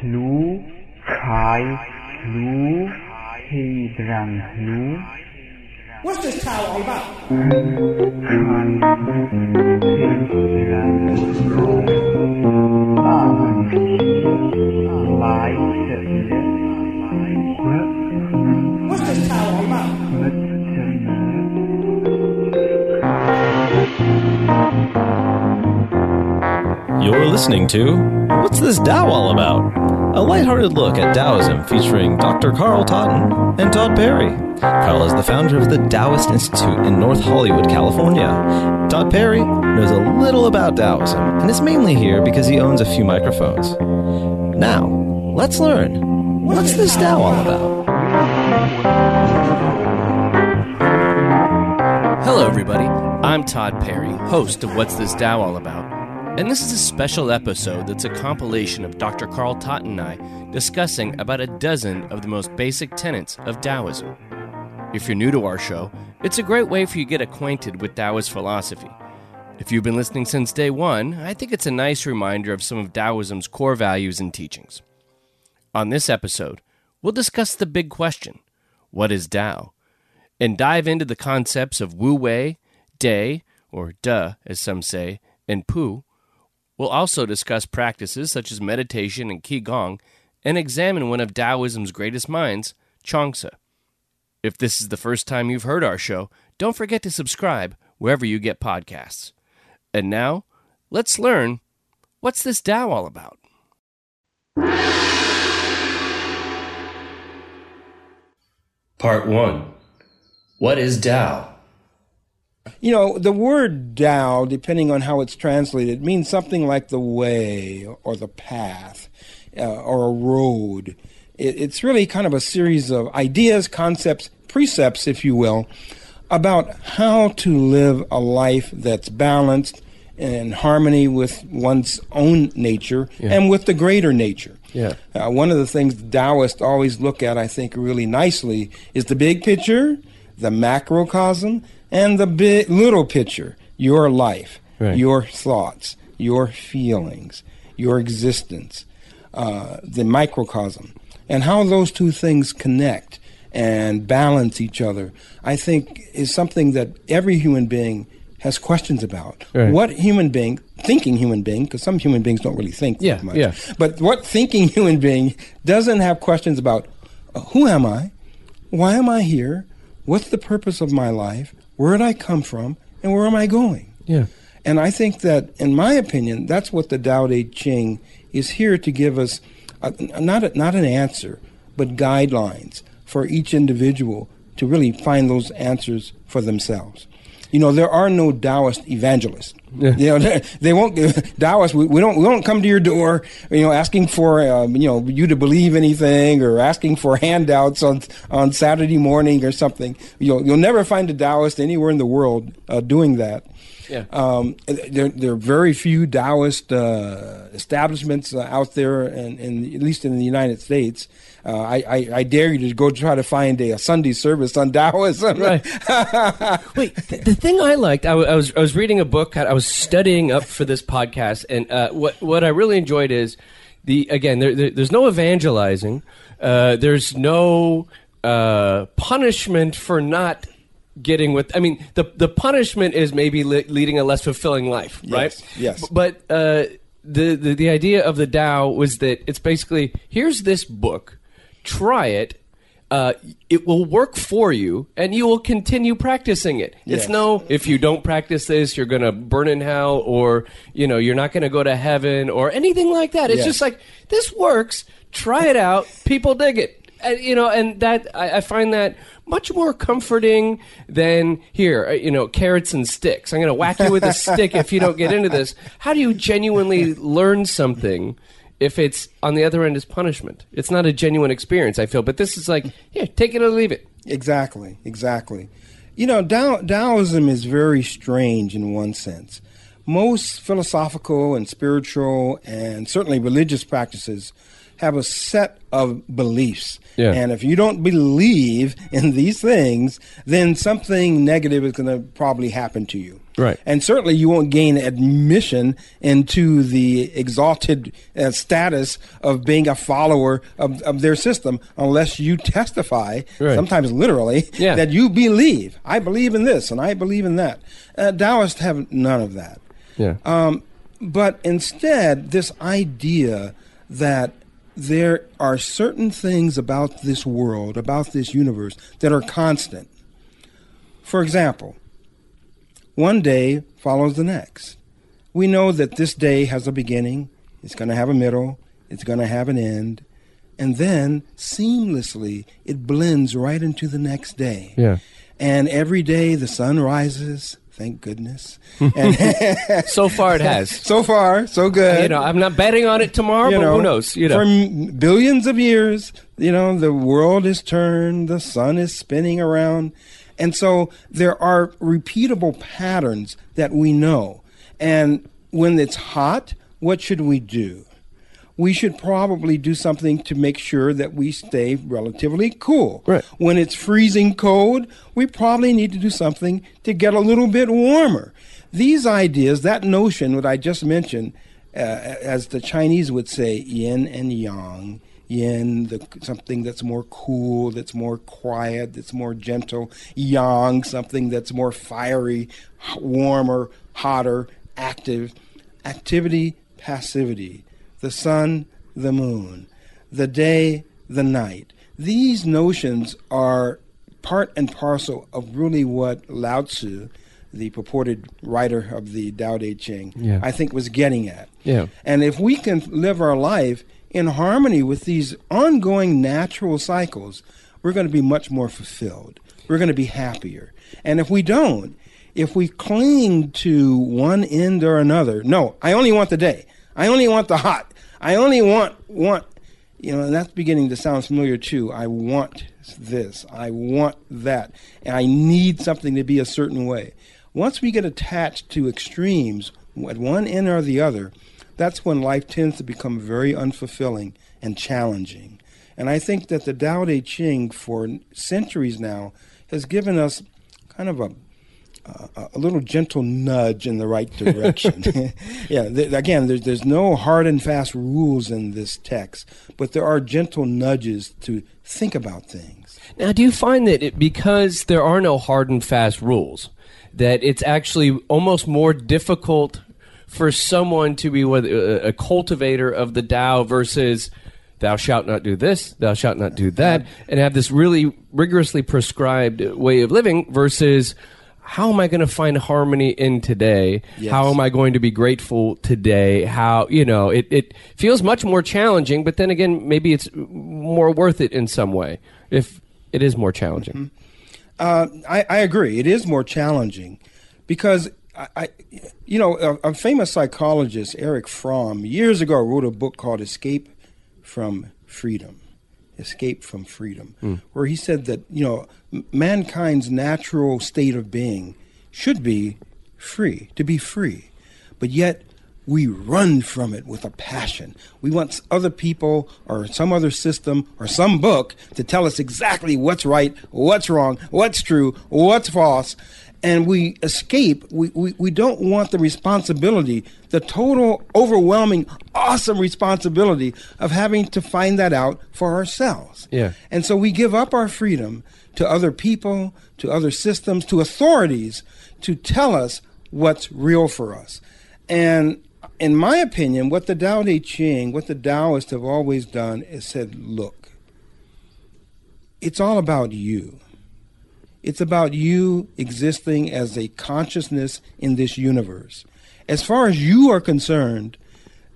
hlu, kai, hlu, hlu. What's this cow all about? You're listening to What's This Tao All About? A lighthearted look at Taoism featuring Dr. Carl Totton and Tod Perry. Carl is the founder of the Taoist Institute in North Hollywood, California. Tod Perry knows a little about Taoism and is mainly here because he owns a few microphones. Now, let's learn. What's this Tao all about? Hello, everybody. I'm Tod Perry, host of What's This Tao All About? And this is a special episode that's a compilation of Dr. Carl Totton and I discussing about a dozen of the most basic tenets of Taoism. If you're new to our show, it's a great way for you to get acquainted with Taoist philosophy. If you've been listening since day one, I think it's a nice reminder of some of Taoism's core values and teachings. On this episode, we'll discuss the big question what is Tao? and dive into the concepts of Wu Wei, Day, or Da, as some say, and Pu. We'll also discuss practices such as meditation and Qigong and examine one of Taoism's greatest minds, Chuang-Tzu. If this is the first time you've heard our show, don't forget to subscribe wherever you get podcasts. And now, let's learn what's this Tao all about? Part 1 What is Tao? You know, the word Tao, depending on how it's translated, means something like the way or the path uh, or a road. It, it's really kind of a series of ideas, concepts, precepts, if you will, about how to live a life that's balanced and in harmony with one's own nature and with the greater nature. Yeah. Uh, one of the things Taoists always look at, I think, really nicely is the big picture, the macrocosm, and the big, little picture, your life, Right. your thoughts, your feelings, your existence, uh, the microcosm, and how those two things connect and balance each other, I think is something that every human being has questions about. Right. What human being, thinking human being, because some human beings don't really think Yeah, that much, yeah. but what thinking human being doesn't have questions about uh, who am I? Why am I here? What's the purpose of my life? Where did I come from? And where am I going? Yeah. And I think that, in my opinion, that's what the Tao Te Ching is here to give us, a, not, a, not an answer, but guidelines for each individual to really find those answers for themselves. You know, there are no Taoist evangelists. You know, they, they won't. Taoists, we, we don't. We don't come to your door, you know, asking for um, you know you to believe anything or asking for handouts on on Saturday morning or something. You'll you'll never find a Taoist anywhere in the world uh, doing that. Yeah. Um, there, there are very few Taoist uh, establishments uh, out there, and, and at least in the United States. Uh, I, I, I dare you to go try to find a, a Sunday service on Taoism. Right. Wait, th- the thing I liked, I, w- I was I was reading a book, I was studying up for this podcast, and uh, what what I really enjoyed is the again, there, there, there's no evangelizing, uh, there's no uh, punishment for not getting with. I mean, the the punishment is maybe le- leading a less fulfilling life, right? Yes, yes. But uh, the, the the idea of the Tao was that it's basically here's this book, try it. Uh, it will work for you, and you will continue practicing it. It's no, if you don't practice this, you're going to burn in hell, or you know, you're not going to go to heaven, or anything like that. It's Yes. just like this works. Try it out. People dig it. And, you know, and that I, I find that much more comforting than here. uh, You know, carrots and sticks. I'm going to whack you with a stick if you don't get into this. How do you genuinely learn something? If it's on the other end is punishment, it's not a genuine experience. I feel, but this is like, here, take it or leave it. Exactly, exactly. You know, Tao, Taoism is very strange in one sense. Most philosophical and spiritual and certainly religious practices have a set of beliefs. Yeah. And if you don't believe in these things, then something negative is going to probably happen to you. Right. And certainly you won't gain admission into the exalted uh, status of being a follower of, of their system unless you testify, Right. sometimes literally, Yeah. that you believe. I believe in this and I believe in that. Uh, Taoists have none of that. Yeah. Um, but instead, this idea that there are certain things about this world, about this universe, that are constant. For example, one day follows the next. We know that this day has a beginning, it's going to have a middle, it's going to have an end, and then seamlessly it blends right into the next day. Yeah. And every day the sun rises, thank goodness. And so far it has. so far, so good. You know, I'm not betting on it tomorrow, You but know, who knows? You know. For m- billions of years, you know, the world is turned, the sun is spinning around. And so there are repeatable patterns that we know. And when it's hot, what should we do? We should probably do something to make sure that we stay relatively cool. Right. When it's freezing cold, we probably need to do something to get a little bit warmer. These ideas, that notion, what I just mentioned, uh, as the Chinese would say, yin and yang, yin, the, something that's more cool, that's more quiet, that's more gentle, yang, something that's more fiery, warmer, hotter, active, activity, passivity, the sun, the moon, the day, the night. These notions are part and parcel of really what Lao Tzu, the purported writer of the Tao Te Ching, Yeah. I think was getting at. Yeah. And if we can live our life in harmony with these ongoing natural cycles, we're going to be much more fulfilled. We're going to be happier. And if we don't, if we cling to one end or another, no, I only want the day. I only want the hot. I only want want you know, and that's beginning to sound familiar too. I want this. I want that. And I need something to be a certain way. Once we get attached to extremes at one end or the other, that's when life tends to become very unfulfilling and challenging. And I think that the Tao Te Ching for centuries now has given us kind of a a, a little gentle nudge in the right direction. yeah, th- again, there's, there's no hard and fast rules in this text, but there are gentle nudges to think about things. Now, do you find that it, because there are no hard and fast rules, that it's actually almost more difficult for someone to be what, a cultivator of the Tao versus thou shalt not do this, thou shalt not do that, and have this really rigorously prescribed way of living versus how am I going to find harmony in today? Yes. How am I going to be grateful today? How, you know, it, it feels much more challenging, but then again, maybe it's more worth it in some way if it is more challenging. Uh, I, I agree. It is more challenging because I, I you know, a, a famous psychologist, Erich Fromm, years ago wrote a book called "Escape from Freedom." Escape from Freedom, hmm. where he said that you know m- mankind's natural state of being should be free, to be free, but yet we run from it with a passion. We want other people or some other system or some book to tell us exactly what's right, what's wrong, what's true, what's false. And we escape. We, we, we don't want the responsibility, the total, overwhelming, awesome responsibility of having to find that out for ourselves. Yeah. And so we give up our freedom to other people, to other systems, to authorities to tell us what's real for us. And in my opinion, what the Tao Te Ching, what the Taoists have always done is said, look, it's all about you. It's about you existing as a consciousness in this universe. As far as you are concerned,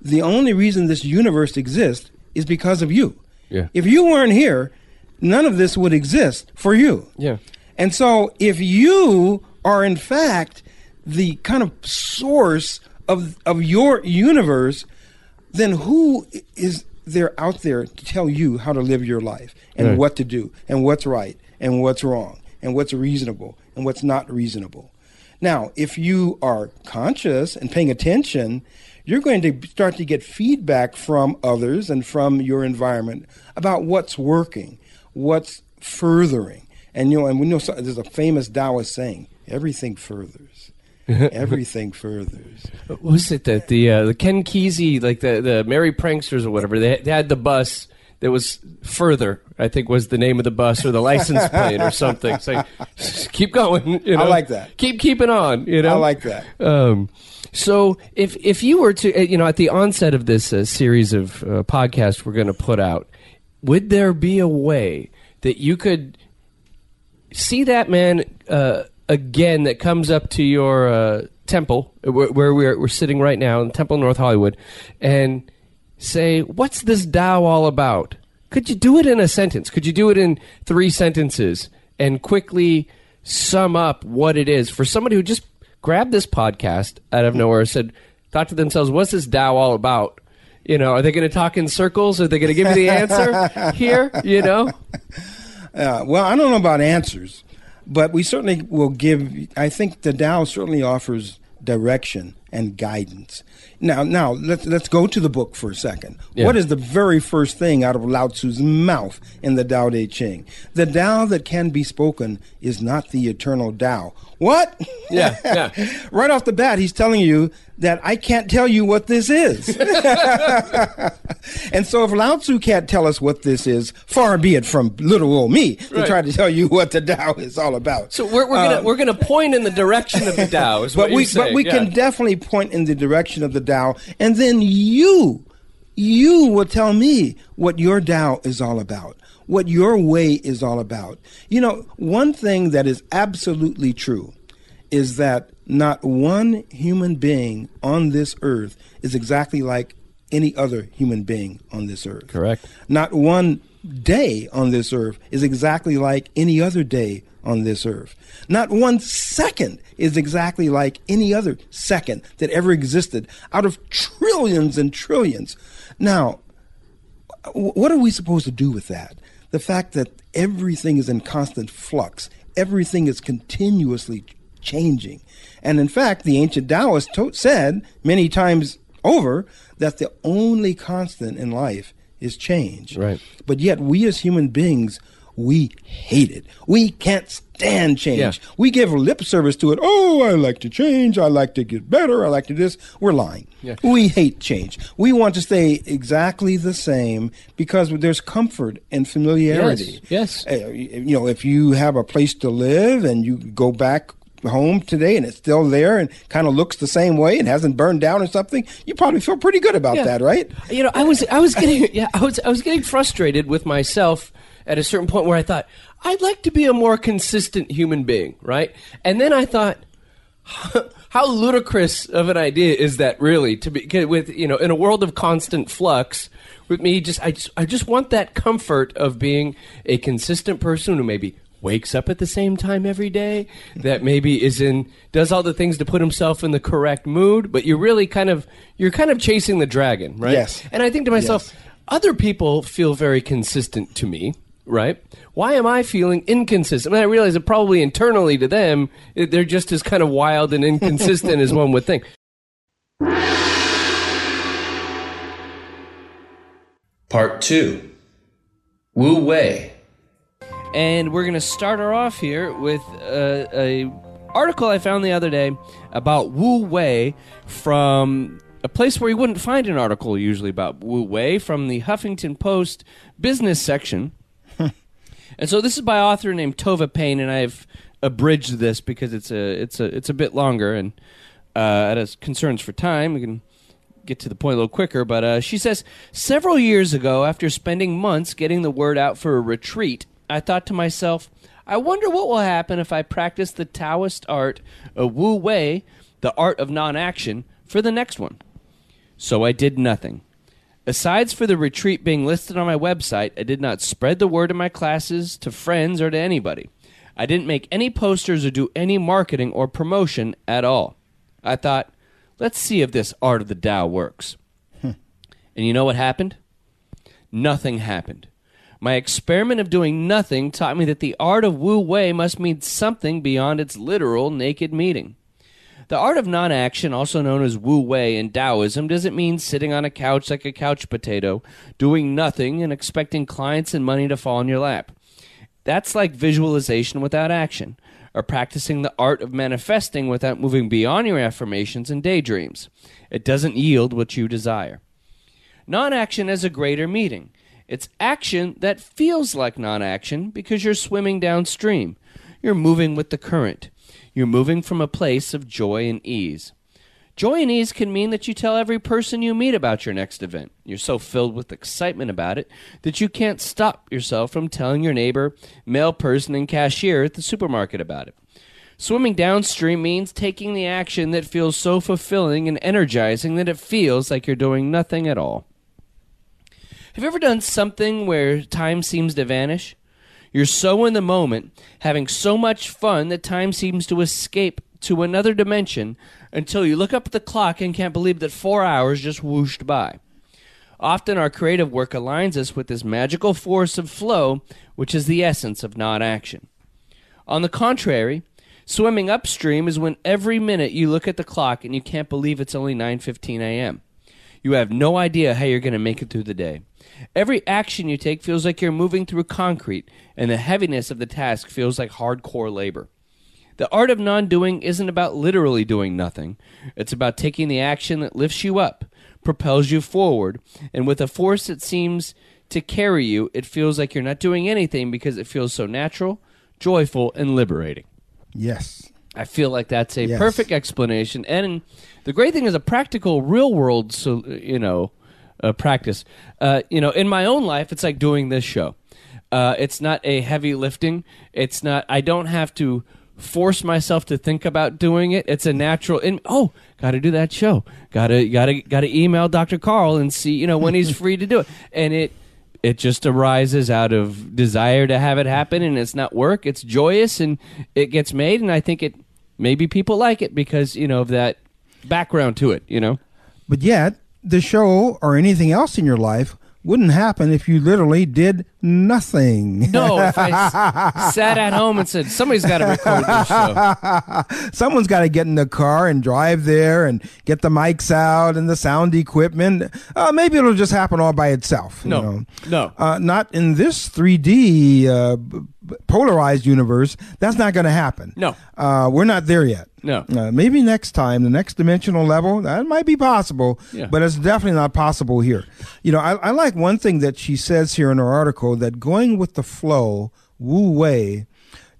the only reason this universe exists is because of you. Yeah. If you weren't here, none of this would exist for you. Yeah. And so if you are in fact the kind of source of of your universe, then who is there out there to tell you how to live your life and Right. what to do and what's right and what's wrong and what's reasonable and what's not reasonable? Now, if you are conscious and paying attention, you're going to start to get feedback from others and from your environment about what's working, what's furthering. And you know, and we know so, there's a famous Taoist saying, everything furthers. everything furthers. What was it that the uh, the Ken Kesey, like the the Merry Pranksters or whatever? They, they had the bus that was further. I think was the name of the bus or the license plate or something. It's like keep going. You know? I like that. Keep keeping on. You know, I like that. Um, so if if you were to, uh, you know, at the onset of this uh, series of uh, podcasts we're going to put out, would there be a way that you could see that man uh, again that comes up to your uh, temple where, where we're, we're sitting right now in Temple North Hollywood and say, "What's this Tao all about?" Could you do it in a sentence? Could you do it in three sentences and quickly sum up what it is for somebody who just grabbed this podcast out of nowhere, said, thought to themselves, "What's this Tao all about?" You know, are they going to talk in circles? Are they going to give me the answer here? You know, Uh, well, I don't know about answers, but we certainly will give. I think the Tao certainly offers direction and guidance. Now, now let's let's go to the book for a second. Yeah. What is the very first thing out of Lao Tzu's mouth in the Tao Te Ching? The Tao that can be spoken is not the eternal Tao. What? Yeah, yeah. right off the bat, he's telling you that I can't tell you what this is. and so, if Lao Tzu can't tell us what this is, far be it from little old me to Right. try to tell you what the Tao is all about. so we're, we're gonna Um, we're gonna point in the direction of the Tao. Is what but we but we yeah. can definitely point in the direction of the Tao, and then you you will tell me what your Tao is all about, what your way is all about. You know, one thing that is absolutely true is that not one human being on this earth is exactly like any other human being on this earth. Correct. Not one day on this earth is exactly like any other day on this earth. Not one second is exactly like any other second that ever existed out of trillions and trillions. Now, what are we supposed to do with that? The fact that everything is in constant flux, everything is continuously changing. And in fact, the ancient Taoists to- said many times over that the only constant in life is change. Right. But yet, we as human beings, we hate it. We can't stand change. Yeah. We give lip service to it. Oh, I like to change. I like to get better. I like to this. We're lying. Yeah. We hate change. We want to stay exactly the same because there's comfort and familiarity. Yes, yes. Uh, you know, if you have a place to live and you go back home today and it's still there and kind of looks the same way and hasn't burned down or something, you probably feel pretty good about Yeah. that, right? You know, I was I was getting yeah, I was I was getting frustrated with myself at a certain point where I thought I'd like to be a more consistent human being, right? And then I thought how ludicrous of an idea is that really to be with you know in a world of constant flux with me just I just I just want that comfort of being a consistent person who maybe wakes up at the same time every day that maybe is in does all the things to put himself in the correct mood but you're really kind of you're kind of chasing the dragon right Yes. and I think to myself Yes. other people feel very consistent to me right why am i feeling inconsistent I, mean, I realize that probably internally to them they're just as kind of wild and inconsistent as one would think Part 2 Wu Wei. And we're going to start her off here with uh, a article I found the other day about Wu Wei from a place where you wouldn't find an article usually about Wu Wei from the Huffington Post business section. and so this is by an author named Tova Payne, and I've abridged this because it's a it's a it's a bit longer and uh, out of concerns for time, we can get to the point a little quicker, but uh, she says several years ago, after spending months getting the word out for a retreat, I thought to myself, I wonder what will happen if I practice the Taoist art of Wu Wei, the art of non-action, for the next one. So I did nothing. Asides for the retreat being listed on my website, I did not spread the word in my classes to friends or to anybody. I didn't make any posters or do any marketing or promotion at all. I thought, let's see if this art of the Tao works. Hmm. And you know what happened? Nothing happened. My experiment of doing nothing taught me that the art of Wu Wei must mean something beyond its literal naked meaning. The art of non action, also known as Wu Wei in Taoism, doesn't mean sitting on a couch like a couch potato, doing nothing and expecting clients and money to fall in your lap. That's like visualization without action. or practicing the art of manifesting without moving beyond your affirmations and daydreams. It doesn't yield what you desire. Non action is a greater meaning. It's action that feels like non action because you're swimming downstream. You're moving with the current. You're moving from a place of joy and ease. Joy and ease can mean that you tell every person you meet about your next event. You're so filled with excitement about it that you can't stop yourself from telling your neighbor, mail person, and cashier at the supermarket about it. Swimming downstream means taking the action that feels so fulfilling and energizing that it feels like you're doing nothing at all. Have you ever done something where time seems to vanish? You're so in the moment, having so much fun that time seems to escape to another dimension until you look up at the clock and can't believe that four hours just whooshed by. Often our creative work aligns us with this magical force of flow, which is the essence of non action. On the contrary, swimming upstream is when every minute you look at the clock and you can't believe it's only 9:15 a.m. You have no idea how you're going to make it through the day. Every action you take feels like you're moving through concrete, and the heaviness of the task feels like hardcore labor. The art of non doing isn't about literally doing nothing, it's about taking the action that lifts you up, propels you forward, and with a force that seems to carry you, it feels like you're not doing anything because it feels so natural, joyful, and liberating. Yes. I feel like that's a Yes. perfect explanation, and the great thing is a practical, real world, so you know, uh, practice. Uh, you know, in my own life, it's like doing this show. Uh, it's not a heavy lifting. It's not. I don't have to force myself to think about doing it. It's a natural. In oh, got to do that show. Got to got to got to email Dr. Carl and see you know when he's free to do it, and it it just arises out of desire to have it happen and it's not work it's joyous and it gets made and i think it maybe people like it because you know of that background to it you know But yet, the show or anything else in your life wouldn't happen if you literally did nothing. no if i s- sat at home and said somebody's got to record this show Someone's got to get in the car and drive there and get the mics out and the sound equipment. Uh, maybe it'll just happen all by itself. you No. know. No. Uh, not in this 3D uh, polarized universe. That's not going to happen. No. Uh, we're not there yet. No. Uh, maybe next time, the next dimensional level, that might be possible, Yeah. but it's definitely not possible here. You know, I, I like one thing that she says here in her article that going with the flow, wu wei,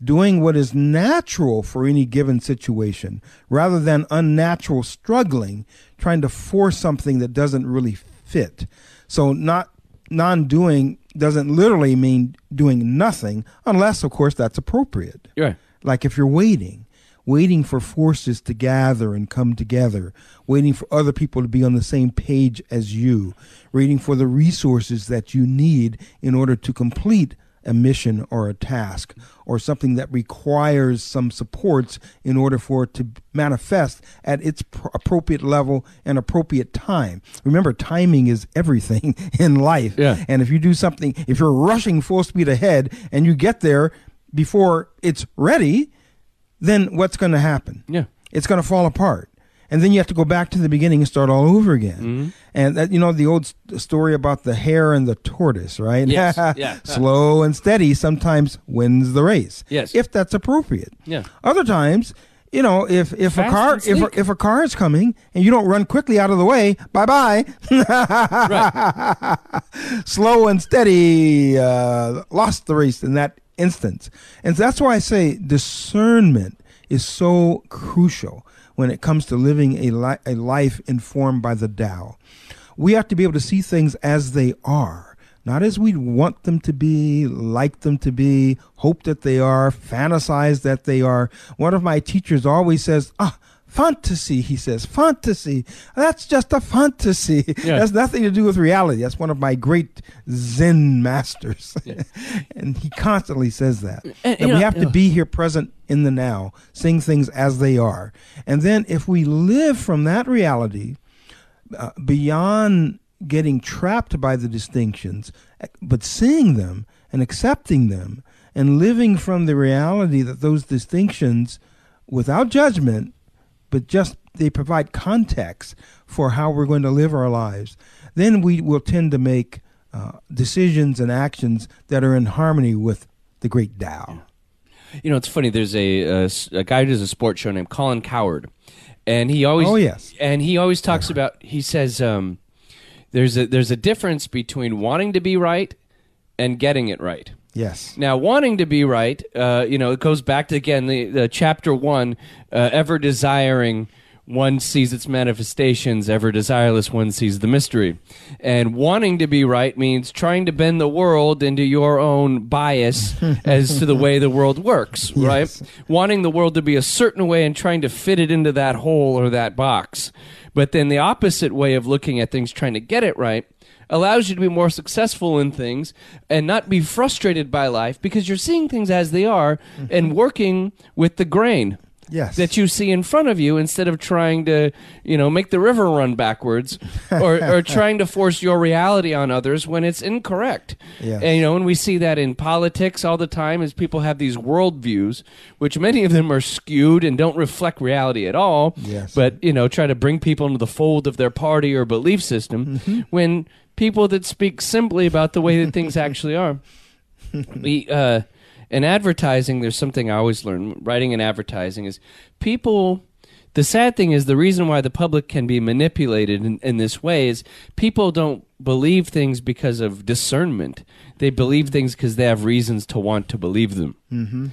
doing what is natural for any given situation rather than unnatural struggling, trying to force something that doesn't really fit. So, not non doing doesn't literally mean doing nothing, unless, of course, that's appropriate. Right like if you're waiting waiting for forces to gather and come together waiting for other people to be on the same page as you waiting for the resources that you need in order to complete a mission or a task or something that requires some supports in order for it to manifest at its pr- appropriate level and appropriate time remember timing is everything in life Yeah. and if you do something if you're rushing full speed ahead and you get there before it's ready, then what's going to happen? Yeah. It's going to fall apart. And then you have to go back to the beginning and start all over again. Mm-hmm. And that, you know, the old st- story about the hare and the tortoise, right? Yes, yeah. Slow and steady sometimes wins the race. Yes. If that's appropriate. Yeah. Other times, you know, if, if a car if a, if a car is coming and you don't run quickly out of the way, bye bye. right slow and steady, uh, lost the race in that instance. And that's why I say discernment is so crucial when it comes to living a, li- a life informed by the Tao. We have to be able to see things as they are, not as we want them to be, like them to be, hope that they are, fantasize that they are. One of my teachers always says, ah, fantasy, he says, fantasy. That's just a fantasy. Yeah. That's nothing to do with reality. That's one of my great Zen masters. and he constantly says that. And, that we know- have to be here present in the now, seeing things as they are. And then if we live from that reality, uh, beyond getting trapped by the distinctions, eh, but seeing them and accepting them and living from the reality that those distinctions, without judgment, but just they provide context for how we're going to live our lives, then we will tend to make uh, decisions and actions that are in harmony with the great Tao. You know, it's funny. There's a guy who does a sports show named Colin Cowherd, and he always Oh, yes. and he always talks about. He says um, there's a there's a difference between wanting to be right and getting it right. Yes. Now, wanting to be right, uh, you know, it goes back to again the, the chapter one, uh, ever desiring. One sees its manifestations, ever desireless one sees the mystery. And wanting to be right means trying to bend the world into your own bias as to the way the world works, right? Wanting the world to be a certain way and trying to fit it into that hole or that box. But then the opposite way of looking at things, trying to get it right, allows you to be more successful in things and not be frustrated by life because you're seeing things as they are and working with the grain Yes. that you see in front of you instead of trying to you know make the river run backwards or, or trying to force your reality on others when it's incorrect Yes. and you know and we see that in politics all the time as people have these worldviews which many of them are skewed and don't reflect reality at all Yes. but you know try to bring people into the fold of their party or belief system Mm-hmm. when people that speak simply about the way that things actually are. We uh in advertising there's something i always learn. Writing in advertising is people the sad thing is the reason why the public can be manipulated in, in this way is people don't believe things because of discernment. They believe things because they have reasons to want to believe them. Mm-hmm.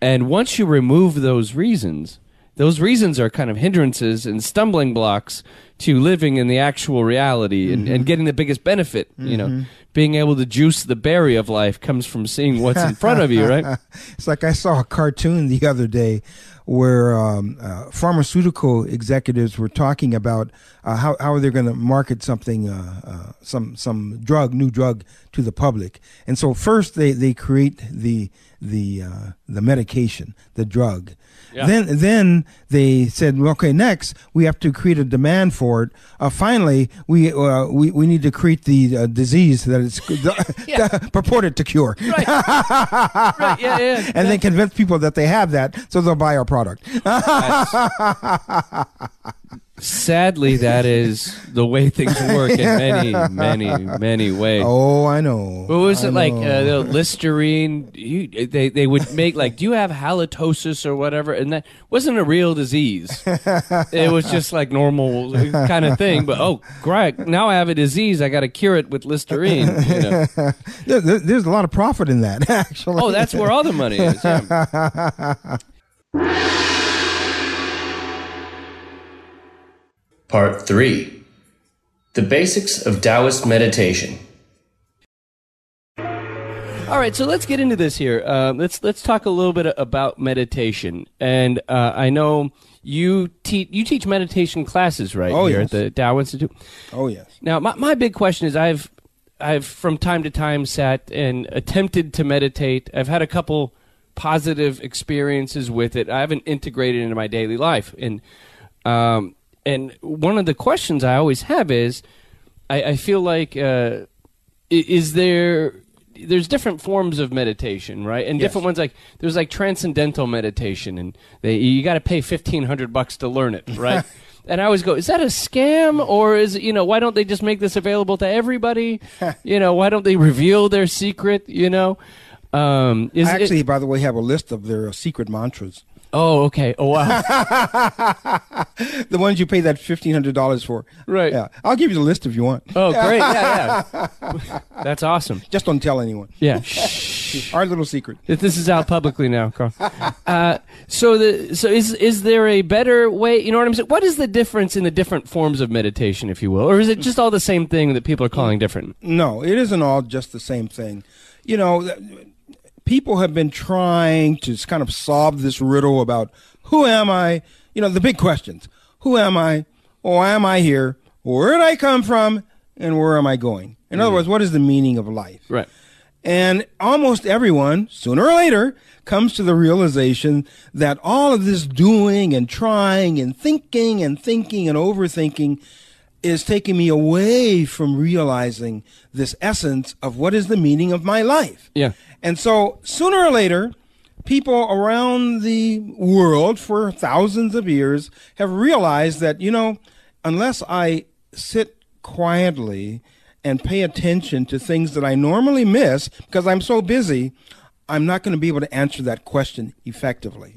and once you remove those reasons those reasons are kind of hindrances and stumbling blocks to living in the actual reality and, and getting the biggest benefit you know. Being able to juice the berry of life comes from seeing what's in front of you right? It's like I saw a cartoon the other day where um, uh, pharmaceutical executives were talking about uh, how how they're going to market something, uh, uh, some some drug, new drug to the public. And so first they, they create the the uh, the medication, the drug. Yeah. Then then they said, well, okay, next we have to create a demand for it. Uh, finally, we uh, we we need to create the uh, disease that it's purported to cure right right yeah yeah and then convince people that they have that so they'll buy our product. Sadly that is the way things work in many many many ways oh, I know. What was I it like? Uh, the Listerine. You, they they would make like, do you have halitosis or whatever? And that wasn't a real disease. it was just like normal kind of thing. But oh, great! Now I have a disease. I got to cure it with Listerine. You know? There- there- there's a lot of profit in that, actually. Oh, that's where all the money is. yeah. Part 3 The Basics of Taoist Meditation. All right, so let's get into this here. Uh, let's let's talk a little bit about meditation. And uh, I know you teach you teach meditation classes right Oh, here yes. at the Tao Institute. oh, yes. Now, my, my big question is I've I've from time to time sat and attempted to meditate. I've had a couple positive experiences with it. I haven't integrated it into my daily life, and um, and one of the questions I always have is, I, I feel like uh, is there there's different forms of meditation, right? And different ones like there's like transcendental meditation, and they, you got to pay fifteen hundred bucks to learn it, right? and I always go, is that a scam, or is you know why don't they just make this available to everybody? you know, why don't they reveal their secret? You know, um, is I it- actually, by the way, have a list of their secret mantras. Oh, okay, oh wow, The ones you pay that $1,500 for. Right. Yeah. I'll give you the list if you want. oh great, yeah, yeah, that's awesome, Just don't tell anyone. yeah. Our little secret. If this is out publicly now, Carl. Uh, so the so is is there a better way? You know what I'm saying? What is the difference in the different forms of meditation, if you will, or is it just all the same thing that people are calling different? No, it isn't all just the same thing. You know, people have been trying to kind of solve this riddle about who am I? You know, the big questions. Who am I? Why am I here? Where did I come from? And where am I going? In other mm. words, what is the meaning of life? Right. And almost everyone, sooner or later, comes to the realization that all of this doing and trying and thinking and thinking and overthinking is taking me away from realizing this essence of what is the meaning of my life. Yeah. And so sooner or later, people around the world for thousands of years have realized that, you know, unless I sit quietly and pay attention to things that I normally miss because I'm so busy, I'm not going to be able to answer that question effectively.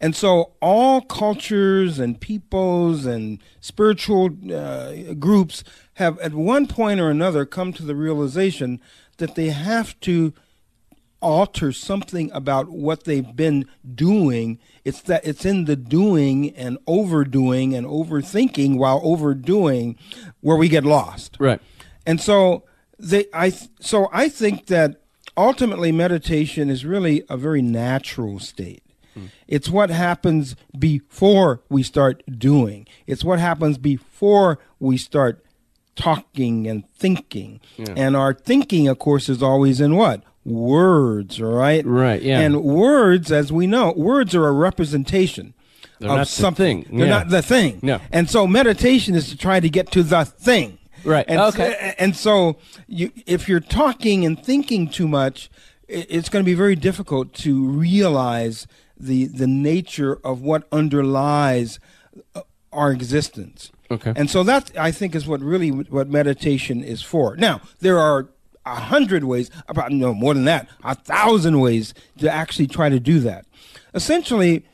And so, all cultures and peoples and spiritual uh, groups have, at one point or another, come to the realization that they have to alter something about what they've been doing. It's that it's in the doing and overdoing and overthinking while overdoing where we get lost. Right. And so they I so I think that ultimately meditation is really a very natural state. Hmm. It's what happens before we start doing. It's what happens before we start talking and thinking. And our thinking of course is always in what? Words, right? Right, yeah. And words as we know, words are a representation They're of not the something. thing. They're Yeah. not the thing. No. And so meditation is to try to get to the thing. Right. And, Okay. And so you, if you're talking and thinking too much, it's going to be very difficult to realize the the nature of what underlies uh, our existence. Okay. And so that I think is what really what meditation is for. Now there are a hundred ways, about no more than that, a thousand ways to actually try to do that. Essentially,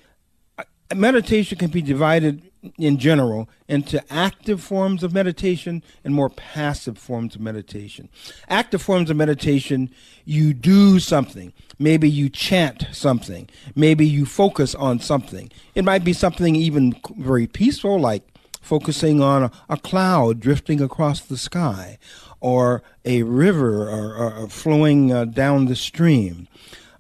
uh, meditation can be divided in general into active forms of meditation and more passive forms of meditation. Active forms of meditation, you do something. Maybe you chant something. Maybe you focus on something. It might be something even very peaceful, like focusing on a, a cloud drifting across the sky or a river or, or, flowing uh, down the stream.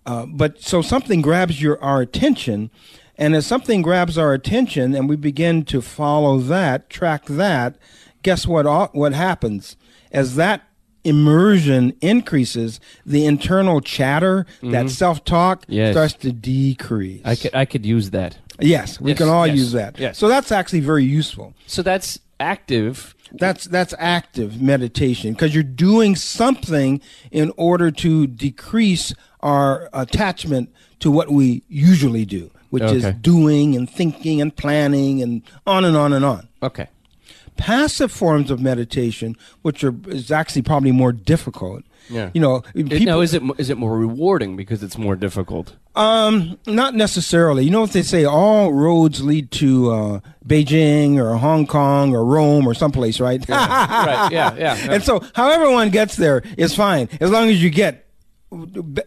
Uh, but so something grabs your our attention, and as something grabs our attention, and we begin to follow that, track that, guess what? What happens as that immersion increases, the internal chatter, that self talk, Mm-hmm. Yes. starts to decrease. I could I could use that. yes, we Yes, can all yes, use that. yes. So that's actually very useful. So that's active. That's that's active meditation because you're doing something in order to decrease our attachment to what we usually do, which is doing and thinking and planning and on and on and on. Okay. Passive forms of meditation, which are is actually probably more difficult. Yeah. You know, It- people, now, is it is it more rewarding because it's more difficult? Um, not necessarily. You know what they say? All roads lead to uh, Beijing or Hong Kong or Rome or someplace, right? right. Yeah. Yeah. And so, however one gets there is fine as long as you get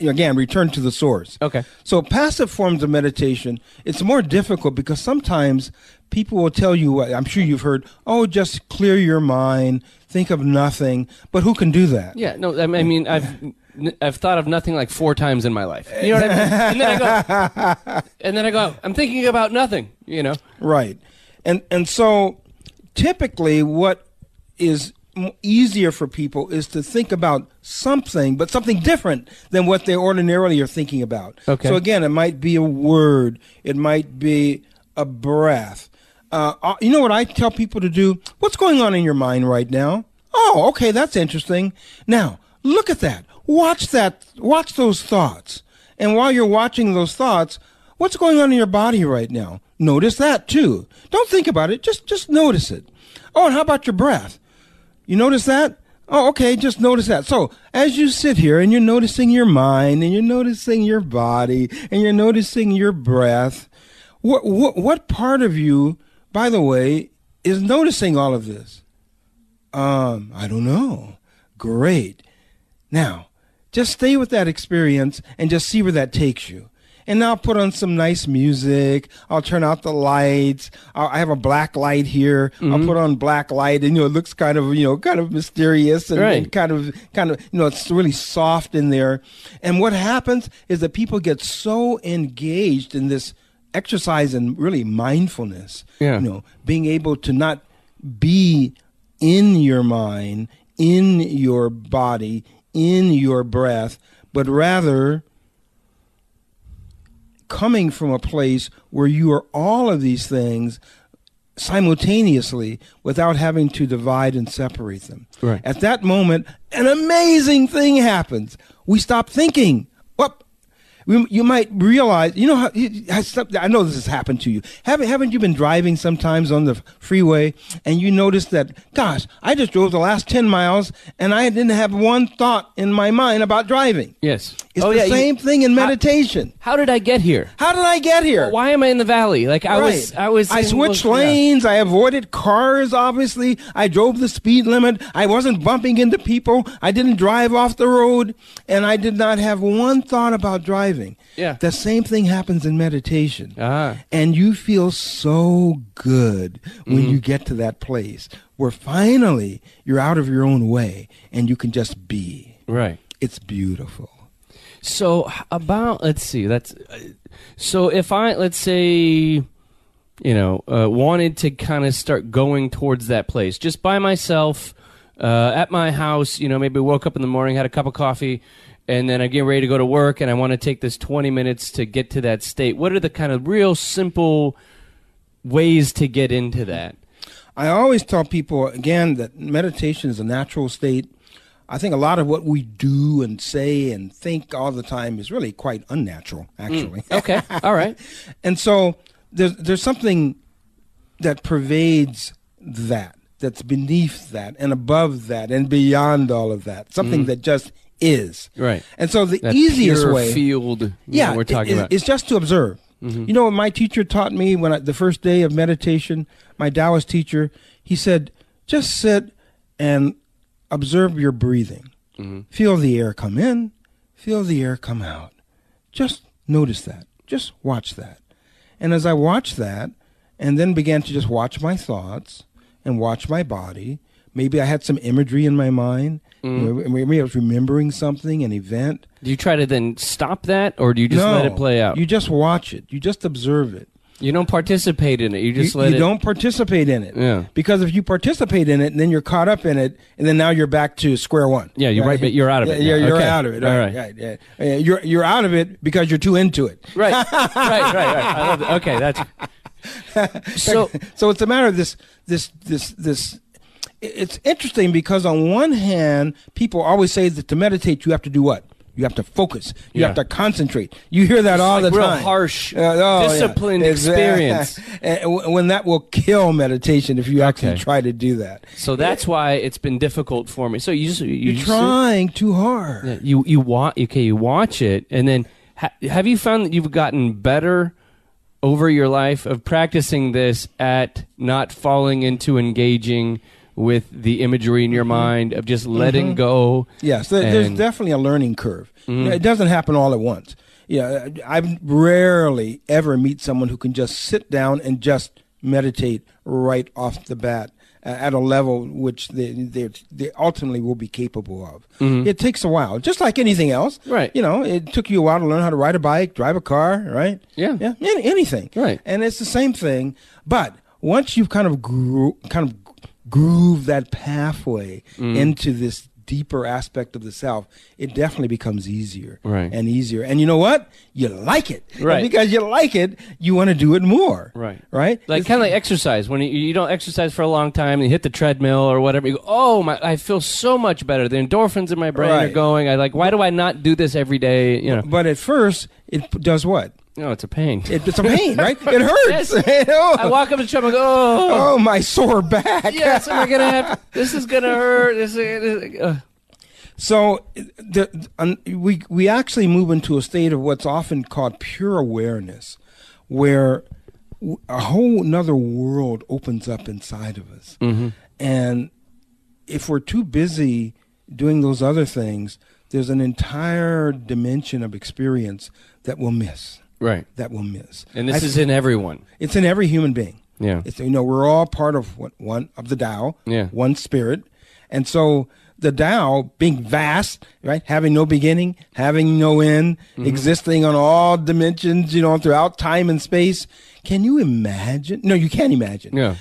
again return to the source. Okay. So passive forms of meditation, it's more difficult because sometimes people will tell you. I'm sure you've heard, "Oh, just clear your mind, think of nothing." But who can do that? Yeah, no, I mean- I mean, I've thought of nothing like four times in my life. You know what I mean? And then I go, and then I go, I'm thinking about nothing. You know? Right. And and so typically what is easier for people is to think about something but something different than what they ordinarily are thinking about. Okay. So again, it might be a word, it might be a breath. Uh, uh, you know what I tell people to do? What's going on in your mind right now? Oh, okay, that's interesting. Now, look at that. Watch that. Watch those thoughts. And while you're watching those thoughts, what's going on in your body right now? Notice that too. Don't think about it. Just just notice it. Oh, and how about your breath? You notice that? Oh, okay, just notice that. So, as you sit here and you're noticing your mind and you're noticing your body and you're noticing your breath, what what what part of you, by the way, is noticing all of this? Um, I don't know. Great. Now, just stay with that experience and just see where that takes you. And now put on some nice music. I'll turn out the lights. I'll, I have a black light here. I'll put on black light, and you know it looks kind of you know kind of mysterious and, Right. and kind of kind of you know it's really soft in there. And what happens is that people get so engaged in this exercise and really mindfulness. Yeah. You know, being able to not be in your mind, in your body, in your breath, but rather coming from a place where you are all of these things simultaneously without having to divide and separate them. Right. At that moment, an amazing thing happens. We stop thinking. You might realize, you know, how, you- I know this has happened to you. Haven't, haven't you been driving sometimes on the freeway and you notice that, gosh, I just drove the last 10 miles and I didn't have one thought in my mind about driving. Yes. It's oh the yeah. you- same thing in meditation. how did I get here? How did I get here? Why am I in the valley? Like I was, I was. I switched yeah. lanes. I avoided cars. Obviously, I drove the speed limit. I wasn't bumping into people. I didn't drive off the road, and I did not have one thought about driving. Yeah. the same thing happens in meditation. Ah. and you feel so good when Mm-hmm. you get to that place where finally you're out of your own way and you can just be. Right. It's beautiful. So about let's see. That's so if I let's say you know uh, wanted to kind of start going towards that place just by myself uh, at my house. You know, maybe woke up in the morning, had a cup of coffee. And then I get ready to go to work, and I want to take this 20 minutes to get to that state. What are the kind of real simple ways to get into that? I always tell people again that meditation is a natural state. I think a lot of what we do and say and think all the time is really quite unnatural, mm. actually. Okay, all right. and so there's there's something that pervades that, that's beneath that, and above that, and beyond all of that. Something mm. that just is. Right. And so the That easiest way, field. yeah, we're talking it- about. Mm-hmm. It's just to observe. You know what my teacher taught me when I, the first day of meditation, my Taoist teacher, he said, just sit and observe your breathing. Mm-hmm. Feel the air come in, feel the air come out. Just notice that. Just watch that. And as I watched that, and then began to just watch my thoughts and watch my body, maybe I had some imagery in my mind. Mm-hmm. You know, Maybe I was remembering something, an event. do you try to then stop that, or do you just let it play out? You just watch it. You just observe it. You don't participate in it. You just you, let you it. You don't participate in it. Yeah. Because if you participate in it, then you're caught up in it, and then now you're back to square one. Yeah, you're right, but you're out of it Yeah, now. You're, Okay. out of it. All Right. right. right, yeah. Yeah, You're you're out of it because you're too into it. Right, right, right, right. I love it. Okay, that's so. so it's a matter of this this this this it's interesting because on one hand people always say that to meditate you have to do what you have to focus you Yeah. have to concentrate you hear that all like the real time harsh, Uh, oh, yeah. disciplined It's, uh, experience. when that will kill meditation if you actually Okay. try to do that So that's why it's been difficult for me. So you you you're just- trying too hard Yeah, you you watch okay you watch it and then ha- have you found that you've gotten better over your life of practicing this at not falling into engaging with the imagery in your mind of just letting go Yes, there, there's definitely a learning curve. Mm-hmm. It doesn't happen all at once. Yeah, I rarely ever meet someone who can just sit down and just meditate right off the bat at a level which they, they, they ultimately will be capable of. It takes a while, just like anything else. Mm-hmm. Right. You know, it took you a while to learn how to ride a bike, drive a car, right? Yeah. Yeah. Any, anything. Right. And it's the same thing, but once you've kind of gro- kind of groove that pathway Mm. into this deeper aspect of the self, it definitely becomes easier Right. and easier. And you know what? You like it. And Right. because you like it, you want to do it more. Right. Right? like kind of like exercise when you, you don't exercise for a long time and you hit the treadmill or whatever you go oh my I feel so much better the endorphins in my brain are going I like why do I not do this every day you know But at first, it does what? No it's a pain It, it's a pain, right? It hurts. Yes. You know? I walk up to the treadmill and go oh oh, my sore back. yes, am I gonna have? This is gonna hurt. This is, uh, So the, um, we we actually move into a state of what's often called pure awareness, where a whole another world opens up inside of us, and if we're too busy doing those other things, there's an entire dimension of experience that we'll miss. Right. That we'll miss. And this I- is in everyone. it's in every human being. Yeah. It's, you know, we're all part of what, one of the Tao, Yeah. one spirit, and so the Tao, being vast, right, having no beginning, having no end, Mm-hmm. existing on all dimensions, you know, throughout time and space. Can you imagine? No, you can't imagine. Yeah.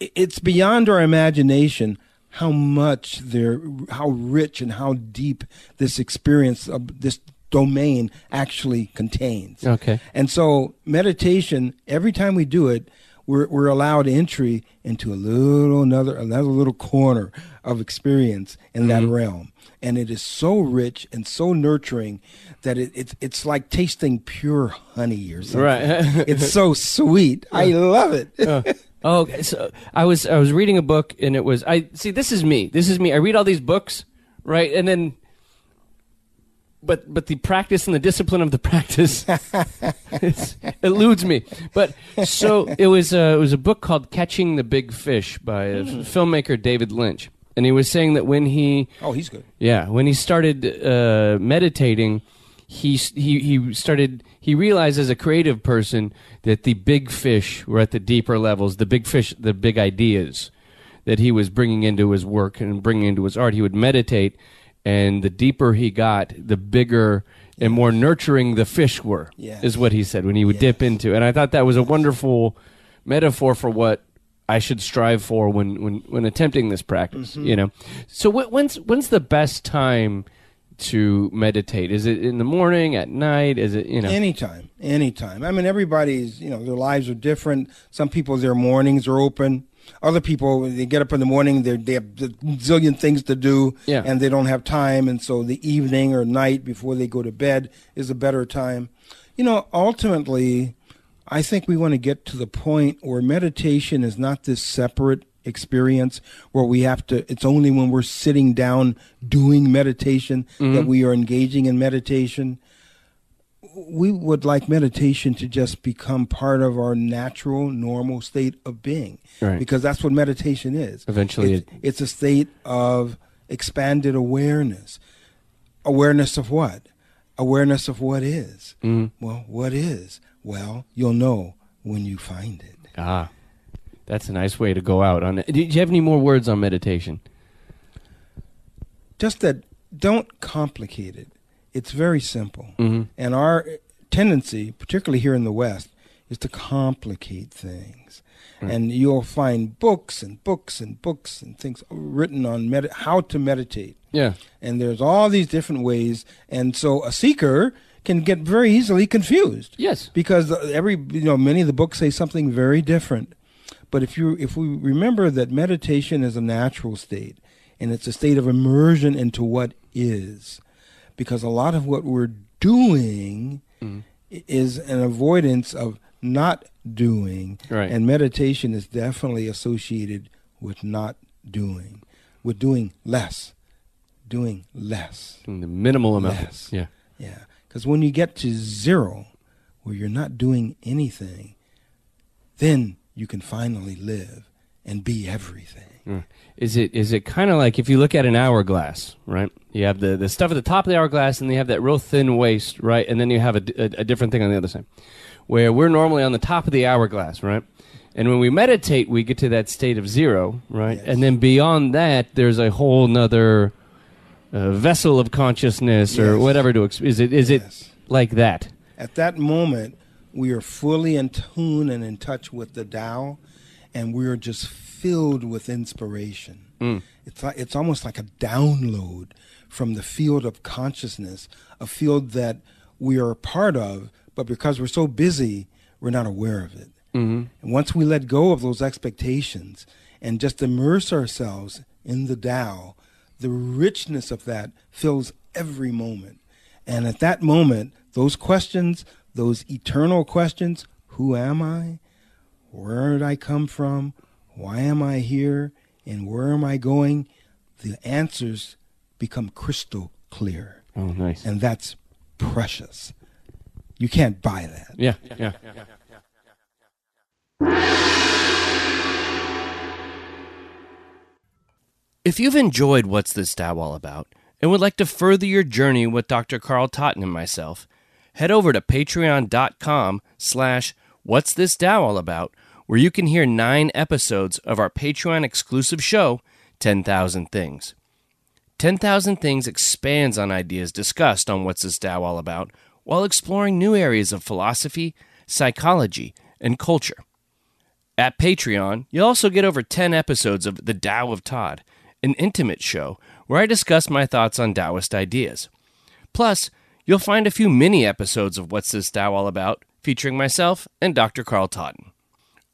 It's beyond our imagination how much there, how rich and how deep this experience of this domain actually contains. Okay. And so meditation, every time we do it, we're, we're allowed entry into a little another another little corner of experience in that mm-hmm. realm and it is so rich and so nurturing that it, it's it's like tasting pure honey or something Right. it's so sweet i love it Oh, okay. So I was I was reading a book and it was I see this is me. This is me. I read all these books, right? And then but but the practice and the discipline of the practice eludes me. But so it was a, it was a book called Catching the Big Fish by a filmmaker David Lynch. And he was saying that when he oh he's good yeah, when he started uh, meditating, he he he started he realized as a creative person that the big fish were at the deeper levels, the big fish, the big ideas that he was bringing into his work and bringing into his art. He would meditate, and the deeper he got, the bigger and more nurturing the fish were. Yes. Is what he said when he would dip into, and I thought that was a wonderful metaphor for what I should strive for when when when attempting this practice. Mm-hmm. You know, so wh- when's when's the best time to meditate? Is it in the morning, at night? Is it you know? Anytime, anytime. I mean, everybody's, you know, their lives are different. Some people, their mornings are open. Other people, they get up in the morning, they they have a zillion things to do, Yeah. and they don't have time, and so the evening or night before they go to bed is a better time. You know, ultimately, I think we want to get to the point where meditation is not this separate experience where we have to it's only when we're sitting down doing meditation that mm-hmm. we are engaging in meditation we would like meditation to just become part of our natural, normal state of being. Right. Because that's what meditation is. Eventually it's, it's a state of expanded awareness. Awareness of what? Awareness of what is. Well, what is? Well, you'll know when you find it. Ah, that's a nice way to go out on it. Do you have any more words on meditation? just that don't complicate it. It's very simple. Mm-hmm. And our tendency, particularly here in the West, is to complicate things. And you'll find books and books and books and things written on med- how to meditate. Yeah. And there's all these different ways. And so a seeker can get very easily confused Yes. because every you know many of the books say something very different but if you if we remember that meditation is a natural state and it's a state of immersion into what is because a lot of what we're doing i- is an avoidance of not doing Right. and meditation is definitely associated with not doing with doing less doing less Doing the minimal amount. Yes. Yeah. yeah. Because when you get to zero, where you're not doing anything, then you can finally live and be everything. Is it is it kind of like if you look at an hourglass, right? You have the, the stuff at the top of the hourglass, and you have that real thin waist, right? And then you have a a different thing on the other side, where we're normally on the top of the hourglass, right? And when we meditate, we get to that state of zero, right? Yes. And then beyond that, there's a whole nother uh, vessel of consciousness or Yes. whatever to. Ex- is it is Yes. it like that? At that moment, we are fully in tune and in touch with the Tao, and we are just filled with inspiration. Mm. It's like it's almost like a download from the field of consciousness, a field that we are a part of, but because we're so busy, we're not aware of it. Mm-hmm. And once we let go of those expectations and just immerse ourselves in the Tao, the richness of that fills every moment. And at that moment, those questions, those eternal questions who am I? Where did I come from? Why am I here? And where am I going? The answers become crystal clear. Oh, nice. And that's precious. You can't buy that. yeah, yeah. yeah. If you've enjoyed What's This Tao All About and would like to further your journey with Dr. Carl Totton and myself, head over to patreon.com slash What's This Tao All About, where you can hear nine episodes of our Patreon exclusive show, 10,000 Things. 10,000 Things expands on ideas discussed on What's This Tao All About while exploring new areas of philosophy, psychology, and culture. At Patreon, you'll also get over 10 episodes of The Tao of Tod, an intimate show where I discuss my thoughts on Taoist ideas. Plus, you'll find a few mini episodes of What's This Tao All About featuring myself and Dr. Carl Totton.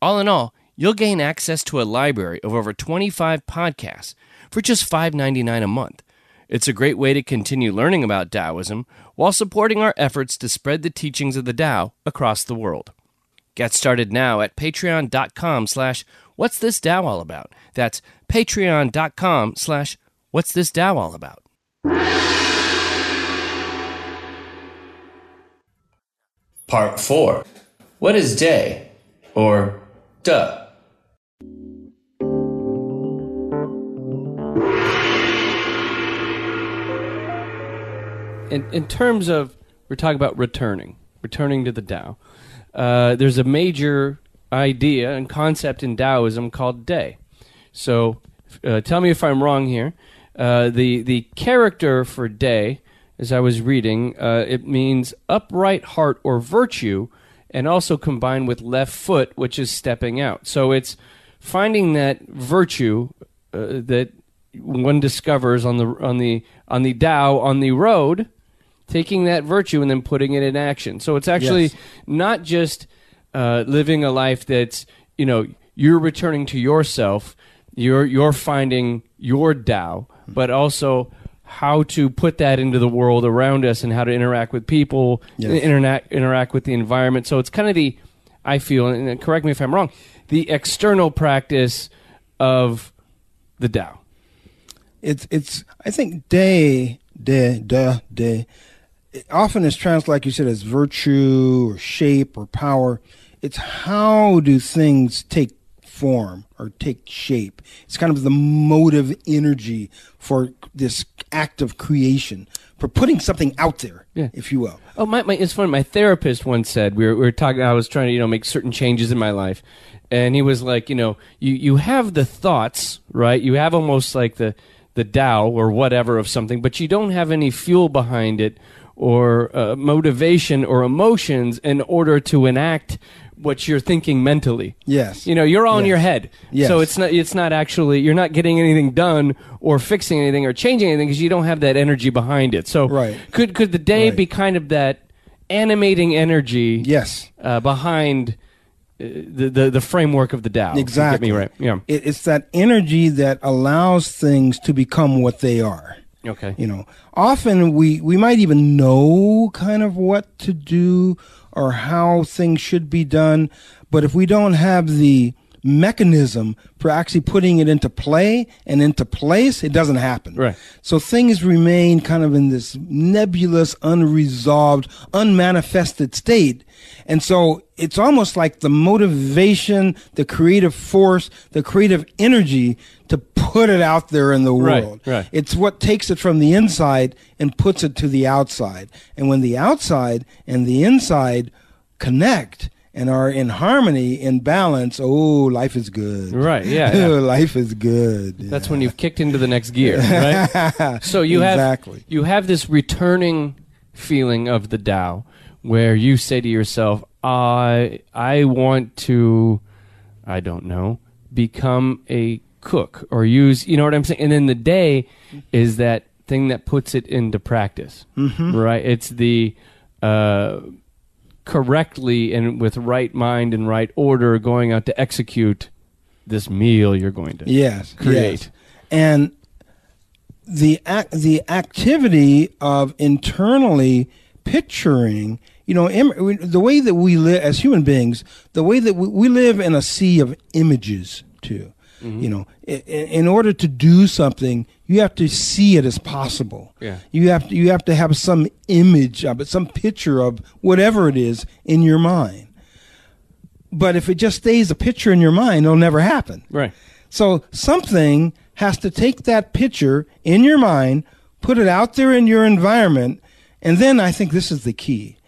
All in all, you'll gain access to a library of over 25 podcasts for just $5.99 a month. It's a great way to continue learning about Taoism while supporting our efforts to spread the teachings of the Tao across the world. Get started now at patreon.com slash what's this Tao all about. That's patreon.com slash what's this Tao all about. Part 4. What is Te? Or duh? in, in terms of we're talking about returning, returning to the Tao. Uh, there's a major idea and concept in Taoism called Te. So, uh, tell me if I'm wrong here. Uh, the the character for Te, as I was reading, uh, it means upright heart or virtue, and also combined with left foot, which is stepping out. So it's finding that virtue uh, that one discovers on the on the on the Tao on the road, taking that virtue and then putting it in action. So it's actually Yes. not just uh, living a life that's you know you're returning to yourself, you're you're finding your Tao, but also how to put that into the world around us and how to interact with people, Yes. interact interact with the environment. So it's kind of the I feel, and correct me if I'm wrong, the external practice of the Tao. it's it's I think Te Te da Te it often is translated like you said as virtue or shape or power. It's how do things take form or take shape. It's kind of the motive energy for this act of creation, for putting something out there, Yeah. if you will. Oh, my, my, it's funny. My therapist once said we were, we were talking. I was trying to you know make certain changes in my life, and he was like, you know, you you have the thoughts, right? You have almost like the the Tao or whatever of something, but you don't have any fuel behind it or uh, motivation or emotions in order to enact what you're thinking mentally. Yes. You know, you're all in your head. Yes. So it's not it's not actually you're not getting anything done or fixing anything or changing anything because you don't have that energy behind it. So Right. could could the Te Right. be kind of that animating energy Yes. uh, behind uh, the, the the framework of the Tao? Exactly. Get me right. Yeah. It, it's that energy that allows things to become what they are. Okay. You know, often we, we might even know kind of what to do or how things should be done, but if we don't have the mechanism for actually putting it into play and into place, it doesn't happen. Right. So things remain kind of in this nebulous, unresolved, unmanifested state. And so it's almost like the motivation, the creative force, the creative energy to put it out there in the world. Right, right. It's what takes it from the inside and puts it to the outside. And when the outside and the inside connect and are in harmony, in balance, oh, life is good. Right, yeah, yeah. life is good. That's when you've kicked into the next gear, right? so you Exactly. have you have this returning feeling of the Tao, where you say to yourself, "I I want to, I don't know, become a cook or use, you know what I'm saying." And then the Te is that thing that puts it into practice, mm-hmm. right? It's the uh, correctly and with right mind and right order going out to execute this meal you're going to yes, create. yes. And the ac- the activity of internally picturing, you know, Im- the way that we live as human beings, the way that we, we live in a sea of images too. Mm-hmm. You know, in, in order to do something, you have to see it as possible. Yeah. You have to you have to have some image of it, some picture of whatever it is in your mind. But if it just stays a picture in your mind, it'll never happen. Right. So something has to take that picture in your mind, put it out there in your environment, and then I think this is the key.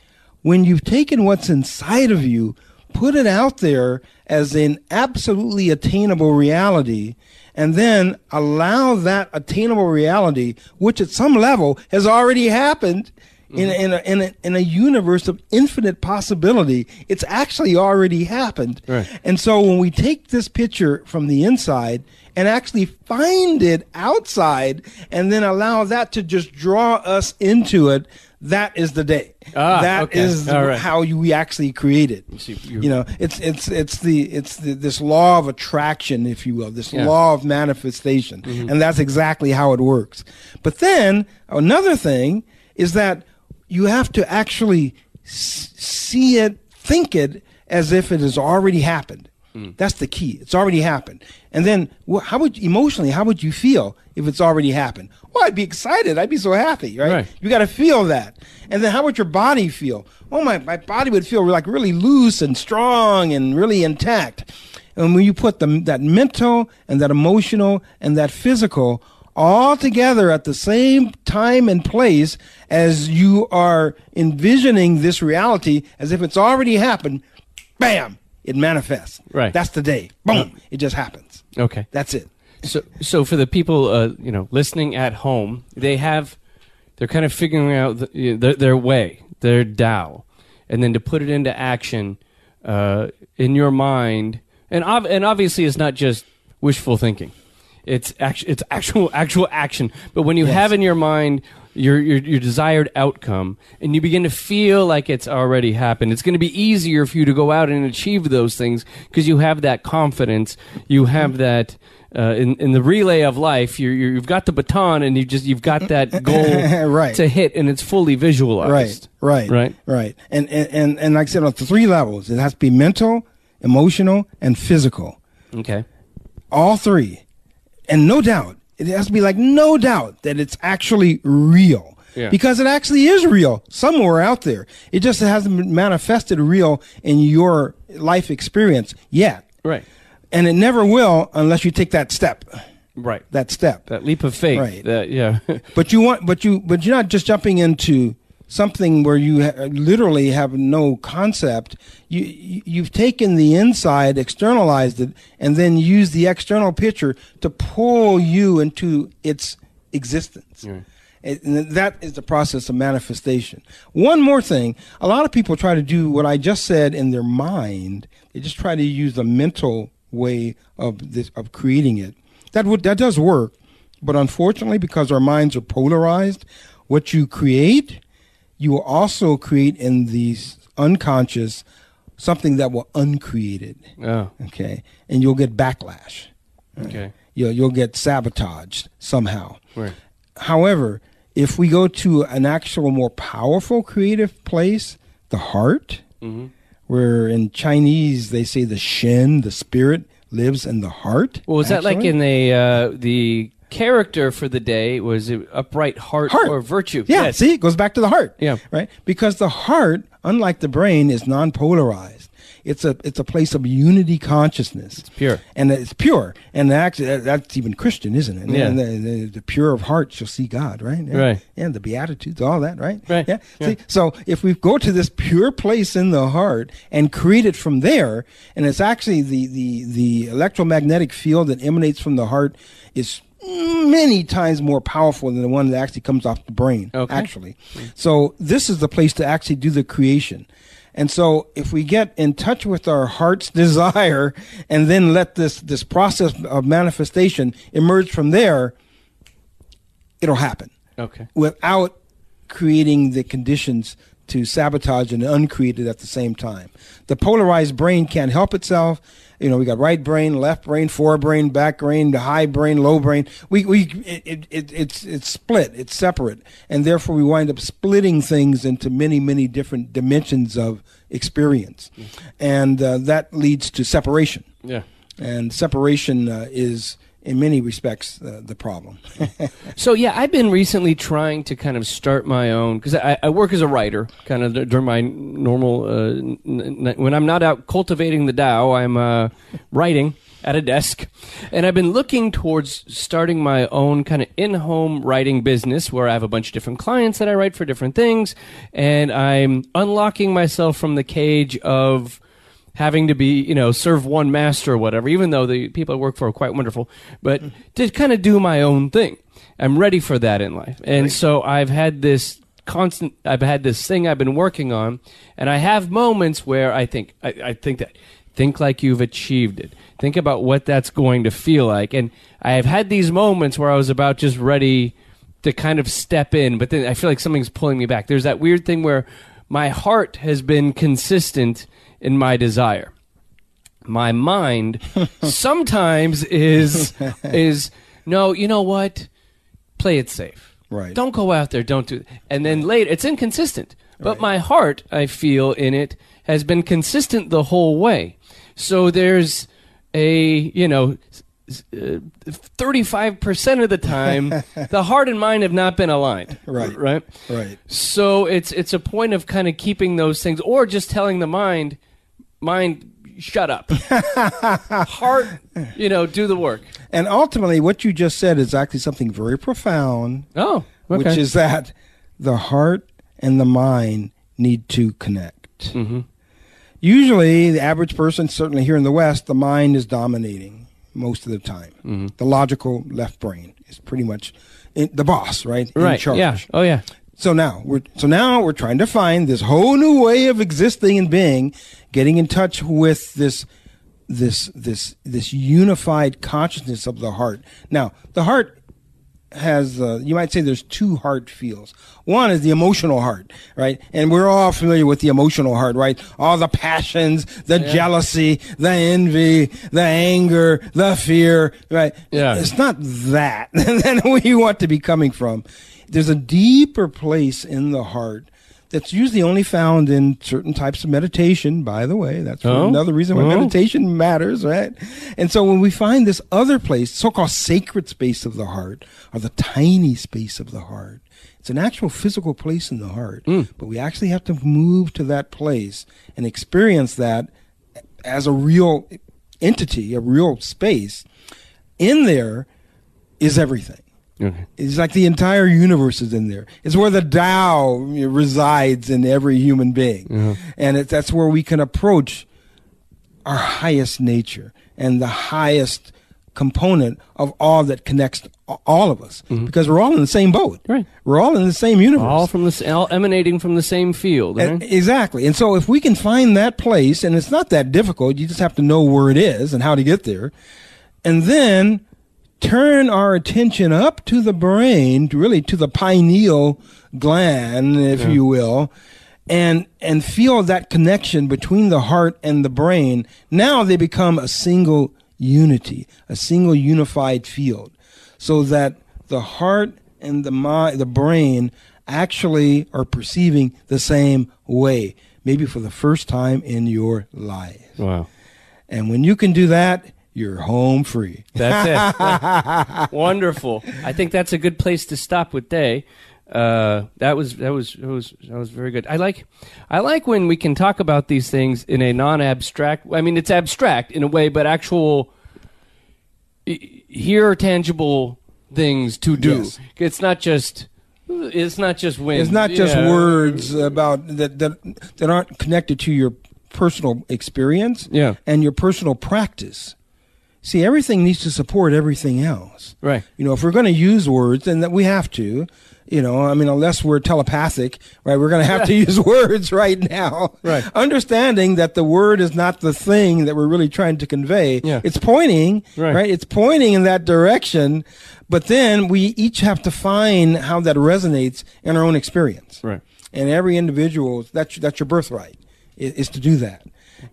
When you've taken what's inside of you, put it out there as an absolutely attainable reality, and then allow that attainable reality, which at some level has already happened in, a, in, a, in, a, in a universe of infinite possibility. It's actually already happened. Right. And so when we take this picture from the inside and actually find it outside and then allow that to just draw us into it, that is the Te. Ah, That okay. is right. how you, we actually create it. see, you- You know, it's it's it's the it's the, this law of attraction, if you will, this Yeah. Mm-hmm. law of manifestation, and that's exactly how it works. But then another thing is that you have to actually s- see it, think it as if it has already happened. Mm. That's the key. It's already happened. And then, wh- how would emotionally? How would you feel if it's already happened? Well, I'd be excited. I'd be so happy, right? Right. You got to feel that. And then, how would your body feel? Oh, my my body would feel like really loose and strong and really intact. And when you put the, that mental and that emotional and that physical all together at the same time and place as you are envisioning this reality as if it's already happened, bam, it manifests. Right. That's the Te. Boom. It just happens. Okay. That's it. So, so for the people, uh, you know, listening at home, they have, they're kind of figuring out the, you know, their, their way, their Tao, and then to put it into action uh, in your mind, and ob- and obviously it's not just wishful thinking, it's actual, it's actual actual action. But when you have in your mind your, your your desired outcome, and you begin to feel like it's already happened, it's going to be easier for you to go out and achieve those things because you have that confidence, you have that uh, in in the relay of life, you're, you're, you've got the baton, and you just you've got that goal Right. to hit, and it's fully visualized. Right, right, Right. right. And, and and and like I said, on three levels, it has to be mental, emotional, and physical. Okay. All three, and no doubt, it has to be like no doubt that it's actually real. Yeah. Because it actually is real somewhere out there. It just hasn't been manifested real in your life experience yet. Right. And it never will unless you take that step. Right. That step. That leap of faith. Right. That yeah. But you want, but you, but you're not just jumping into something where you ha- literally have no concept. You, you you've taken the inside, externalized it, and then used the external picture to pull you into its existence. It- And that is the process of manifestation. One more thing: a lot of people try to do what I just said in their mind. They just try to use the mental way of this of creating it. That would that does work, but unfortunately, because our minds are polarized, what you create, you will also create in the unconscious something that will uncreate it. oh. Okay, and you'll get backlash. Okay. You'll you'll get sabotaged somehow. Right. However, if we go to an actual more powerful creative place, the heart, Mm-hmm. where in Chinese they say the shen, the spirit, lives in the heart. Well, was that like in the uh, the character for the Te? Was upright heart, Heart. or virtue? Yeah, Yes. see, it goes back to the heart. Yeah. Right? Because the heart, unlike the brain, is non polarized. It's a it's a place of unity consciousness. It's pure. And it's pure. And actually that's even Christian, isn't it? Yeah. And the, the, the pure of heart shall see God, right? Yeah. Right. And the Beatitudes, all that, right? Right. Yeah. Yeah. See, so if we go to this pure place in the heart and create it from there, and it's actually the, the, the electromagnetic field that emanates from the heart is many times more powerful than the one that actually comes off the brain, Okay. actually. So this is the place to actually do the creation. And so if we get in touch with our heart's desire and then let this, this process of manifestation emerge from there, it'll happen Okay. without creating the conditions to sabotage and uncreate it at the same time. The polarized brain can't help itself. You know, we got right brain, left brain, forebrain, back brain, the high brain, low brain. We we it, it, it it's it's split, it's separate, and therefore we wind up splitting things into many many different dimensions of experience, and uh, that leads to separation. Yeah. And separation uh, is, in many respects, uh, the problem. So yeah, I've been recently trying to kind of start my own because I, I work as a writer, kind of during my normal uh, n- n- when I'm not out cultivating the Tao, I'm uh, writing at a desk, and I've been looking towards starting my own kind of in-home writing business where I have a bunch of different clients that I write for different things, and I'm unlocking myself from the cage of having to be, you know, serve one master or whatever, even though the people I work for are quite wonderful, but mm-hmm. to kind of do my own thing. I'm ready for that in life. And so I've had this constant. I've had this thing I've been working on, and I have moments where I think I, I think that think like you've achieved it. Think about what that's going to feel like, and I have had these moments where I was about just ready to kind of step in, but then I feel like something's pulling me back. There's that weird thing where my heart has been consistent in my desire. My mind sometimes is is no, you know what? Play it safe. Right. Don't go out there. Don't do. it. And then later, it's inconsistent. But my heart, I feel in it, has been consistent the whole way. So there's a you know. Uh, thirty-five percent of the time, the heart and mind have not been aligned. Right. right, Right. So it's it's a point of kind of keeping those things, or just telling the mind, mind, shut up. heart, you know, do the work. And ultimately, what you just said is actually something very profound, Oh, okay. which is that the heart and the mind need to connect. Mm-hmm. Usually, the average person, certainly here in the West, the mind is dominating most of the time. Mm-hmm. The logical left brain is pretty much in, the boss, right? In right. charge. Yeah. Oh, yeah. So now we're so now we're trying to find this whole new way of existing and being, getting in touch with this this this this unified consciousness of the heart. Now, the heart has uh, you might say there's two heart feels. One is the emotional heart, right? And we're all familiar with the emotional heart, right? All the passions, the jealousy, the envy, the anger, the fear, right? Yeah. It's not that that we want to be coming from. There's a deeper place in the heart that's usually only found in certain types of meditation, by the way. That's Oh. another reason why Oh. meditation matters, right? And so when we find this other place, so-called sacred space of the heart, or the tiny space of the heart, it's an actual physical place in the heart, hmm. but we actually have to move to that place and experience that as a real entity, a real space. In there is everything. Okay. It's like the entire universe is in there. It's where the Tao resides in every human being, uh-huh. and it, that's where we can approach our highest nature and the highest component of all that connects all of us, mm-hmm. because we're all in the same boat. Right. We're all in the same universe. All from the all emanating from the same field. And- Exactly. And so if we can find that place, and it's not that difficult, you just have to know where it is and how to get there, and then turn our attention up to the brain, really to the pineal gland, if you will, and and feel that connection between the heart and the brain. Now they become a single unity, a single unified field, so that the heart and the mind, the brain actually are perceiving the same way, maybe for the first time in your life. Wow. And when you can do that, you're home free. That's it. Wonderful. I think that's a good place to stop with Te. Uh, that was that was that was that was very good. I like I like when we can talk about these things in a non-abstract. I mean, it's abstract in a way, but actual here are tangible things to do. Yes. It's not just it's not just when It's not just yeah. words about that, that that aren't connected to your personal experience Yeah. and your personal practice. See, everything needs to support everything else. Right. You know, if we're going to use words, then that we have to. You know, I mean, unless we're telepathic, right? We're going to have to use words right now. Right. Understanding that the word is not the thing that we're really trying to convey. Yeah. It's pointing, Right. right? It's pointing in that direction, but then we each have to find how that resonates in our own experience. Right. And every individual, that's that's your birthright, is, is to do that.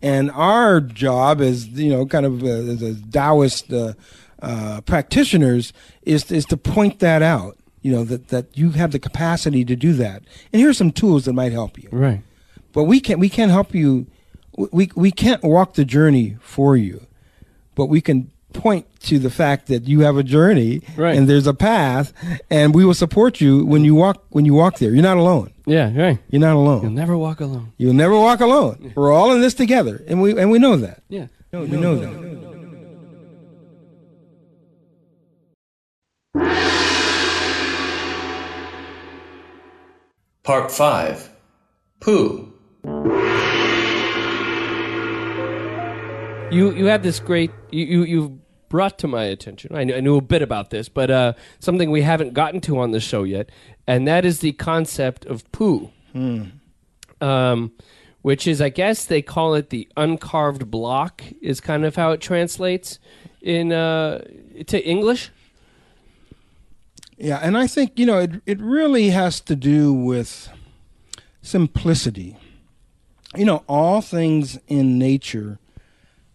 And our job as you know, kind of uh, as a Taoist uh, uh, practitioners, is is to point that out. You know that that you have the capacity to do that. And here are some tools that might help you. Right. But we can't, we can't help you. We we can't walk the journey for you, but we can point to the fact that you have a journey Right. and there's a path, and we will support you when you walk when you walk there. You're not alone. Yeah. Right. You're not alone You'll never walk alone. You'll never walk alone. We're all in this together, and we and we know that. Yeah. We know that. Part 5 Pu. You you have this great you you you've brought to my attention. I knew, I knew a bit about this, but uh, something we haven't gotten to on the show yet, and that is the concept of Pu. Um, which is, I guess they call it the uncarved block, is kind of how it translates in uh, to English. Yeah, and I think you know it. It really has to do with simplicity. You know, all things in nature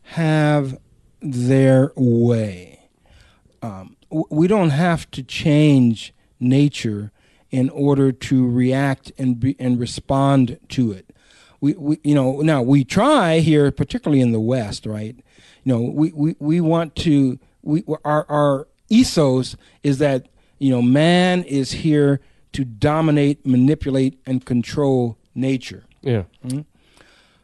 have their way. Um, we don't have to change nature in order to react and be, and respond to it. We, we, you know, now we try here, particularly in the West, right? You know, we, we, we want to, we, our, our ethos is that, you know, man is here to dominate, manipulate, and control nature. Yeah.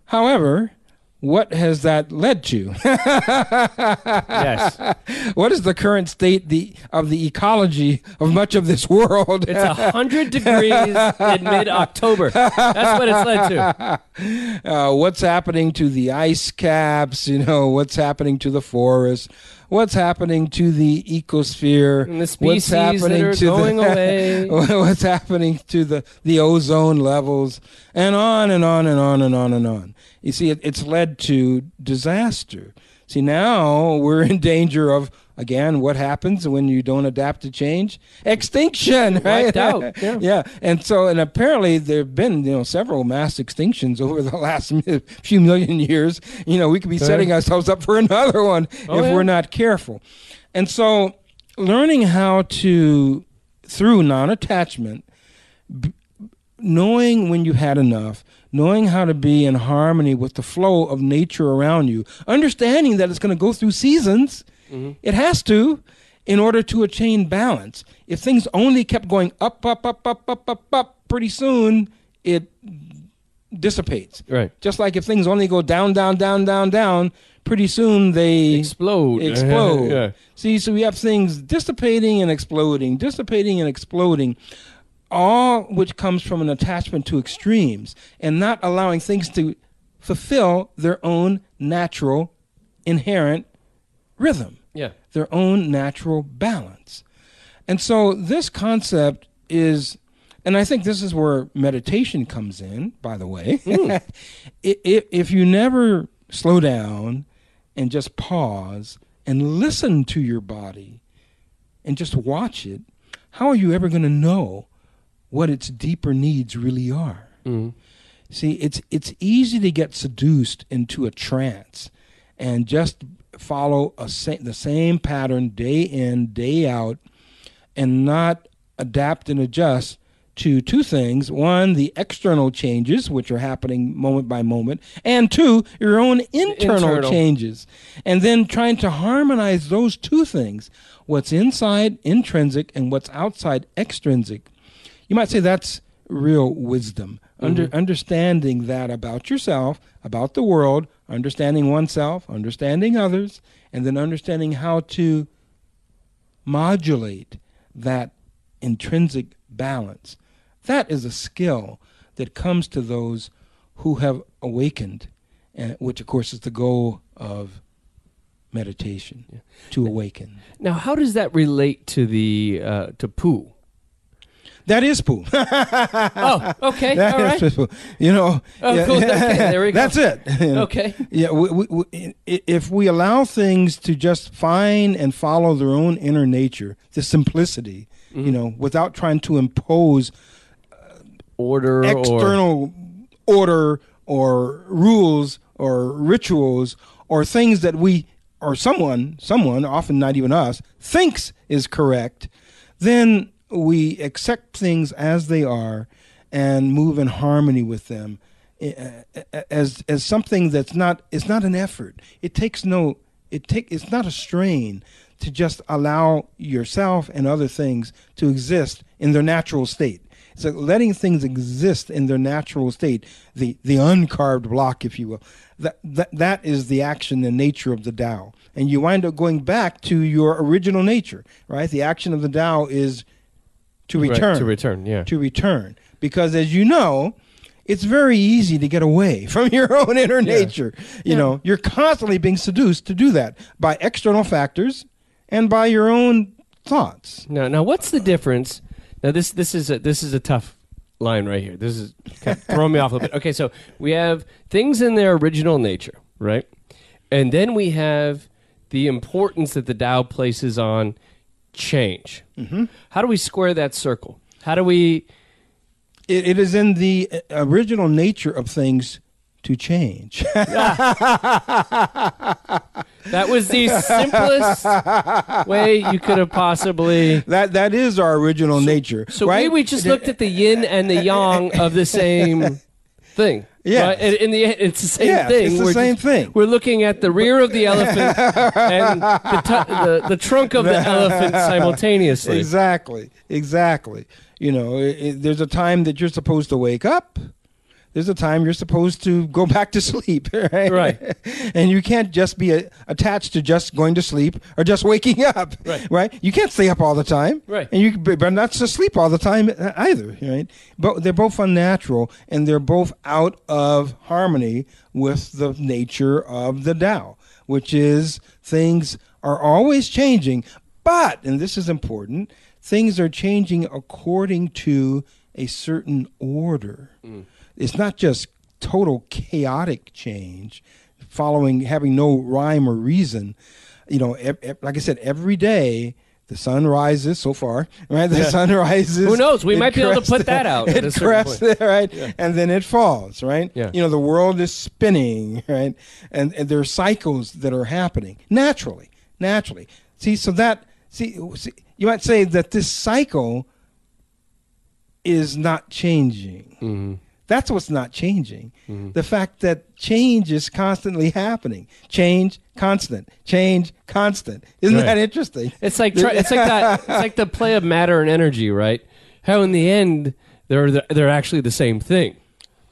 However, what has that led to? yes. what is the current state the, of the ecology of much of this world? It's a hundred degrees in mid-October. That's what it's led to. uh, what's happening to the ice caps? You know, what's happening to the forest? What's happening to the ecosphere? And the what's species that happening are to going the, away. what's happening to the, the ozone levels? And on and on and on and on and on. You see, it, it's led to disaster. See, now we're in danger of again what happens when you don't adapt to change extinction right out, yeah. and so and apparently there have been you know several mass extinctions over the last few million years you know we could be setting ourselves up for another one Oh, if yeah. we're not careful and so learning how to through non-attachment knowing when you've had enough, knowing how to be in harmony with the flow of nature around you, understanding that it's going to go through seasons. Mm-hmm. It has to in order to attain balance. If things only kept going up, up, up, up, up, up, up, pretty soon it dissipates. Right. Just like if things only go down, down, down, down, down, pretty soon they Explode. explode. yeah. See, so we have things dissipating and exploding, dissipating and exploding, all which comes from an attachment to extremes and not allowing things to fulfill their own natural, inherent rhythm, Yeah. their own natural balance. And so this concept is, and I think this is where meditation comes in, by the way. Hmm. If, if you never slow down and just pause and listen to your body and just watch it, how are you ever going to know what its deeper needs really are? Mm-hmm. See, it's it's easy to get seduced into a trance and just follow a sa- the same pattern day in day out and not adapt and adjust to two things one the external changes which are happening moment by moment and two your own internal, Internal. changes and then trying to harmonize those two things what's inside intrinsic and what's outside extrinsic you might say that's real wisdom. Under understanding that about yourself about the world understanding oneself understanding others and then understanding how to modulate that intrinsic balance. That is a skill that comes to those who have awakened uh, which of course is the goal of meditation to awaken. Now, how does that relate to the uh, to Pu? That is Pu Oh, okay, That all is right. Pu. you know Oh, yeah, cool. Okay, there we go. that's it you know. Okay. Yeah, we, we, we, if we allow things to just find and follow their own inner nature, the simplicity, Mm-hmm. you know, without trying to impose Order or external order or rules or rituals or things that we or someone, someone, often not even us, thinks is correct, then we accept things as they are and move in harmony with them eh, eh, as as something that's not it's not an effort. It takes no it take it's not a strain to just allow yourself and other things to exist in their natural state. It's like letting things exist in their natural state, the the uncarved block, if you will. That that that is the action and nature of the Tao, and you wind up going back to your original nature, right? The action of the Tao is to Right, return, to return, yeah. to return, because as you know, it's very easy to get away from your own inner nature. You know, you're constantly being seduced to do that by external factors and by your own thoughts. Now, now, what's the difference? Now, this this is a, this is a tough line right here. This is kind of throwing me off a little bit. Okay, so we have things in their original nature, right? And then we have the importance that the Tao places on change. Mm-hmm. How do we square that circle? How do we? It, it is in the uh, original nature of things to change. That was the simplest way you could have possibly. that that is our original nature. So right? maybe we just looked at the yin and the yang of the same thing. Yeah. Right? In, in the end, it's the same Yeah, thing. it's the We're same just- thing. We're looking at the rear of the elephant and the, tu- the the trunk of the elephant simultaneously. Exactly, exactly. You know, it, it- there's a time that you're supposed to wake up. There's a time you're supposed to go back to sleep, right? Right. And you can't just be a, attached to just going to sleep or just waking up, Right. You can't stay up all the time, Right. And you but but not to sleep all the time either, right? But they're both unnatural and they're both out of harmony with the nature of the Tao, which is things are always changing, but and this is important, things are changing according to a certain order. Mm. It's not just total chaotic change, following having no rhyme or reason. You know, like I said, every day the sun rises. So far, right? The sun rises. Who knows? We might be able to put that out It crests, right? And then it falls, right? Yeah. You know, the world is spinning, right? And, and there are cycles that are happening naturally, naturally. See, so that see, see, you might say that this cycle is not changing. Mm-hmm. That's what's not changing. Mm-hmm. The fact that change is constantly happening. Change, constant. Change, constant. Isn't Right. that interesting? It's like try, it's like that. It's like the play of matter and energy, right? How in the end they're the, they're actually the same thing,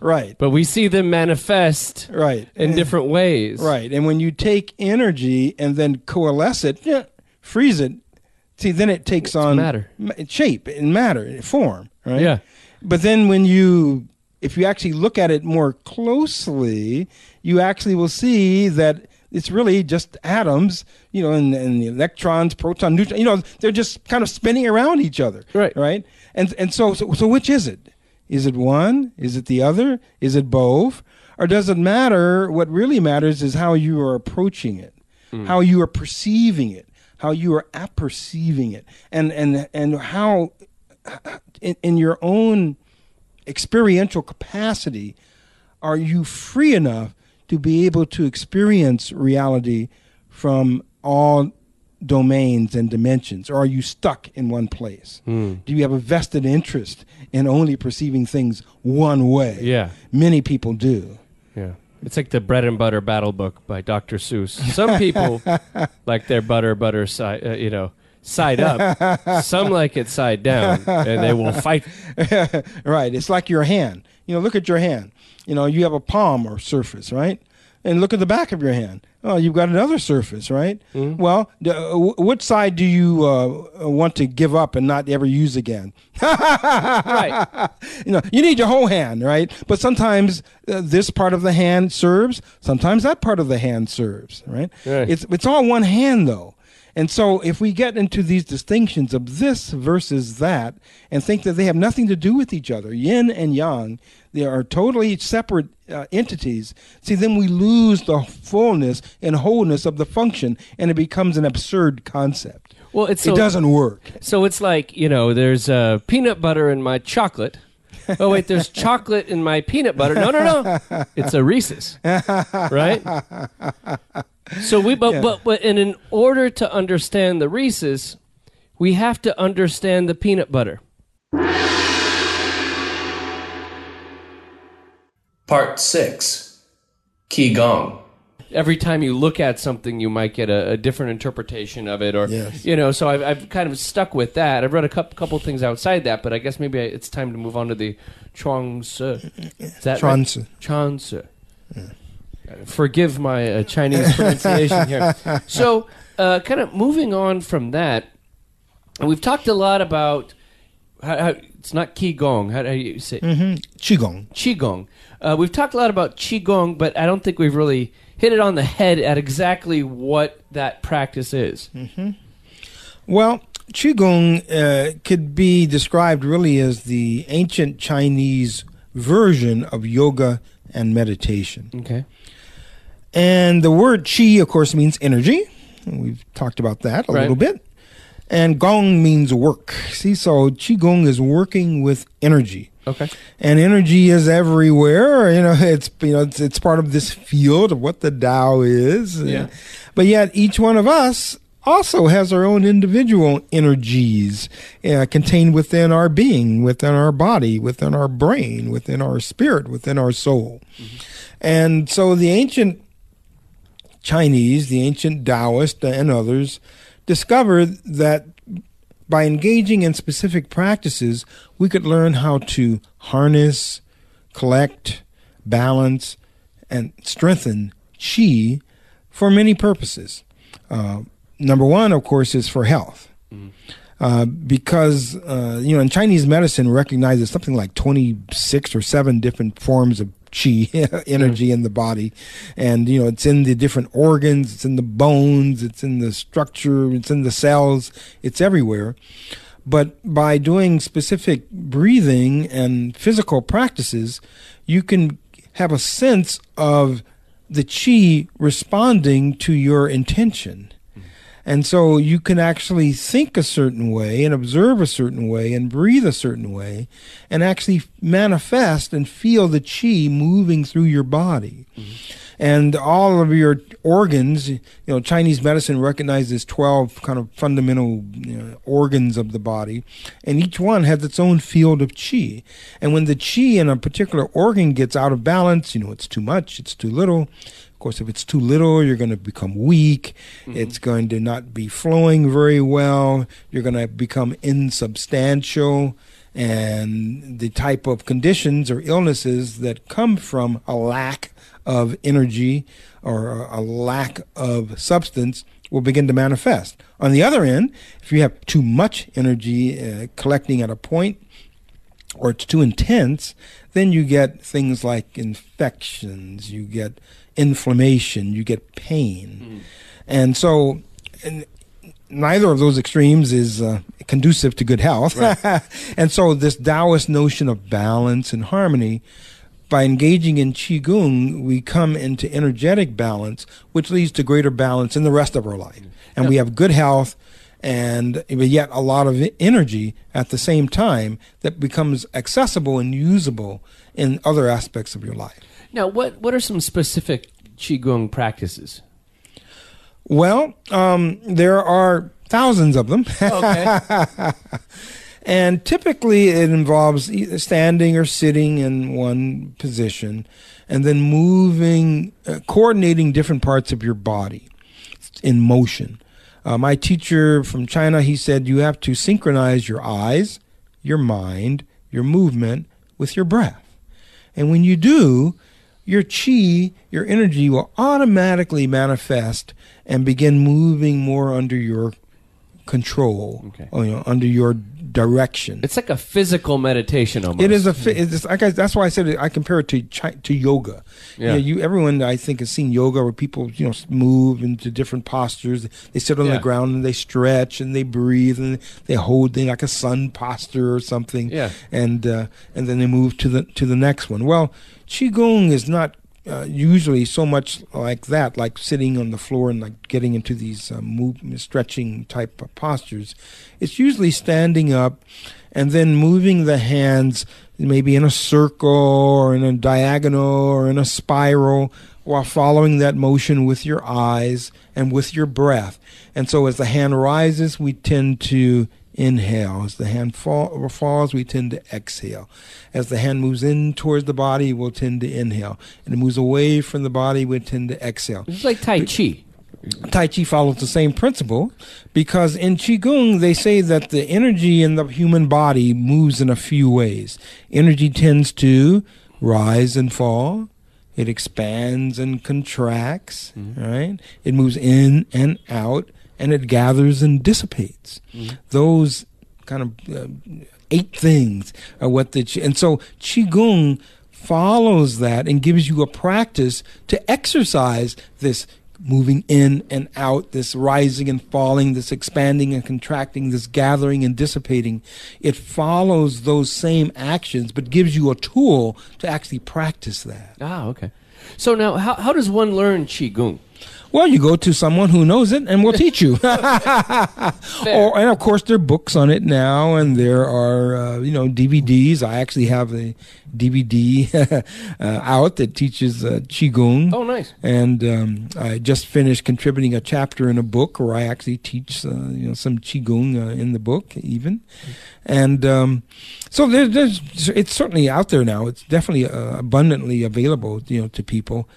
Right. but we see them manifest Right. in different ways. Right. And when you take energy and then coalesce it, yeah, freeze it, see, then it takes on matter. ma- shape and matter, and form, right? Yeah. But then when you, if you actually look at it more closely, you actually will see that it's really just atoms, you know, and, and the electrons, proton, neutron, you know, they're just kind of spinning around each other. Right. Right. And, and so, so, so which is it? Is it one? Is it the other? Is it both? Or does it matter? What really matters is how you are approaching it, hmm. how you are perceiving it, how you are apperceiving it, and and and how in, in your own experiential capacity are you free enough to be able to experience reality from all domains and dimensions or are you stuck in one place do you have a vested interest in only perceiving things one way Yeah. many people do Yeah. It's like the bread and butter battle book by Dr. Seuss. Some people like their butter butter side, uh, you know, side up. Some like it side down, and they will fight. right. It's like your hand. You know, look at your hand. You know, you have a palm or surface, right? And look at the back of your hand. Oh, you've got another surface, right? Well, the, uh, w- which side do you uh, want to give up and not ever use again? Right. you know, you need your whole hand, right? But sometimes uh, this part of the hand serves, sometimes that part of the hand serves, right? Right. It's it's all one hand though. And so if we get into these distinctions of this versus that and think that they have nothing to do with each other, yin and yang, they are totally separate uh, entities. See, then we lose the fullness and wholeness of the function and it becomes an absurd concept. Well, it's so, it doesn't work. So it's like you know, there's uh, peanut butter in my chocolate. Oh wait, there's chocolate in my peanut butter. No, no, no, it's a Reese's, right? So we, but, but but and in order to understand the Reese's, we have to understand the peanut butter. Part 6 Qigong. Every time you look at something, you might get a, a different interpretation of it, or Yes. you know. So I've, I've kind of stuck with that. I've read a couple, couple things outside that, but I guess maybe I, it's time to move on to the Chuang Tzu. Is that? Chuang-Tzu. Chuang Tzu. Forgive my uh, Chinese pronunciation here. So, uh, kind of moving on from that, we've talked a lot about How, how, it's not qigong. How do you say? Qigong. Qigong. Uh, we've talked a lot about qigong, but I don't think we've really hit it on the head at exactly what that practice is. Well, Qigong uh, could be described really as the ancient Chinese version of yoga and meditation. Okay. And the word qi, of course, means energy. We've talked about that a Right. little bit. And gong means work. See, so qigong is working with energy. Okay. And energy is everywhere. You know, it's you know it's, it's part of this field of what the Tao is. Yeah. But yet, each one of us also has our own individual energies uh, contained within our being, within our body, within our brain, within our spirit, within our soul. And so, the ancient Chinese, the ancient Taoist, and others discovered that by engaging in specific practices, we could learn how to harness, collect, balance, and strengthen chi for many purposes. Uh, number one, of course, is for health. Uh, because uh, you know, in Chinese medicine, recognizes something like twenty six or seven different forms of chi energy in the body, and you know, it's in the different organs, it's in the bones, it's in the structure, it's in the cells, it's everywhere. But by doing specific breathing and physical practices, you can have a sense of the chi responding to your intention. And so you can actually think a certain way and observe a certain way and breathe a certain way and actually manifest and feel the chi moving through your body. And all of your organs, you know, Chinese medicine recognizes 12 kind of fundamental you know, organs of the body, and each one has its own field of chi. And when the chi in a particular organ gets out of balance, you know, it's too much, it's too little. Of course, if it's too little, you're going to become weak. It's going to not be flowing very well. You're going to become insubstantial. And the type of conditions or illnesses that come from a lack of energy or a lack of substance will begin to manifest. On the other end, if you have too much energy uh, collecting at a point, or it's too intense, then you get things like infections, you get inflammation, you get pain. And so, and neither of those extremes is uh, conducive to good health. and so, this Taoist notion of balance and harmony, by engaging in Qigong, we come into energetic balance, which leads to greater balance in the rest of our life. And we have good health and yet a lot of energy at the same time that becomes accessible and usable in other aspects of your life. Now, what what are some specific qigong practices? Well, um, there are thousands of them. Okay. And typically it involves standing or sitting in one position and then moving, uh, coordinating different parts of your body in motion. Uh, my teacher from China, he said you have to synchronize your eyes, your mind, your movement with your breath. And when you do, your chi, your energy will automatically manifest and begin moving more under your control, Okay. or, you know, under your direction. It's like a physical meditation almost. It is a. It's like I, that's why I said it, I compare it to to yoga. Yeah. You, you everyone I think has seen yoga where people you know move into different postures. They sit on Yeah. the ground and they stretch and they breathe and they hold they like a sun posture or something. Yeah. And uh, and then they move to the to the next one. Well, qigong is not. Uh, usually, so much like that, like sitting on the floor and like getting into these uh, move, stretching type of postures. It's usually standing up and then moving the hands maybe in a circle or in a diagonal or in a spiral while following that motion with your eyes and with your breath. And so as the hand rises, we tend to inhale. As the hand fall, falls, we tend to exhale. As the hand moves in towards the body, we'll tend to inhale. And it moves away from the body, we tend to exhale. It's like Tai Chi. Tai Chi follows the same principle because in Qigong they say that the energy in the human body moves in a few ways. Energy tends to rise and fall. It expands and contracts, mm-hmm. right? It moves in and out and it gathers and dissipates. Those kind of uh, eight things are what the Qi- and so qigong follows that and gives you a practice to exercise this moving in and out, this rising and falling, this expanding and contracting, this gathering and dissipating. It follows those same actions, but gives you a tool to actually practice that. Ah, okay. So now, how, how does one learn qigong? Well, you go to someone who knows it and will teach you. or, and of course, there are books on it now, and there are uh, you know DVDs. I actually have a DVD uh, out that teaches uh, qigong. Oh, nice. And um, I just finished contributing a chapter in a book where I actually teach uh, you know some qigong uh, in the book even, and um, so there, there's it's certainly out there now. It's definitely uh, abundantly available you know to people.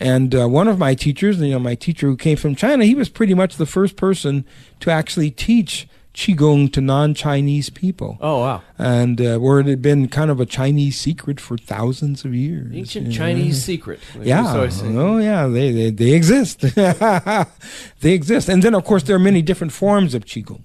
And uh, one of my teachers, you know, my teacher who came from China, he was pretty much the first person to actually teach qigong to non-Chinese people. Oh, wow. And uh, where it had been kind of a Chinese secret for thousands of years. Ancient you know. Chinese secret. like Yeah. we always say. Oh, yeah. They they, they exist. they exist. And then, of course, there are many different forms of qigong.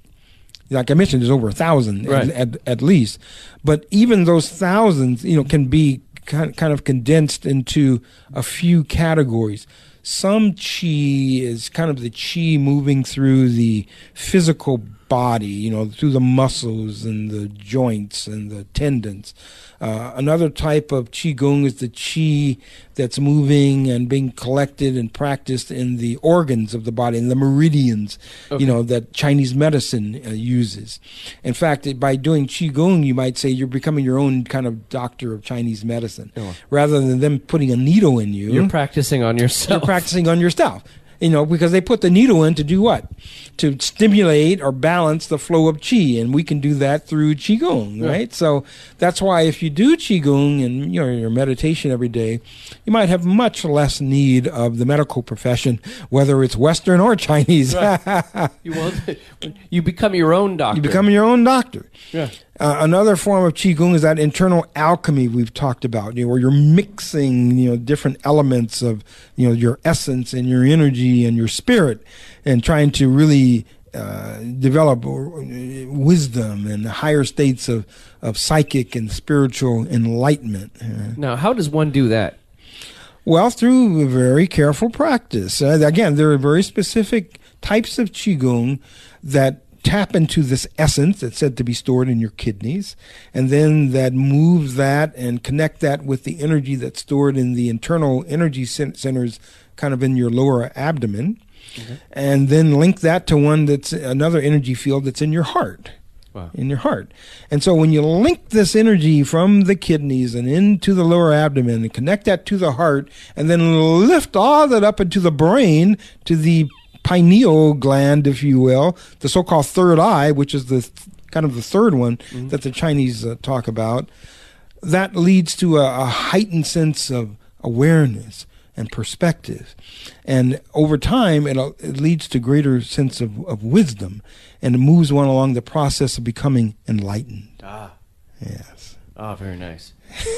Like I mentioned, there's over a thousand Right. at, at, at least. But even those thousands, you know, can be kind of condensed into a few categories. Some chi is kind of the chi moving through the physical body, you know, through the muscles and the joints and the tendons. Uh, another type of qigong is the qi that's moving and being collected and practiced in the organs of the body, in the meridians, you know, that Chinese medicine uh, uses. In fact, it- by doing qigong, you might say you're becoming your own kind of doctor of Chinese medicine, rather than them putting a needle in you You're practicing on yourself. you're practicing on yourself. You know, because they put the needle in to do what? To stimulate or balance the flow of qi, and we can do that through qigong, right? So that's why if you do qigong and you know your meditation every day, you might have much less need of the medical profession, whether it's Western or Chinese. You, will, you become your own doctor. you become your own doctor. Yeah. Uh, another form of qigong is that internal alchemy we've talked about, you know, where you're mixing, you know, different elements of, you know, your essence and your energy and your spirit, and trying to really uh, develop uh, wisdom and higher states of of psychic and spiritual enlightenment. Uh, Now, how does one do that? well, through very careful practice. Uh, again, there are very specific types of qigong that tap into this essence that's said to be stored in your kidneys, and then that moves that and connect that with the energy that's stored in the internal energy centers, kind of in your lower abdomen, mm-hmm. and then link that to one that's another energy field that's in your heart Wow. in your heart. And so when you link this energy from the kidneys and into the lower abdomen and connect that to the heart and then lift all that up into the brain to the pineal gland, if you will, the so-called third eye, which is the th- kind of the third one that the Chinese uh, talk about, that leads to a, a heightened sense of awareness and perspective. And over time, it, it leads to greater sense of, of wisdom and it moves one along the process of becoming enlightened. Ah. Yes. Oh, very nice.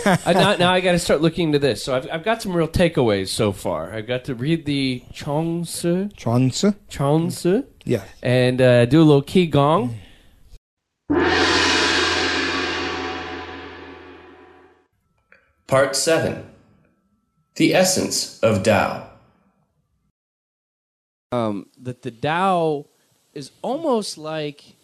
I, now, now I got to start looking into this. So I've, I've got some real takeaways so far. I've got to read the Chongsu, Chuang-Tzu? Chongsu, Yes. and uh, do a little qigong. Part 7 The Essence of Tao. um, that the Tao is almost like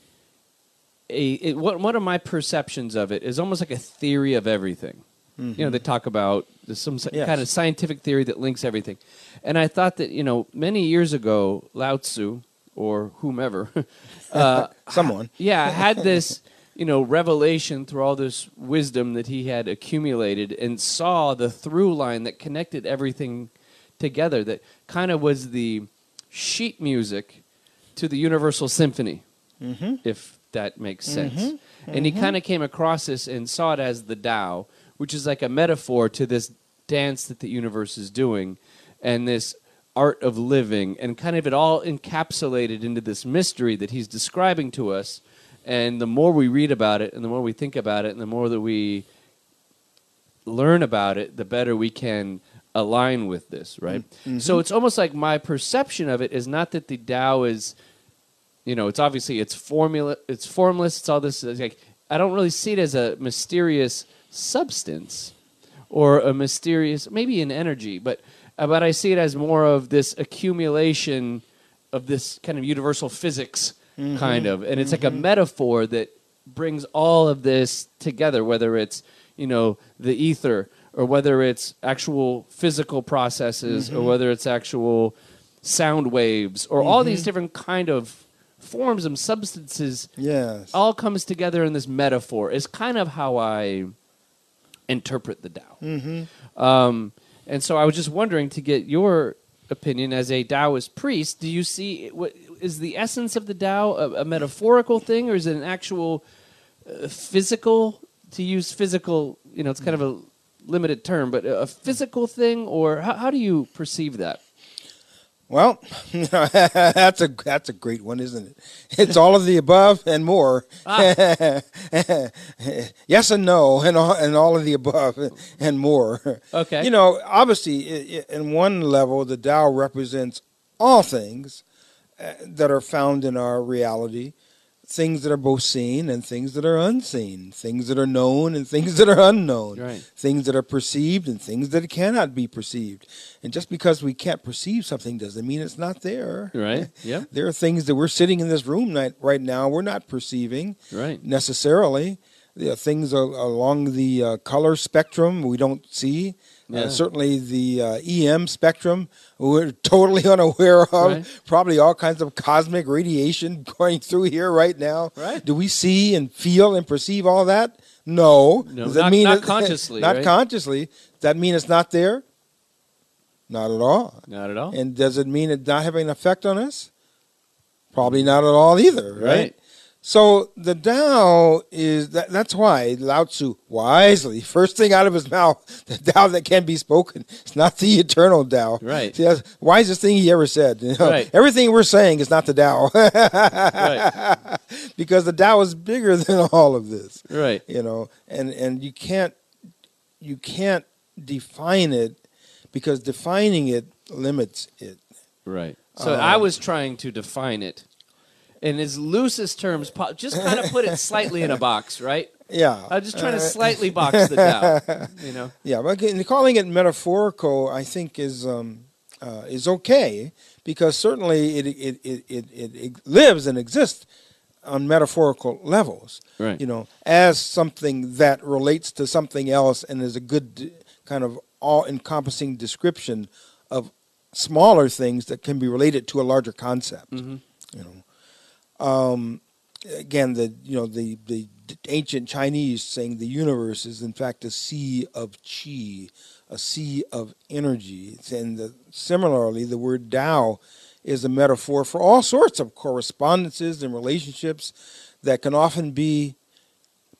a it, what one of my perceptions of it is almost like a theory of everything. You know, they talk about some Yes. kind of scientific theory that links everything, and I thought that you know many years ago Lao Tzu or whomever, uh, Someone. yeah, had this you know revelation through all this wisdom that he had accumulated and saw the through line that connected everything together that kind of was the sheet music to the universal symphony if that makes mm-hmm. sense. And he mm-hmm. kind of came across this and saw it as the Tao which is like a metaphor to this dance that the universe is doing and this art of living and kind of it all encapsulated into this mystery that he's describing to us. And the more we read about it and the more we think about it and the more that we learn about it the better we can align with this right? Mm-hmm. So it's almost like my perception of it is not that the Tao is you know it's obviously it's formula it's formless it's all this it's like I don't really see it as a mysterious substance or a mysterious maybe an energy, but uh, but I see it as more of this accumulation of this kind of universal physics mm-hmm. kind of, and it's like a mm-hmm. metaphor that brings all of this together, whether it's you know the ether or whether it's actual physical processes or mm-hmm. whether it's actual sound waves or all these different kind of forms and substances Yes. all comes together in this metaphor is kind of how I interpret the Tao. Mm-hmm. Um, and so I was just wondering to get your opinion as a Taoist priest. Do you see what is the essence of the Tao a, a metaphorical thing, or is it an actual uh, physical? To use physical, you know, it's kind of a limited term, but a a physical thing, or how, how do you perceive that? Well, that's a that's a great one, isn't it? It's all of the above and more. yes and no, and all, and all of the above and more. Okay. You know, obviously, in one level, the Tao represents all things uh, that are found in our reality, things that are both seen and things that are unseen, things that are known and things that are unknown, Right. things that are perceived and things that cannot be perceived. And just because we can't perceive something doesn't mean it's not there. Right. Yeah. There are things that we're sitting in this room right now we're not perceiving Right. necessarily. There are things along the uh, color spectrum we don't see. Yeah. Uh, certainly the uh, EM spectrum we're totally unaware of. Right. Probably all kinds of cosmic radiation going through here right now. Right. Do we see and feel and perceive all that? No. No, Does that not- mean not it- consciously, not right? consciously. Does that mean it's not there? Not at all. Not at all. And does it mean it not having an effect on us? Probably not at all either, right? Right. So the Tao is that, that's why Lao Tzu wisely, first thing out of his mouth, the Tao that can be spoken. It's not the eternal Tao. Right. See, that's the wisest thing he ever said. you know. Right. Everything we're saying is not the Tao right. because the Tao is bigger than all of this Right. you know and and you can't you can't define it because defining it limits it Right. So I um, was trying to define it in as loosest terms, po- just kind of put it slightly in a box, right? yeah I'm just trying to slightly box the Tao, you know. yeah but calling it metaphorical i think is um uh, is okay because certainly it it, it, it, it lives and exists on metaphorical levels Right. you know as something that relates to something else and is a good kind of all encompassing description of smaller things that can be related to a larger concept Mm-hmm. you know um again the you know the the ancient chinese saying the universe is in fact a sea of qi a sea of energy and the, similarly the word Tao is a metaphor for all sorts of correspondences and relationships that can often be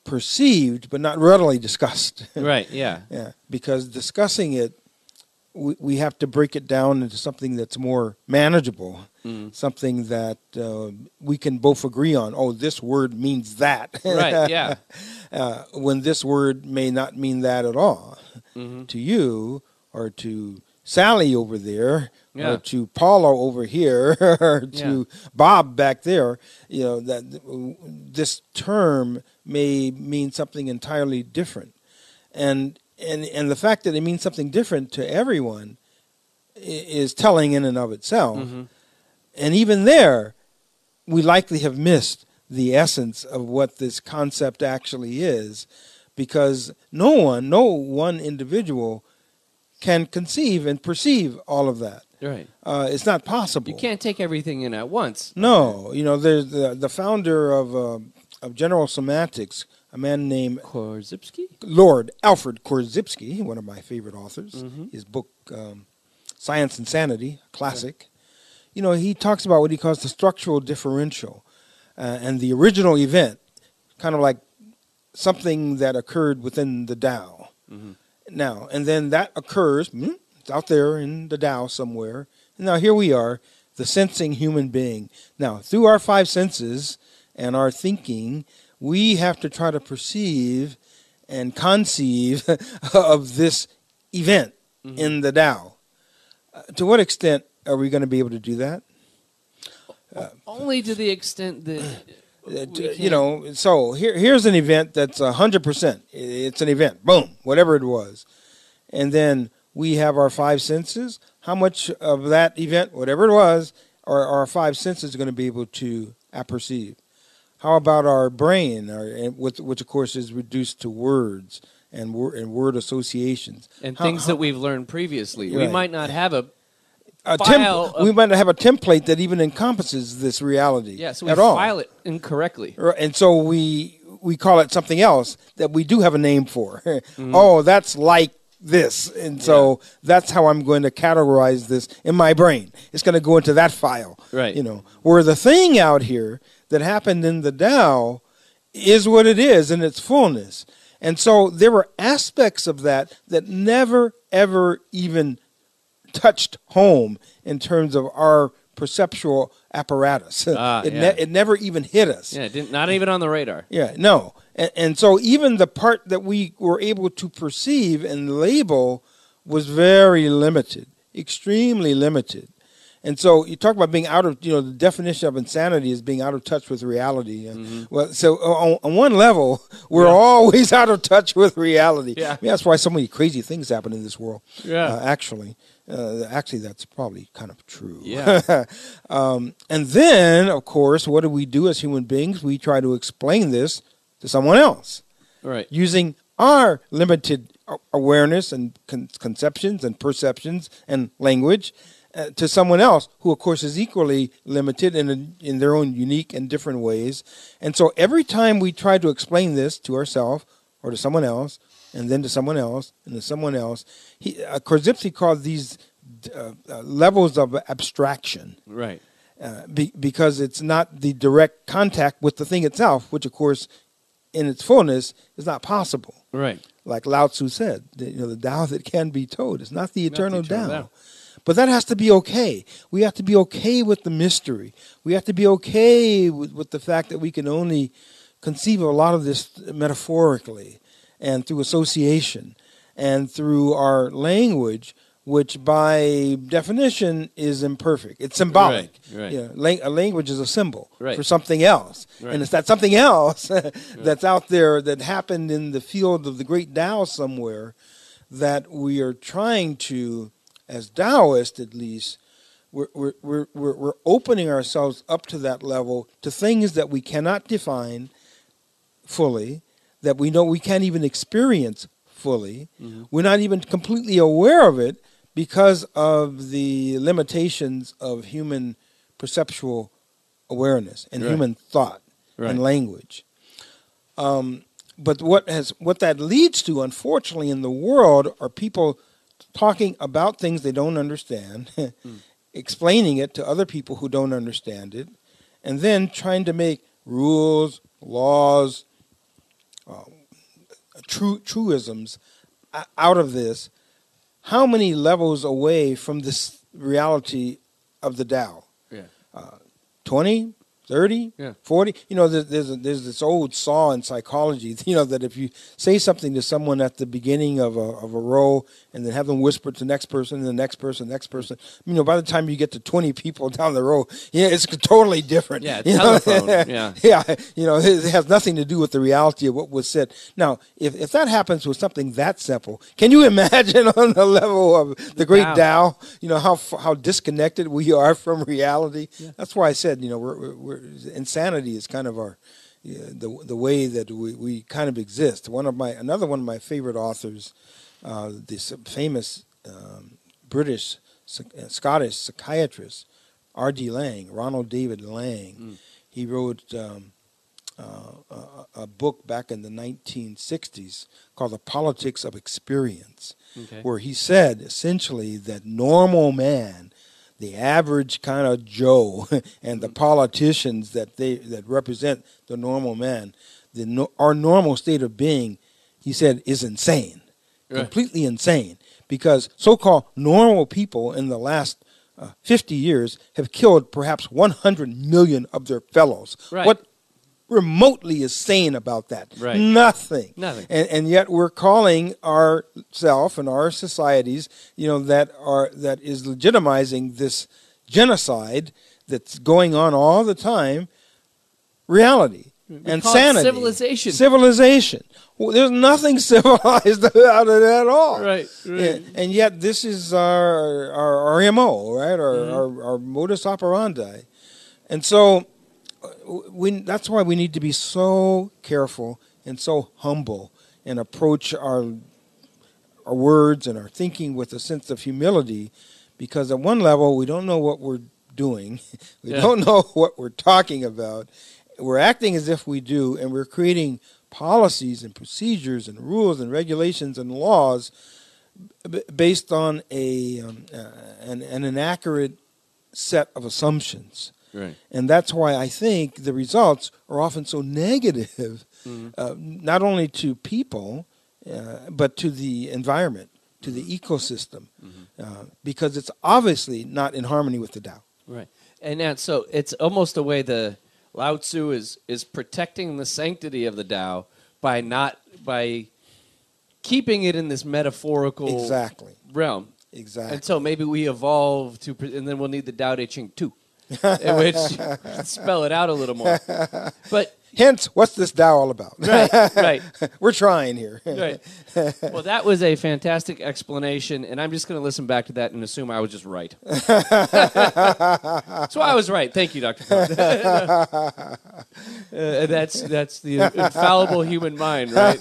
perceived but not readily discussed Right. Yeah. yeah, because discussing it, we, we have to break it down into something that's more manageable, Mm. something that uh, we can both agree on. Oh, this word means that. Right. Yeah. uh, when this word may not mean that at all Mhm. to you or to Sally over there Yeah. or to Paulo over here or to Bob back there. You know that this term may mean something entirely different, and and and the fact that it means something different to everyone is telling in and of itself. Mhm. And even there, we likely have missed the essence of what this concept actually is, because no one, no one individual, can conceive and perceive all of that. Right. Uh, it's not possible. You can't take everything in at once. No, you know, there's the the founder of uh, of General Semantics, a man named Korzybski? Lord Alfred Korzybski, one of my favorite authors. Mhm. His book um, Science and Sanity, classic. You know, he talks about what he calls the structural differential uh, and the original event, kind of like something that occurred within the Tao. Mhm. Now, and then that occurs hmm, it's out there in the Tao somewhere. And Now here we are, the sensing human being. Now, through our five senses and our thinking, we have to try to perceive and conceive of this event in the Tao. Uh, to what extent are we going to be able to do that? Only to the extent that Uh, you know, so here here's an event that's hundred percent. It's an event. Boom, whatever it was, and then we have our five senses. How much of that event, whatever it was, are our five senses going to be able to apperceive? How about our brain, our, with, which of course is reduced to words and, wor- and word associations and How- things how- that we've learned previously. We might not have a a file temp- we might not have a template that even encompasses this reality yeah, so we at all. file it incorrectly. Right, and so we we call it something else that we do have a name for. Mm-hmm. Oh, that's like this, and so that's how I'm going to categorize this in my brain. It's going to go into that file, Right. You know, where the thing out here that happened in the Tao is what it is in its fullness, and so there were aspects of that that never ever even touched home in terms of our perceptual apparatus. Ah, it, yeah. ne- it never even hit us. Yeah, didn't, not even on the radar. Yeah, no. And, and so even the part that we were able to perceive and label was very limited, extremely limited. And so you talk about being out of, you know, the definition of insanity is being out of touch with reality. And Well, so on, on one level, we're always out of touch with reality. Yeah. I mean, that's why so many crazy things happen in this world. Yeah. Uh, actually, uh, actually, that's probably kind of true. Yeah. um, and then, of course, what do we do as human beings? We try to explain this to someone else Right. using our limited awareness and con- conceptions and perceptions and language uh, to someone else who, of course, is equally limited in in their own unique and different ways. And so, every time we try to explain this to ourselves or to someone else, and then to someone else and to someone else, he, uh, Korzybski called these uh, uh, levels of abstraction Right. uh, be, because it's not the direct contact with the thing itself, which of course, in its fullness, is not possible. Right. Like Lao Tzu said, the, you know, the Tao that can be told is not the Not the eternal, eternal Tao. But that has to be okay. We have to be okay with the mystery. We have to be okay with, with the fact that we can only conceive of a lot of this metaphorically and through association and through our language, which by definition is imperfect. It's symbolic. Right, right. You know, lang- a language is a symbol Right. for something else. And it's that something else that's out there that happened in the field of the great Tao somewhere that we are trying to, as Taoists at least, we're, we're, we're, we're we're opening ourselves up to that level to things that we cannot define fully, that we know we can't even experience fully. We're not even completely aware of it because of the limitations of human perceptual awareness and Right. human thought Right. and language. Um, but what has what that leads to, unfortunately, in the world, are people talking about things they don't understand, explaining it to other people who don't understand it, and then trying to make rules, laws, uh, true truisms out of this. How many levels away from this reality of the Tao? Yeah. 20 30 Yeah. 40 you know there- there's a, there's this old saw in psychology you know that if you say something to someone at the beginning of a of a row and then have them whisper to the next person and the next person the next person you know by the time you get to 20 people down the row yeah it's totally different Yeah, you know? telephone, yeah. yeah you know it has nothing to do with the reality of what was said now if if that happens with something that simple can you imagine on the level of the great Tao. Tao you know how how disconnected we are from reality. That's why I said you know we're, we're, we're insanity is kind of our yeah, the the way that we, we kind of exist. One of my another one of my favorite authors, uh, this famous um, British uh, Scottish psychiatrist R. D. Laing, Ronald David Laing. He wrote. Um, uh, a, a book back in the 1960s called The Politics of Experience, Okay. where he said essentially that normal man, the average kind of Joe, and the politicians that they that represent the normal man, the no, our normal state of being, he said, is insane, Right. completely insane, because so-called normal people in the last uh, 50 years have killed perhaps 100 million of their fellows. Right. What remotely is sane about that? Right. Nothing. Nothing. And, and yet we're calling ourself and our societies, you know, that are that is legitimizing this genocide that's going on all the time reality and call it sanity. civilization. Civilization. Well, there's nothing civilized about it at all. Right, right. And, and yet, this is our our, our mo, right? Our, Mm-hmm. our our modus operandi, and so we. That's why we need to be so careful and so humble and approach our our words and our thinking with a sense of humility, because at one level we don't know what we're doing, we Yeah. don't know what we're talking about. We're acting as if we do, and we're creating policies and procedures and rules and regulations and laws b- based on a um, uh, an, an inaccurate set of assumptions. Right. And that's why I think the results are often so negative, uh, not only to people, uh, but to the environment, to the ecosystem, uh, because it's obviously not in harmony with the Tao. Right. And so it's almost a way the Lao Tzu is is protecting the sanctity of the Tao by not by keeping it in this metaphorical Exactly. realm. Exactly. And so maybe we evolve to, and then we'll need the Tao Te Ching too, which spell it out a little more. But Hence, what's this Tao all about? right, right. We're trying here. Right. Well, that was a fantastic explanation, and I'm just going to listen back to that and assume I was just right. so I was right. Thank you, Doctor. uh, that's that's the infallible human mind, right?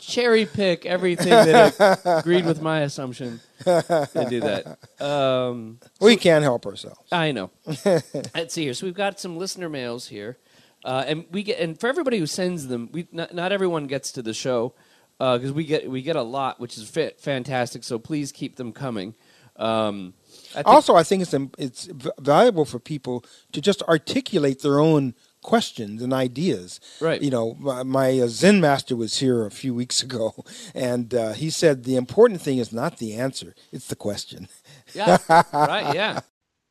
Cherry pick everything that agreed with my assumption and do that. Um, we can't help ourselves. I know. Let's see here. So we've got some listener mails here, uh, and we get and for everybody who sends them, we not, not everyone gets to the show because we get we get a lot, which is fa- fantastic. So please keep them coming. Um, I also, I think it's it's valuable for people to just articulate their own questions and ideas. Right. You know, my, my uh, Zen master was here a few weeks ago, and uh, he said the important thing is not the answer; it's the question. yeah, right, yeah.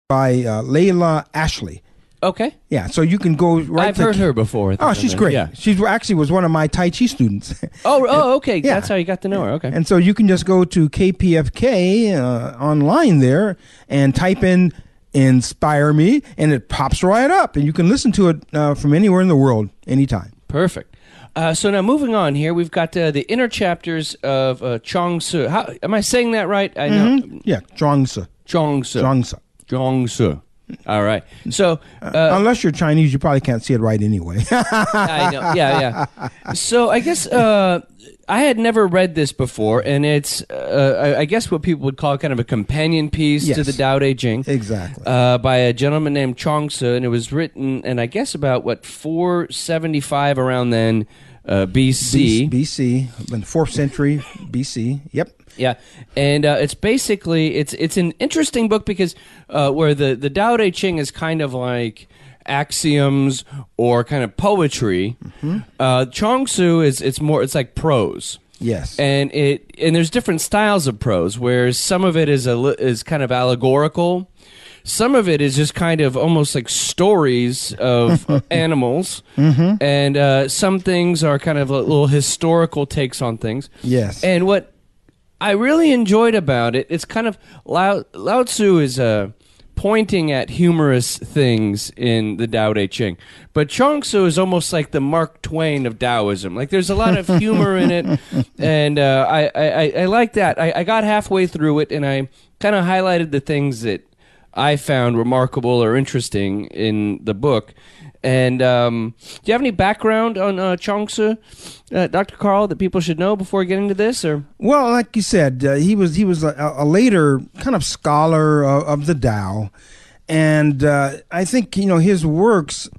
By uh, Layla Ashley. Okay, Yeah, so you can go right. I've to heard her before. Oh, she's great. Yeah. She actually was one of my Tai Chi students. Oh, oh, okay. Yeah. That's how you got to know her. Okay. And so you can just go to KPFK uh, online there and type in Inspire Me, and it pops right up. And you can listen to it uh, from anywhere in the world, anytime. Perfect. Uh, so now moving on here, we've got uh, the inner chapters of uh, Chong Su. How am I saying that right? I know Yeah, Zhuangzi. Chong Su. Zhuangzi. Chong Su. All right. So uh, Unless you're Chinese, you probably can't see it right anyway. I know. Yeah, yeah. So I guess uh, I had never read this before, and it's uh, I guess what people would call kind of a companion piece to the Tao Te Ching. exactly. uh, by a gentleman named Chong Su, and it was written, and I guess about what 475 around then uh, BC. BC, in the fourth century BC. Yep. Yeah, and uh, it's basically it's it's an interesting book because uh, where the the Tao Te Ching is kind of like axioms or kind of poetry. Uh, Chong Su is it's more it's like prose. Yes. and it and there's different styles of prose where some of it is a is kind of allegorical. Some of it is just kind of almost like stories of animals. And uh, some things are kind of little historical takes on things. Yes. and what I really enjoyed about it, it's kind of Lao, Lao Tzu is uh, pointing at humorous things in the Tao Te Ching, but Chong Tzu is almost like the Mark Twain of Taoism. Like there's a lot of humor in it, and uh, I, I, I, I like that. I, I got halfway through it, and I kind of highlighted the things that I found remarkable or interesting in the book. And um, do you have any background on uh, Chong Tzu, uh, Dr. Carl, that people should know before getting to this? Or Well, like you said, uh, he was he was a, a later kind of scholar of, of the Tao, and uh, I think you know his works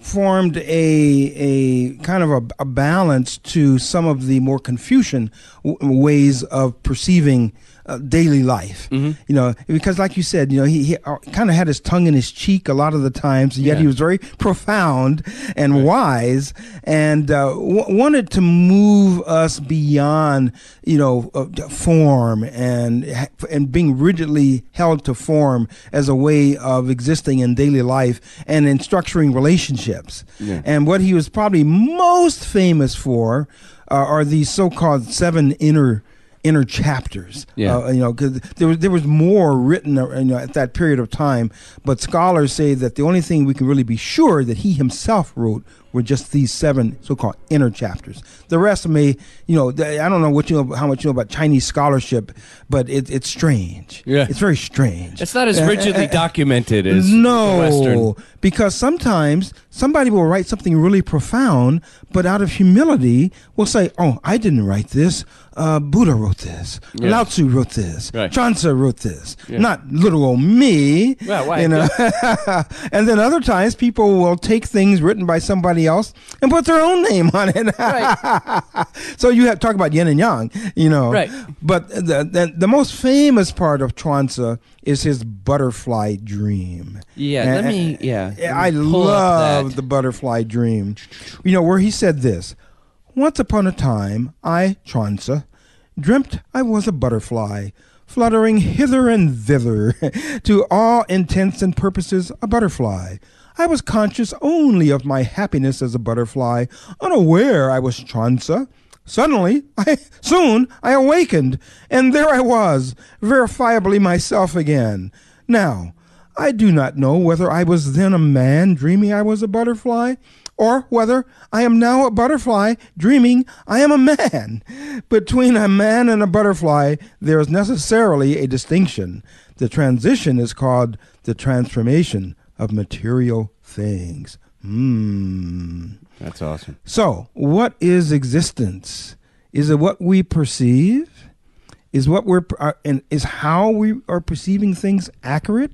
formed a a kind of a, a balance to some of the more Confucian w- ways of perceiving uh, daily life. You know, because like you said, you know, he, he uh, kind of had his tongue in his cheek a lot of the times, yet Yeah. he was very profound and wise, and uh, w- wanted to move us beyond, you know, uh, form and and being rigidly held to form as a way of existing in daily life and in structuring relationships. And what he was probably most famous for uh, are these so-called seven inner inner chapters. Yeah. Uh, you know, because there was there was more written uh, you know, at that period of time, but scholars say that the only thing we can really be sure that he himself wrote were just these seven so-called inner chapters. The rest may, you know, I don't know what you know, how much you know about Chinese scholarship, but it, it's strange. Yeah. it's very strange. It's not as rigidly eh, eh, eh, documented as no, Western. because sometimes somebody will write something really profound, but out of humility will say, "Oh, I didn't write this. Uh, Buddha wrote this. Yeah. Lao Tzu wrote this. Right. Chansa wrote this. Yeah. Not literal me." Well, why- You know? and then other times people will take things written by somebody else and put their own name on it. Right. so you have talk about yin and yang, you know. Right. But the, the the most famous part of Zhuangzi is his butterfly dream. Yeah, let me- yeah, let me I love the butterfly dream. You know where he said this. Once upon a time, I, Zhuangzi, dreamt I was a butterfly, fluttering hither and thither, to all intents and purposes a butterfly. I was conscious only of my happiness as a butterfly, unaware I was Zhuangzi. Suddenly, I soon I awakened, and there I was, verifiably myself again. Now, I do not know whether I was then a man dreaming I was a butterfly, or whether I am now a butterfly dreaming I am a man. Between a man and a butterfly, there is necessarily a distinction. The transition is called the transformation of material things. Hmm. That's awesome. So, what is existence? Is it what we perceive? Is what we're uh, and is how we are perceiving things accurate,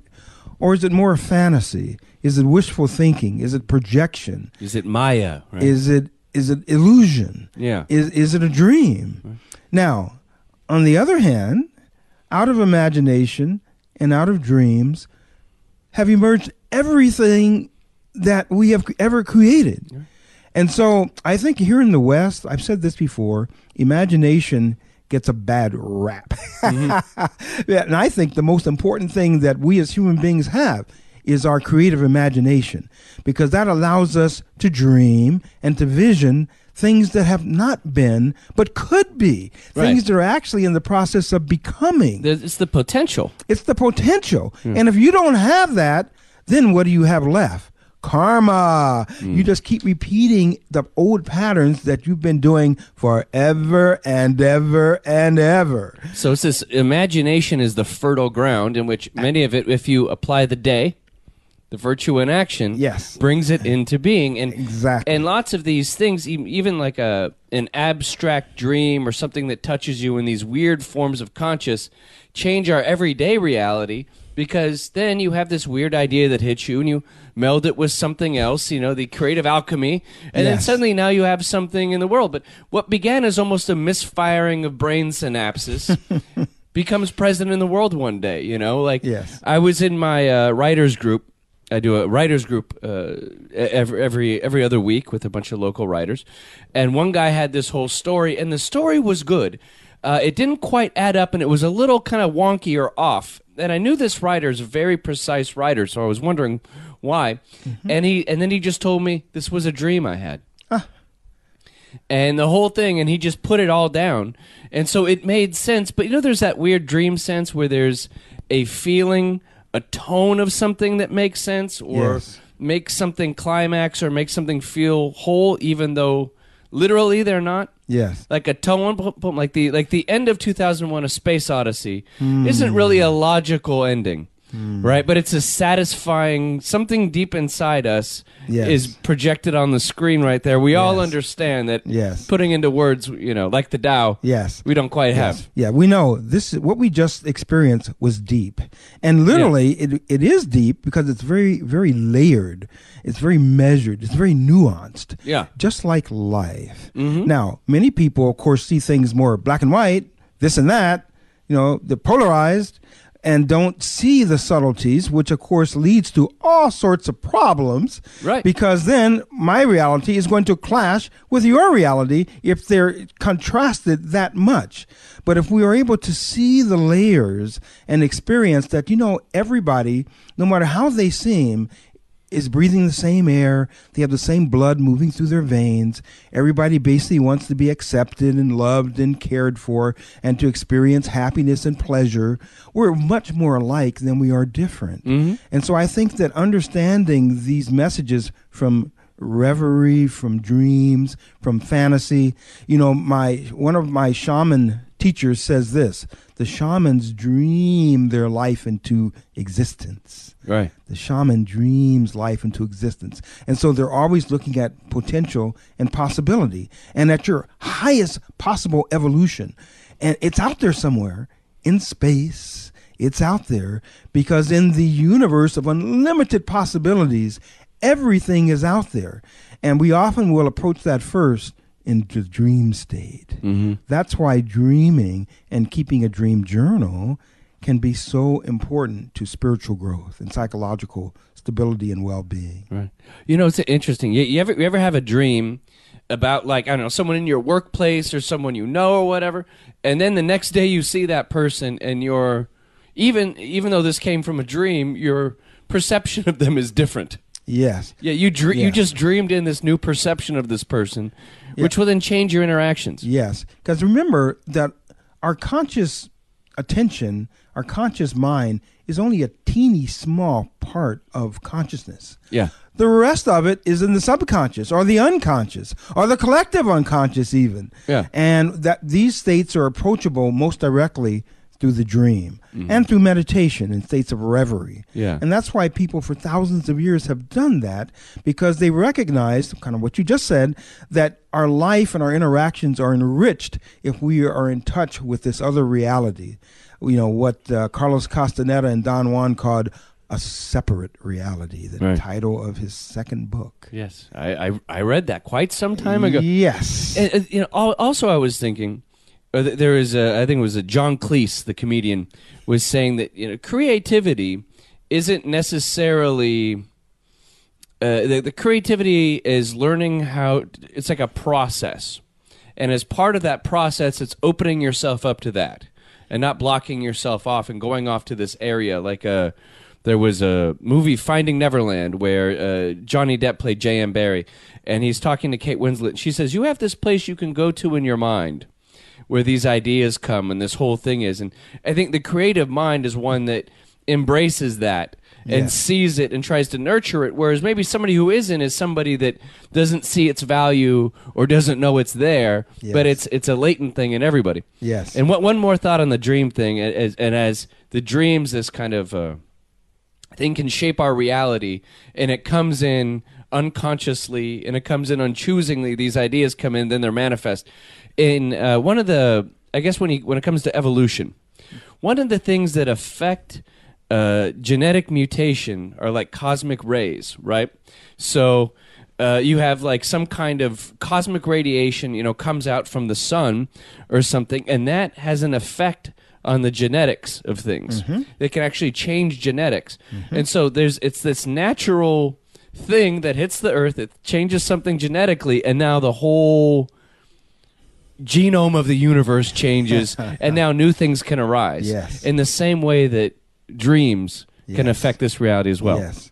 or is it more a fantasy? Is it wishful thinking? Is it projection? Is it Maya? Right? Is it is it illusion? Yeah. Is is it a dream? Now, on the other hand, out of imagination and out of dreams have emerged everything that we have ever created. And so I think here in the West, I've said this before, imagination gets a bad rap. Mm-hmm. Yeah, and I think the most important thing that we as human beings have is our creative imagination because that allows us to dream and to vision things that have not been but could be Right. things that are actually in the process of becoming It's the potential. it's the potential. Hmm. And if you don't have that, then what do you have left? Karma. You hmm. just keep repeating the old patterns that you've been doing forever and ever and ever. So it's this imagination is the fertile ground in which many of it, if you apply the Te, the virtue in action, Yes. brings it into being. And Exactly. and lots of these things, even like a an abstract dream or something that touches you in these weird forms of conscious, change our everyday reality because then you have this weird idea that hits you and you meld it with something else, you know, the creative alchemy, and then suddenly now you have something in the world. But what began as almost a misfiring of brain synapses becomes present in the world one day, you know? Like Yes. I was in my uh, writers group. I do a writers group uh, every every every other week with a bunch of local writers, and one guy had this whole story, and the story was good. Uh, it didn't quite add up, and it was a little kind of wonky or off. And I knew this writer is a very precise writer, so I was wondering why. And he and then he just told me this was a dream I had and the whole thing and he just put it all down and so it made sense but you know there's that weird dream sense where there's a feeling a tone of something that makes sense or Yes. makes something climax or makes something feel whole even though literally they're not? Yes. like a tone like the like the end of 2001 a space odyssey hmm. isn't really a logical ending right but it's a satisfying something deep inside us Yes. is projected on the screen right there we all understand that Yes. putting into words you know like the Tao Yes. we don't quite Yes. have Yeah, we know this. What we just experienced was deep, and literally, it it is deep because it's very very layered. It's very measured. It's very nuanced. Yeah. just like life. Mm-hmm. Now, many people, of course, see things more black and white, this and that. You know, they're polarized. And don't see the subtleties, which of course leads to all sorts of problems. Right. Because then my reality is going to clash with your reality if they're contrasted that much. But if we are able to see the layers and experience that, you know, everybody, no matter how they seem, is breathing the same air. They have the same blood moving through their veins. Everybody basically wants to be accepted and loved and cared for and to experience happiness and pleasure. We're much more alike than we are different. Mm-hmm. And so I think that understanding these messages from reverie, from dreams, from fantasy, you know, my one of my shaman teachers says this, the shamans dream their life into existence. Right. The shaman dreams life into existence. And so they're always looking at potential and possibility and at your highest possible evolution. And it's out there somewhere in space. It's out there because in the universe of unlimited possibilities, everything is out there. And we often will approach that first in the dream state. Mm-hmm. That's why dreaming and keeping a dream journal can be so important to spiritual growth and psychological stability and well-being. Right. You know, it's interesting. You, you ever you ever have a dream about like I don't know someone in your workplace or someone you know or whatever, and then the next day you see that person and you're even even though this came from a dream, your perception of them is different. Yes. Yeah, you dr- you just dreamed in this new perception of this person, which will then change your interactions. Yes, because remember that our conscious attention, our conscious mind, is only a teeny small part of consciousness. Yeah. The rest of it is in the subconscious or the unconscious or the collective unconscious, even. Yeah. And that these states are approachable most directly through the dream and through meditation and states of reverie. Yeah. And that's why people for thousands of years have done that because they recognize, kind of what you just said, that our life and our interactions are enriched if we are in touch with this other reality. You know, what uh, Carlos Castaneda and Don Juan called a separate reality, the Right. title of his second book. Yes, I, I I read that quite some time ago. Yes. And, uh, you know, also I was thinking, th- there is a, I think it was a John Cleese, the comedian, was saying that you know creativity isn't necessarily. Uh, the, the creativity is learning how it's like a process and as part of that process it's opening yourself up to that and not blocking yourself off and going off to this area like a there was a movie Finding Neverland where uh, Johnny Depp played J.M. Barrie, and he's talking to Kate Winslet. She says, "You have this place you can go to in your mind, where these ideas come and this whole thing is." And I think the creative mind is one that embraces that and Yes. sees it and tries to nurture it. Whereas maybe somebody who isn't is somebody that doesn't see its value or doesn't know it's there, but it's it's a latent thing in everybody. Yes. And what, one more thought on the dream thing, as, and as the dreams, this kind of uh, thing can shape our reality, and it comes in unconsciously, and it comes in unchoosingly. These ideas come in, then they're manifest. In uh, one of the, I guess when you, when it comes to evolution, one of the things that affect uh, genetic mutation are like cosmic rays, right? So uh, you have like some kind of cosmic radiation, you know, comes out from the sun or something, and that has an effect on the genetics of things. They can actually change genetics, and so there's it's this natural thing that hits the earth. It changes something genetically, and now the whole genome of the universe changes and now new things can arise Yes. in the same way that dreams can affect this reality as well Yes.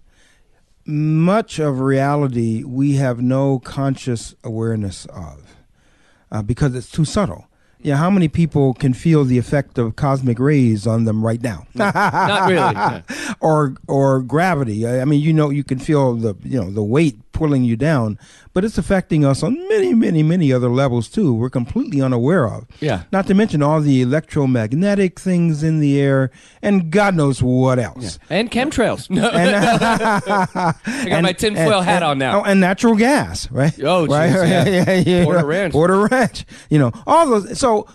Much of reality we have no conscious awareness of uh, because it's too subtle. Yeah, how many people can feel the effect of cosmic rays on them right now? not really or or gravity. I I mean, you know, you can feel the you know the weight pulling you down, but it's affecting us on many, many, many other levels too. We're completely unaware of. Yeah. Not to mention all the electromagnetic things in the air, and God knows what else. and chemtrails no And, i got my tinfoil hat on now Oh, and natural gas, right? Oh, right? jeez, yeah. Porter right. Ranch. Porter Ranch. You know, all those. So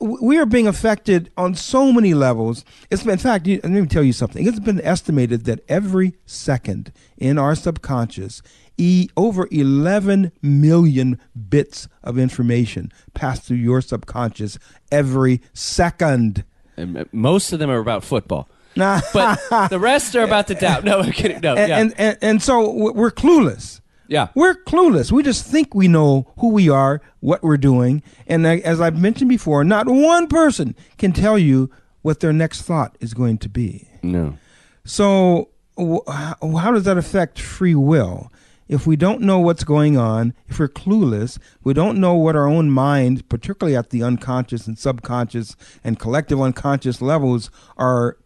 we are being affected on so many levels. It's been, in fact, let me tell you something. It's been estimated that every second in our subconscious, e- over 11 million bits of information pass through your subconscious every second. And, uh, most of them are about football Nah. but the rest are about the doubt no i'm kidding no and, yeah and, and, and so we're clueless. yeah We're clueless. We just think we know who we are, what we're doing. And as I've mentioned before, not one person can tell you what their next thought is going to be. no So how does that affect free will? If we don't know what's going on, if we're clueless, we don't know what our own mind, particularly at the unconscious and subconscious and collective unconscious levels, are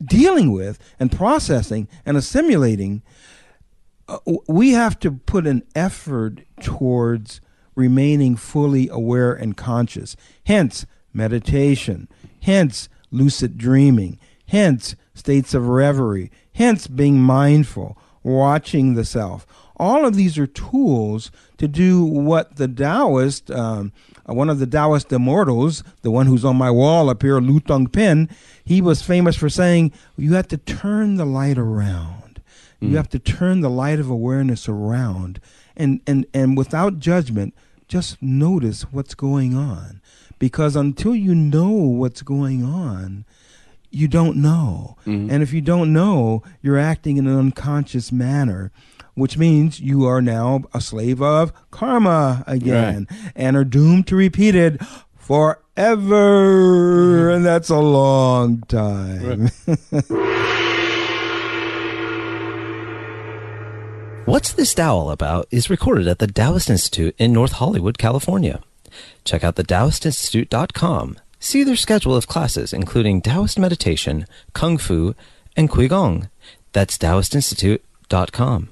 dealing with and processing and assimilating, uh, we have to put an effort towards remaining fully aware and conscious. Hence, meditation. Hence, lucid dreaming. Hence, states of reverie. Hence, being mindful, watching the self. All of these are tools to do what the Taoist, um, uh, one of the Taoist immortals, the one who's on my wall up here, Lu Tong Pin, he was famous for saying, you have to turn the light around. You have to turn the light of awareness around and, and, and without judgment, just notice what's going on. Because until you know what's going on, you don't know. And if you don't know, you're acting in an unconscious manner, which means you are now a slave of karma again and are doomed to repeat it forever. Mm-hmm. And that's a long time. What's This Tao All About is recorded at the Taoist Institute in North Hollywood, California. Check out the TaoistInstitute.com. See their schedule of classes, including Taoist meditation, Kung Fu, and Qigong. That's TaoistInstitute.com.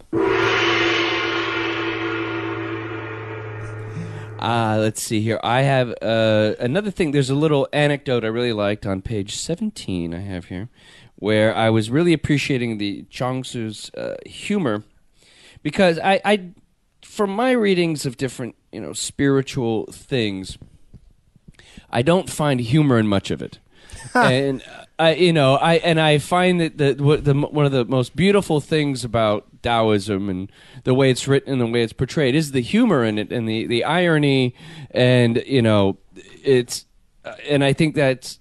Uh, let's see here. I have uh, another thing. There's a little anecdote I really liked on page 17. I have here, where I was really appreciating the Zhuangzi's uh, humor, because I, I, from my readings of different, you know, spiritual things, I don't find humor in much of it. and I, you know, I and I find that the, what the one of the most beautiful things about Taoism and the way it's written and the way it's portrayed is the humor in it and the the irony and you know it's uh, and I think that's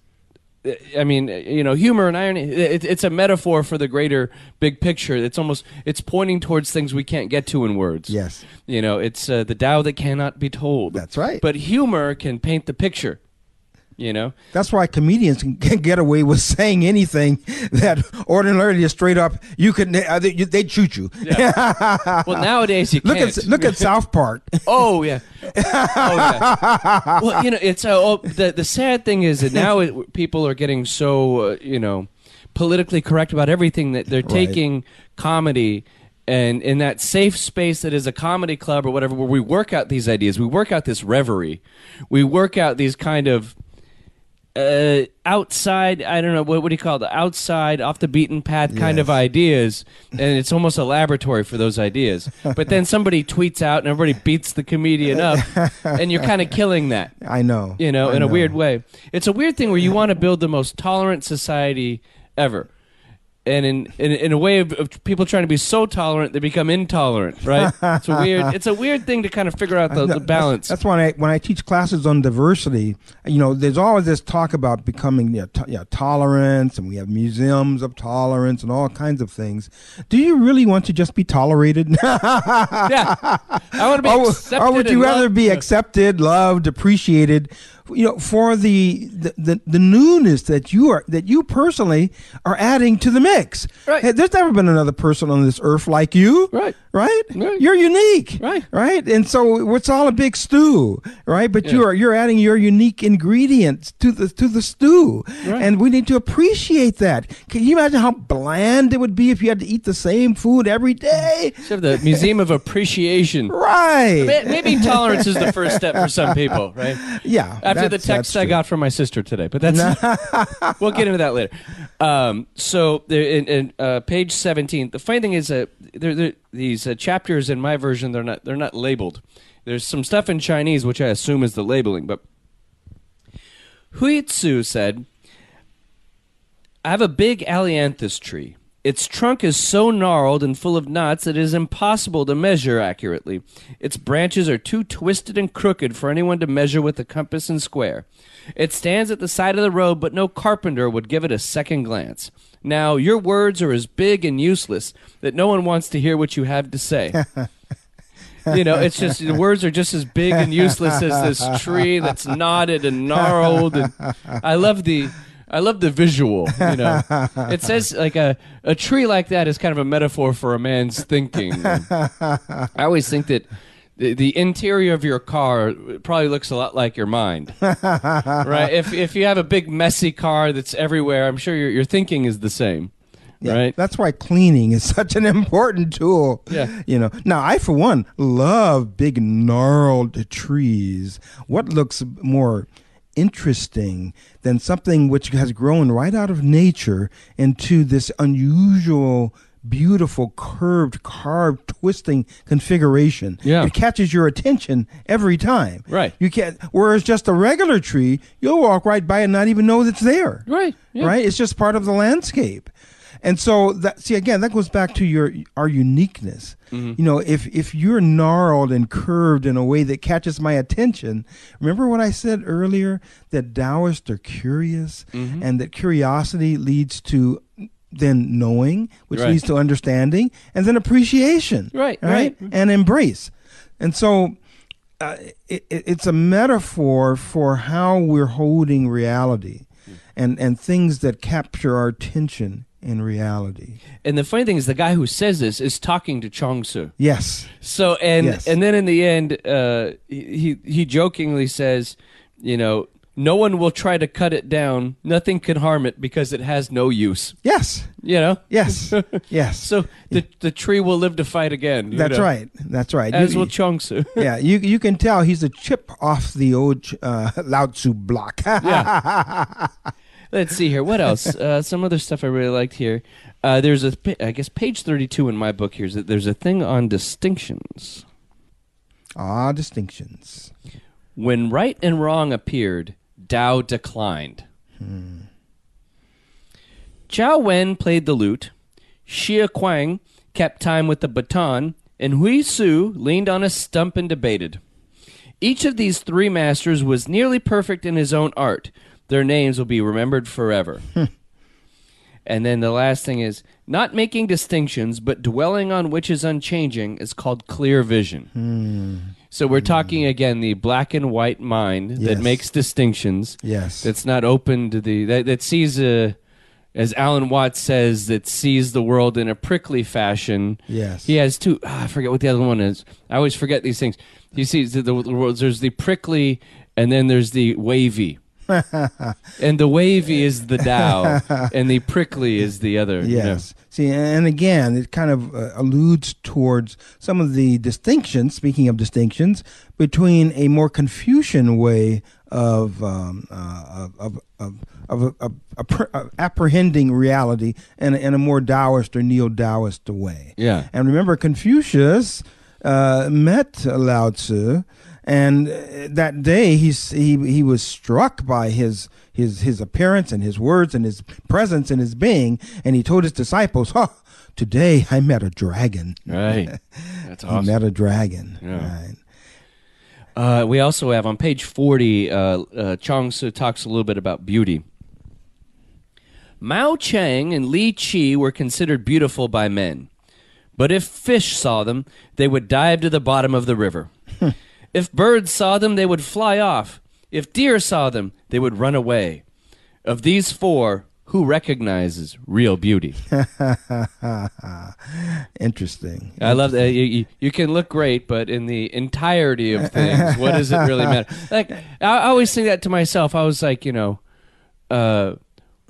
I mean, you know, humor and irony. It, it's a metaphor for the greater big picture. It's almost it's pointing towards things we can't get to in words. Yes. you know, it's uh, the Tao that cannot be told. That's right. But humor can paint the picture. You know, That's why comedians can get away with saying anything that ordinarily is straight up. You could uh, they, they'd shoot you. well nowadays you Look can't. at look at South Park. Oh yeah. Oh yeah. Well, you know, it's uh, oh, the the sad thing is that now it, people are getting so uh, you know politically correct about everything that they're taking comedy and in that safe space that is a comedy club or whatever where we work out these ideas, we work out this reverie, we work out these kind of uh, outside, I don't know, what, what do you call it? Outside, off the beaten path kind Yes. of ideas. And it's almost a laboratory for those ideas. But then somebody tweets out and everybody beats the comedian up. And you're kind of killing that, I know. you know, I in a weird way. It's a weird thing where you want to build the most tolerant society ever. And in, in, in a way of, of people trying to be so tolerant, they become intolerant, right? It's a weird, it's a weird thing to kind of figure out the, the balance. That's, why I, when I teach classes on diversity, you know, there's always this talk about becoming to, tolerance, and we have museums of tolerance and all kinds of things. Do you really want to just be tolerated? yeah. I want to be or, accepted or would you rather loved. be accepted, loved, appreciated? You know, for the, the the the newness that you are that you personally are adding to the mix. Right. Hey, there's never been another person on this earth like you. Right. Right. Right. You're unique. Right. Right. And so it's all a big stew. Right. But Yeah. you're you're adding your unique ingredients to the to the stew, Right. and we need to appreciate that. Can you imagine how bland it would be if you had to eat the same food every day? Have the Museum of Appreciation. Right. Maybe tolerance is the first step for some people, right? Yeah. After the that's- text I got from my sister today, but that's we'll get into that later. Um, so in, in uh, page seventeen, the funny thing is that there, there, these uh, chapters in my version they're not they're not labeled. There's some stuff in Chinese which I assume is the labeling, but Hui Tzu said, I have a big ailanthus tree. Its trunk is so gnarled and full of knots that it is impossible to measure accurately. Its branches are too twisted and crooked for anyone to measure with a compass and square. It stands at the side of the road, but no carpenter would give it a second glance. Now, your words are as big and useless that no one wants to hear what you have to say. you know, it's just the words are just as big and useless as this tree that's knotted and gnarled. And I love the I love the visual. You know, it says like a a tree like that is kind of a metaphor for a man's thinking. I always think that. The, the interior of your car probably looks a lot like your mind, right? If if you have a big messy car that's everywhere, I'm sure your your thinking is the same, Yeah, right? That's why cleaning is such an important tool. Yeah. You know. Now, I for one love big gnarled trees. What looks more interesting than something which has grown right out of nature into this unusual beautiful curved carved twisting configuration Yeah. it catches your attention every time Right. you can't whereas just a regular tree you'll walk right by and not even know it's there Right. Yeah. right? It's just part of the landscape. And so that see again that goes back to your our uniqueness. Mm-hmm. You know, if if you're gnarled and curved in a way that catches my attention, remember what I said earlier that Taoists are curious Mm-hmm. and that curiosity leads to then knowing, which Right. leads to understanding, and then appreciation. Right, right, right. and embrace. And so uh, it, it, it's a metaphor for how we're holding reality and, and things that capture our attention in reality. And the funny thing is, the guy who says this is talking to Zhuangzi. Yes. So and Yes. and then in the end, uh, he he jokingly says, you know, no one will try to cut it down. Nothing can harm it because it has no use. Yes. You know. Yes. yes. So the the tree will live to fight again. That's know, right. That's right. As You- will Chong Su. yeah, you you can tell he's a chip off the old uh, Lao Tzu block. Let's see here. What else? Uh, some other stuff I really liked here. Uh, there's a, I guess, page 32 in my book here is that there's a thing on distinctions. ah, distinctions. When right and wrong appeared, Tao declined. Zhao Wen played the lute, Xia Kuang kept time with the baton, and Hui Tzu leaned on a stump and debated. Each of these three masters was nearly perfect in his own art. Their names will be remembered forever. and then the last thing is not making distinctions, but dwelling on which is unchanging is called clear vision. So we're talking again the black and white mind that Yes. makes distinctions. Yes. That's not open to the that, that sees a as Alan Watts says that sees the world in a prickly fashion. Yes. He has two ah, I forget what the other one is. I always forget these things. He sees the, the world there's the prickly and then there's the wavy. And the wavy is the Tao, and the prickly is the other. you know. Yes. See, and again, it kind of uh, alludes towards some of the distinctions, speaking of distinctions, between a more Confucian way of, um, uh, of, of, of, of, of apprehending reality and, and a more Taoist or neo Taoist way. Yeah. And remember, Confucius uh, met Lao Tzu, and uh, that day he's, he he was struck by his his his appearance and his words and his presence and his being, and he told his disciples, "Oh, today I met a dragon. Right. That's He awesome. met a dragon." Yeah. Right. Uh, we also have on page 40, uh, uh, Zhuangzi talks a little bit about beauty. Mao Chang and Li Qi were considered beautiful by men. But if fish saw them, they would dive to the bottom of the river. if birds saw them, they would fly off. If deer saw them, they would run away. Of these four, who recognizes real beauty? Interesting. I love that you, you, you can look great, but in the entirety of things, what does it really matter? Like I, always think that to myself. I was like, you know, uh,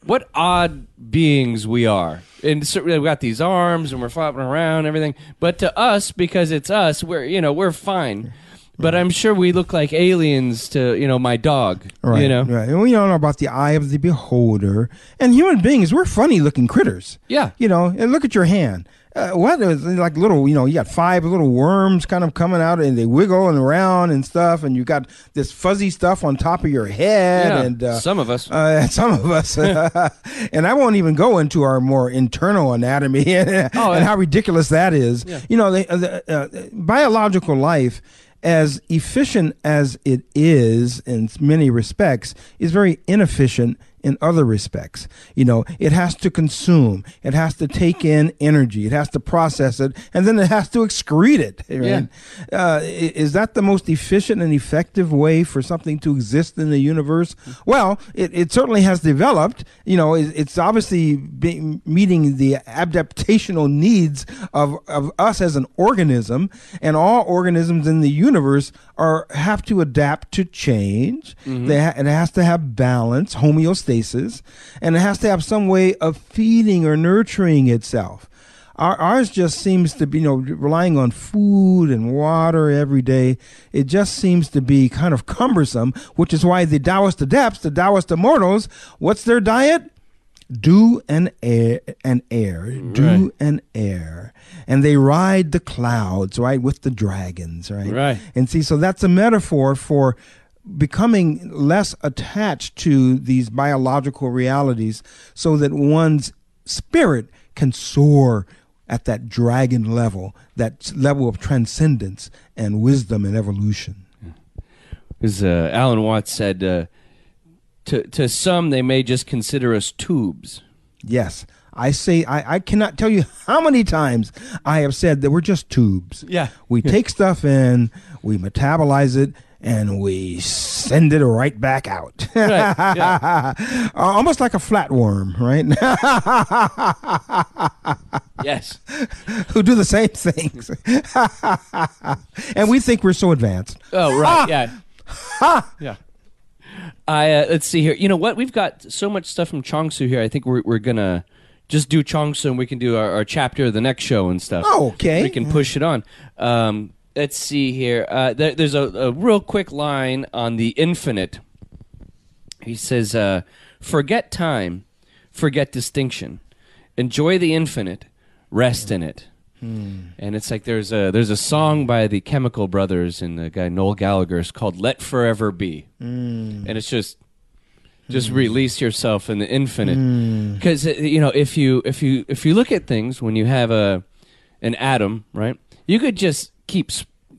what odd beings we are, and certainly we've got these arms and we're flopping around and everything. But to us, because it's us, we're you know we're fine. But I'm sure we look like aliens to you know my dog. Right. You know. Right. And we don't know about the eye of the beholder. And human beings, we're funny looking critters. Yeah. You know, and look at your hand. Uh, what is like little, you know, you got five little worms kind of coming out and they wiggle and around and stuff, and you got this fuzzy stuff on top of your head, Yeah, and uh, some of us. uh, some of us, and I won't even go into our more internal anatomy and, Oh, and yeah. how ridiculous that is. You know, the, uh, the, uh, biological life, as efficient as it is in many respects, is very inefficient in other respects. You know, it has to consume, it has to take in energy, it has to process it, and then it has to excrete it. Right? Uh, is that the most efficient and effective way for something to exist in the universe? Well, it, it certainly has developed. You know, it, it's obviously meeting the adaptational needs of, of us as an organism, and all organisms in the universe are have to adapt to change. Mm-hmm. They ha- it has to have balance, homeostasis, and it has to have some way of feeding or nurturing itself. Our, ours just seems to be, you know, relying on food and water every day. It just seems to be kind of cumbersome, which is why the Taoist adepts, the Taoist immortals, what's their diet? Dew and air and air, Right. and air, and they ride the clouds, right, with the dragons, right, Right. and see, so that's a metaphor for becoming less attached to these biological realities so that one's spirit can soar at that dragon level, that level of transcendence and wisdom and evolution. as uh, Alan Watts said, uh, to to some they may just consider us tubes. Yes. I say, I, I cannot tell you how many times I have said that we're just tubes. Yeah. We take stuff in, we metabolize it, and we send it right back out. Right, Uh, Almost like a flatworm, right? Yes. Who do the same things. and we think we're so advanced. Oh right, yeah, yeah. I uh, let's see here. You know what? We've got so much stuff from Zhuangzi here. I think we're we're gonna just do Zhuangzi, and we can do our, our chapter of the next show and stuff. Oh, okay. We can push it on. Um, let's see here. Uh, there, there's a, a real quick line on the infinite. He says, uh, "Forget time, forget distinction, enjoy the infinite, rest in it." Hmm. And it's like there's a there's a song by the Chemical Brothers and the guy Noel Gallagher is called "Let Forever Be," hmm. and it's just just hmm. release yourself in the infinite. Because uh, you know if you if you if you look at things when you have a an atom, right? You could just keep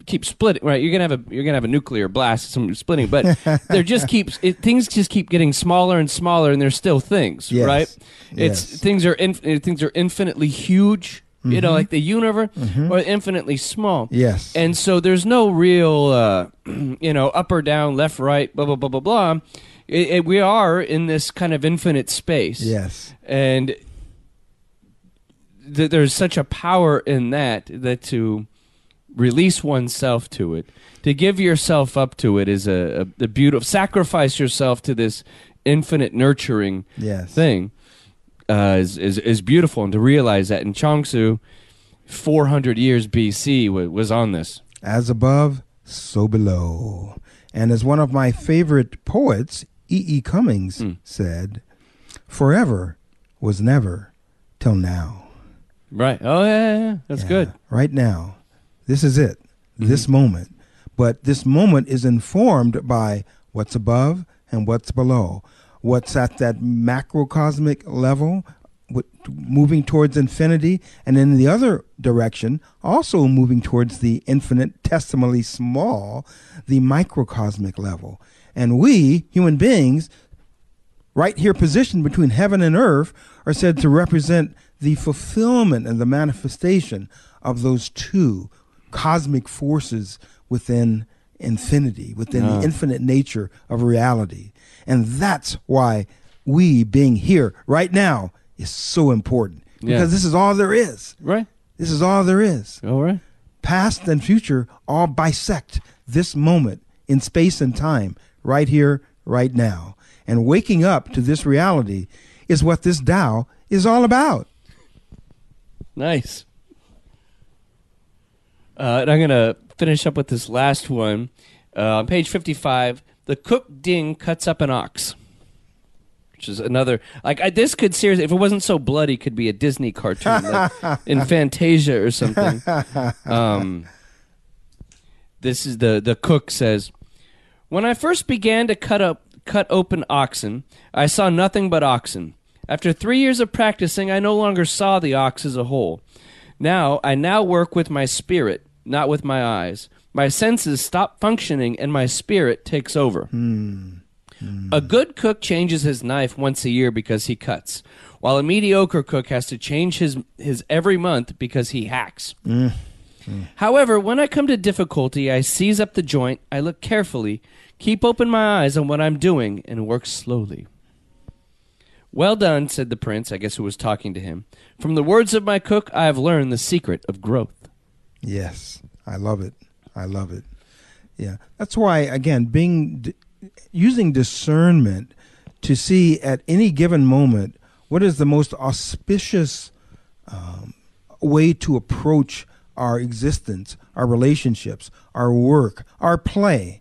keep splitting, right? You're gonna have a you're gonna have a nuclear blast, some splitting, but there just keeps it, things just keep getting smaller and smaller, and there's still things, Yes. right? It's Yes. things are inf- things are infinitely huge. You know, like the universe, or infinitely small. Yes. And so there's no real, uh, you know, up or down, left, right, blah blah blah blah blah. It, it, we are in this kind of infinite space. Yes. And th- there's such a power in that that to release oneself to it, to give yourself up to it is a, a, a beautiful sacrifice yourself to this infinite nurturing Yes. thing uh, is, is is beautiful, and to realize that in Zhuangzi, 400 years BC wa was on this. As above, so below. And as one of my favorite poets, E. E. Cummings, Hmm. said, Forever was never till now. Right? Oh yeah, yeah, yeah. that's Yeah, good. Right now. This is it. This moment. But this moment is informed by what's above and what's below. What's at that macrocosmic level, with, moving towards infinity, and in the other direction, also moving towards the infinitesimally small, the microcosmic level. And we, human beings, right here positioned between heaven and earth are said to represent the fulfillment and the manifestation of those two cosmic forces within infinity, within Ah. the infinite nature of reality. And that's why we being here right now is so important. Yeah. Because this is all there is. Right? This is all there is. All right. Past and future all bisect this moment in space and time, right here, right now. And waking up to this reality is what this Tao is all about. Nice. Uh, and I'm going to finish up with this last one. Uh, on page 55, the cook ding cuts up an ox. Which is another like I, this could seriously, if it wasn't so bloody, could be a Disney cartoon, like in Fantasia or something. Um, this is the the cook says, when I first began to cut up cut open oxen, I saw nothing but oxen. After three years of practicing, I no longer saw the ox as a whole. Now I now work with my spirit, not with my eyes. My senses stop functioning and my spirit takes over. Hmm. A hmm. good cook changes his knife once a year because he cuts, while a mediocre cook has to change his his every month because he hacks. Hmm. However, when I come to difficulty, I seize up the joint, I look carefully, keep open my eyes on what I'm doing, and work slowly. Well done, said the prince, I guess who was talking to him. From the words of my cook, I have learned the secret of growth. Yes, I love it. I love it. Yeah, that's why again, being using discernment to see at any given moment what is the most auspicious um, way to approach our existence, our relationships, our work, our play.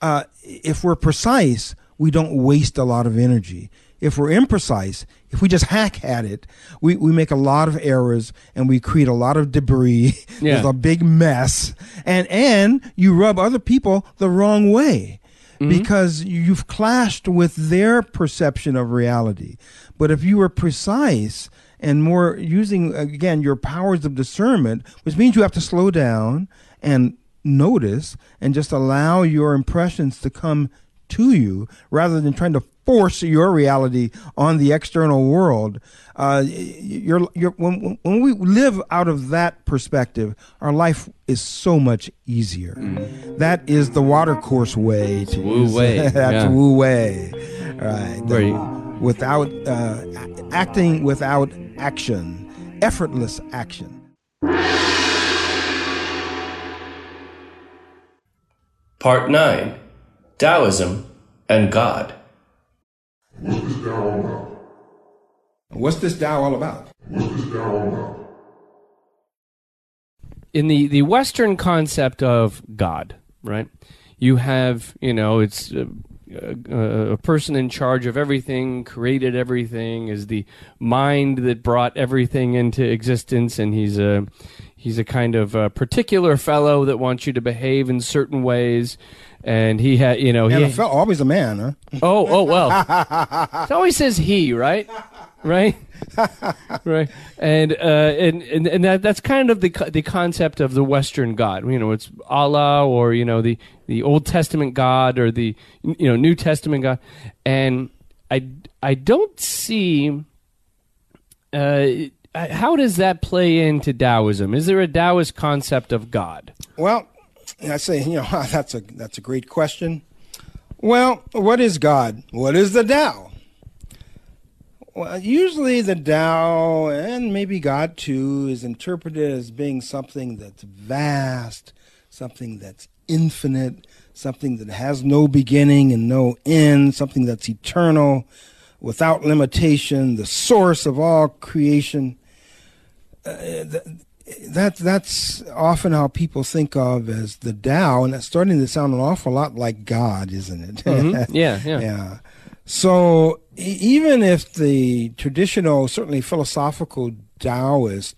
Uh, if we're precise, we don't waste a lot of energy. If we're imprecise, if we just hack at it, we, we make a lot of errors and we create a lot of debris. Yeah. There's a big mess. And and you rub other people the wrong way mm-hmm. because you've clashed with their perception of reality. But if you were precise and more using again your powers of discernment, which means you have to slow down and notice and just allow your impressions to come to you rather than trying to force your reality on the external world. Uh, you're, you're, when, when we live out of that perspective, our life is so much easier. That is the watercourse way. To Wu use- Wei, That's yeah. Wu Wei. Right. Where you- without uh, acting without action, effortless action. Part 9 Taoism and God. What's this Tao all about? What's this dao all about? in the the Western concept of God, right? You have, you know, it's a, a, a person in charge of everything, created everything, is the mind that brought everything into existence, and he's a he's a kind of a particular fellow that wants you to behave in certain ways, and he had, you know, he a fel- always a man, huh? Oh, oh well. it always says he, right? Right, right, and uh, and and, and that, that's kind of the the concept of the Western God. You know, it's Allah or you know the the Old Testament God or the you know New Testament God, and I I don't see. Uh, how does that play into Taoism? Is there a Taoist concept of God? Well, I say, you know, that's a that's a great question. Well, what is God? What is the Tao? Well, usually the Tao and maybe God too is interpreted as being something that's vast, something that's infinite, something that has no beginning and no end, something that's eternal, without limitation, the source of all creation uh, that that's often how people think of as the Tao, and that's starting to sound an awful lot like God, isn't it? Mhm. Yeah, yeah. yeah. So even if the traditional, certainly philosophical Taoists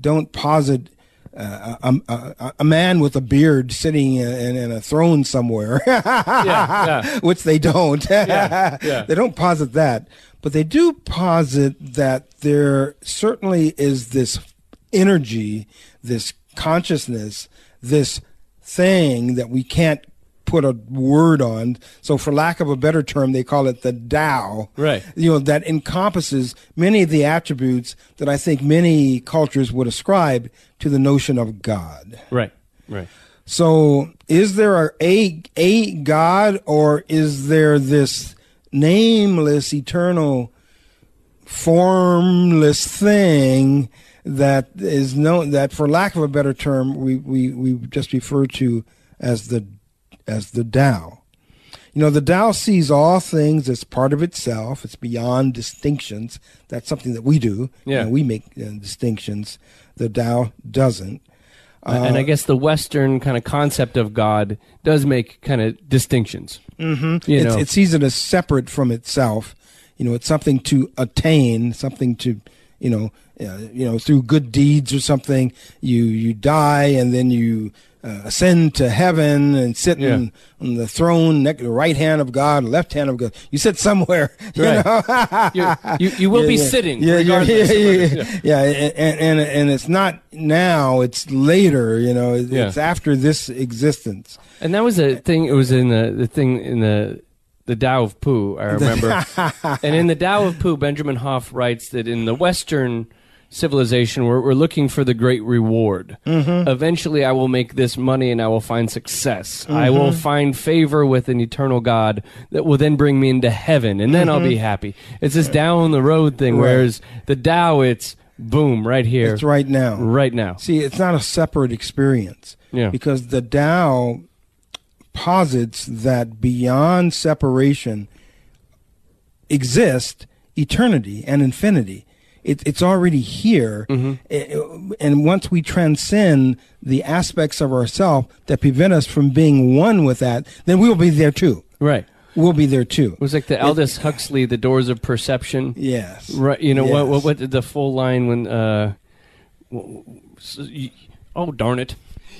don't posit uh, a, a, a man with a beard sitting in, in a throne somewhere, yeah. which they don't. yeah. They don't posit that, but they do posit that there certainly is this energy, this consciousness, this thing that we can't put a word on. So, for lack of a better term, they call it the Tao. Right. You know, that encompasses many of the attributes that I think many cultures would ascribe to the notion of God. Right, right. So, is there a, a a God, or is there this nameless, eternal, formless thing that is known that, for lack of a better term, we we we just refer to as the as the Tao? You know, the Tao sees all things as part of itself. It's beyond distinctions. That's something that we do. You Yeah. know, we make uh, distinctions. The Tao doesn't. and Uh, I guess the Western kind of concept of God does make kind of distinctions. Mm-hmm. You know, it sees it as separate from itself. You know, it's something to attain, something to, you know, uh, you know, through good deeds or something. You you die and then you uh, ascend to heaven and sit Yeah. in, on the throne, neck, the right hand of God, left hand of God. You sit somewhere. You Right. You're- you you will Yeah, be yeah. sitting. Yeah, yeah, regardless yeah, of yeah, yeah. Yeah, and, and and it's not now; it's later. You know, it's Yeah. after this existence. And that was a thing. It was in the the thing in the the Tao of Pooh. I remember, and in the Tao of Pooh, Benjamin Hoff writes that in the Western civilization, we're, we're looking for the great reward. Mm-hmm. Eventually, I will make this money and I will find success. Mm-hmm. I will find favor with an eternal God that will then bring me into heaven, and then I'll be happy. It's this down the road thing. Mm-hmm. Right. Whereas the Tao, it's boom right here, It's right now. right now. See, it's not a separate experience. Yeah. Because the Tao posits that beyond separation exist eternity and infinity. It, it's already here. Eh, And once we transcend the aspects of ourselves that prevent us from being one with that, then we will be there too. Right. We'll be there too. It was like the Aldous Huxley, The Doors of Perception. Yes. Right. You know what, Yes. what? What did the full line when? Uh, w- w- so you- oh darn it!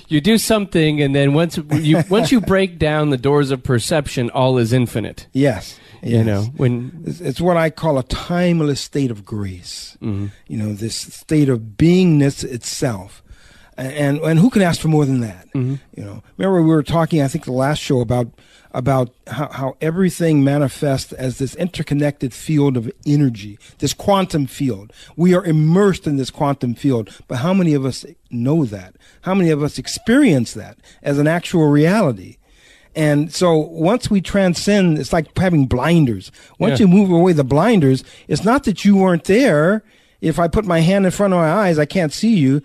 You do something, and then once you once you break down the doors of perception, all is infinite. Yes. You yes. know when. It's, it's what I call a timeless state of grace. Mm-hmm. You know, this state of beingness itself. A- And and who can ask for more than that? Mm-hmm. You know, remember we were talking, I think, the last show about about how, how everything manifests as this interconnected field of energy, this quantum field. We are immersed in this quantum field, but how many of us know that? How many of us experience that as an actual reality? And so once we transcend, it's like having blinders. Once Yeah. you move away the blinders, it's not that you weren't there. If I put my hand in front of my eyes, I can't see you.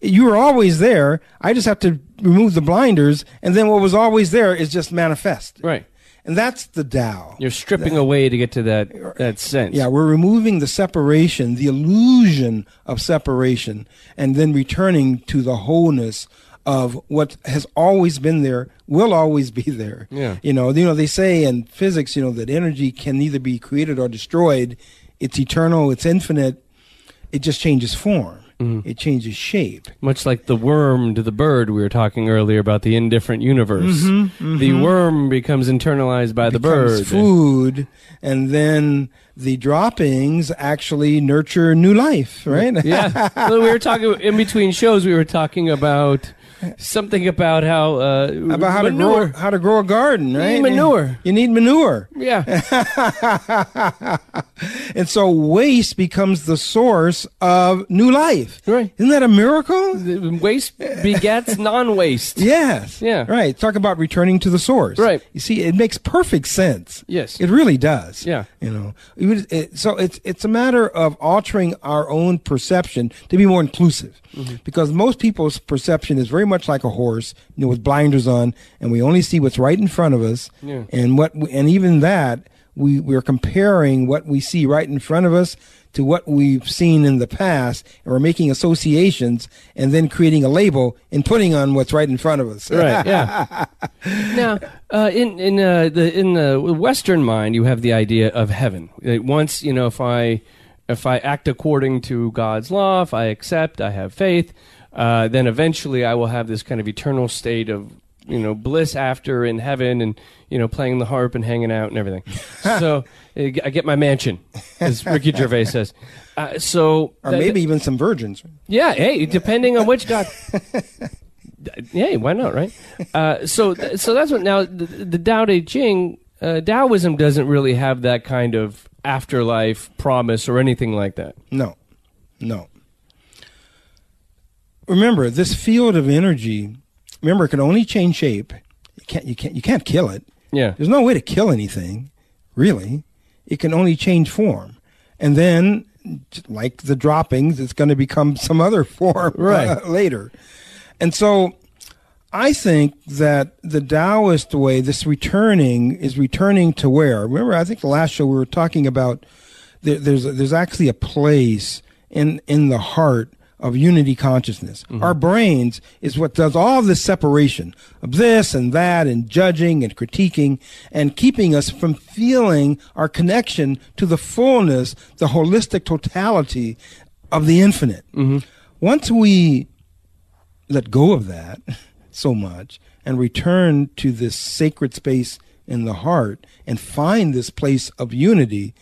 You were always there. I just have to remove the blinders, and then what was always there is just manifest. Right. And that's the Tao. You're stripping away to get to that that sense. Yeah, we're removing the separation, the illusion of separation, and then returning to the wholeness of what has always been there, will always be there. Yeah. You know, you know, they say in physics, you know, that energy can neither be created or destroyed. It's eternal, it's infinite. It just changes form. Mm-hmm. It changes shape. Much like the worm to the bird we were talking earlier about the indifferent universe. The worm becomes internalized by the becomes bird. food, and then the droppings actually nurture new life, right? yeah. Well, we were talking in between shows. We were talking about something about how uh, about how manure. to grow how to grow a garden, right? manure. You need manure. Yeah, And so waste becomes the source of new life. Right. Isn't that a miracle? The waste begets non-waste. Yes. Yeah. Right. Talk about returning to the source. Right. You see, it makes perfect sense. Yes. It really does. Yeah. You know, it it- so it's it's a matter of altering our own perception to be more inclusive, Mm-hmm. because most people's perception is very much like a horse, you know, with blinders on, and we only see what's right in front of us, Yeah. and what we, and even that we we're comparing what we see right in front of us to what we've seen in the past, and we're making associations, and then creating a label and putting on what's right in front of us. right. Yeah. now, uh, in in uh, the in the Western mind, you have the idea of heaven. Once you know, if I if I act according to God's law, if I accept, I have faith, uh, then eventually I will have this kind of eternal state of you know bliss after in heaven, and you know playing the harp and hanging out and everything. so I get my mansion, as Ricky Gervais says. Uh, so or that- maybe even some virgins. yeah, hey, depending on which God. hey, why not, right? Uh, so, th- so that's what now the, the Tao Te Ching, uh, Taoism doesn't really have that kind of afterlife promise or anything like that. No, no. Remember, this field of energy. Remember, it can only change shape. You can't. You can't. You can't kill it. Yeah, There's no way to kill anything, really. It can only change form, and then, like the droppings, it's going to become some other form Right. uh, later. And so, I think that the Taoist way, this returning, is returning to where? Remember, I think the last show we were talking about. There, there's there's actually a place in in the heart of unity consciousness. Mm-hmm. Our brains is what does all this separation of this and that and judging and critiquing and keeping us from feeling our connection to the fullness, the holistic totality of the infinite. Mm-hmm. Once we let go of that so much and return to this sacred space in the heart and find this place of unity,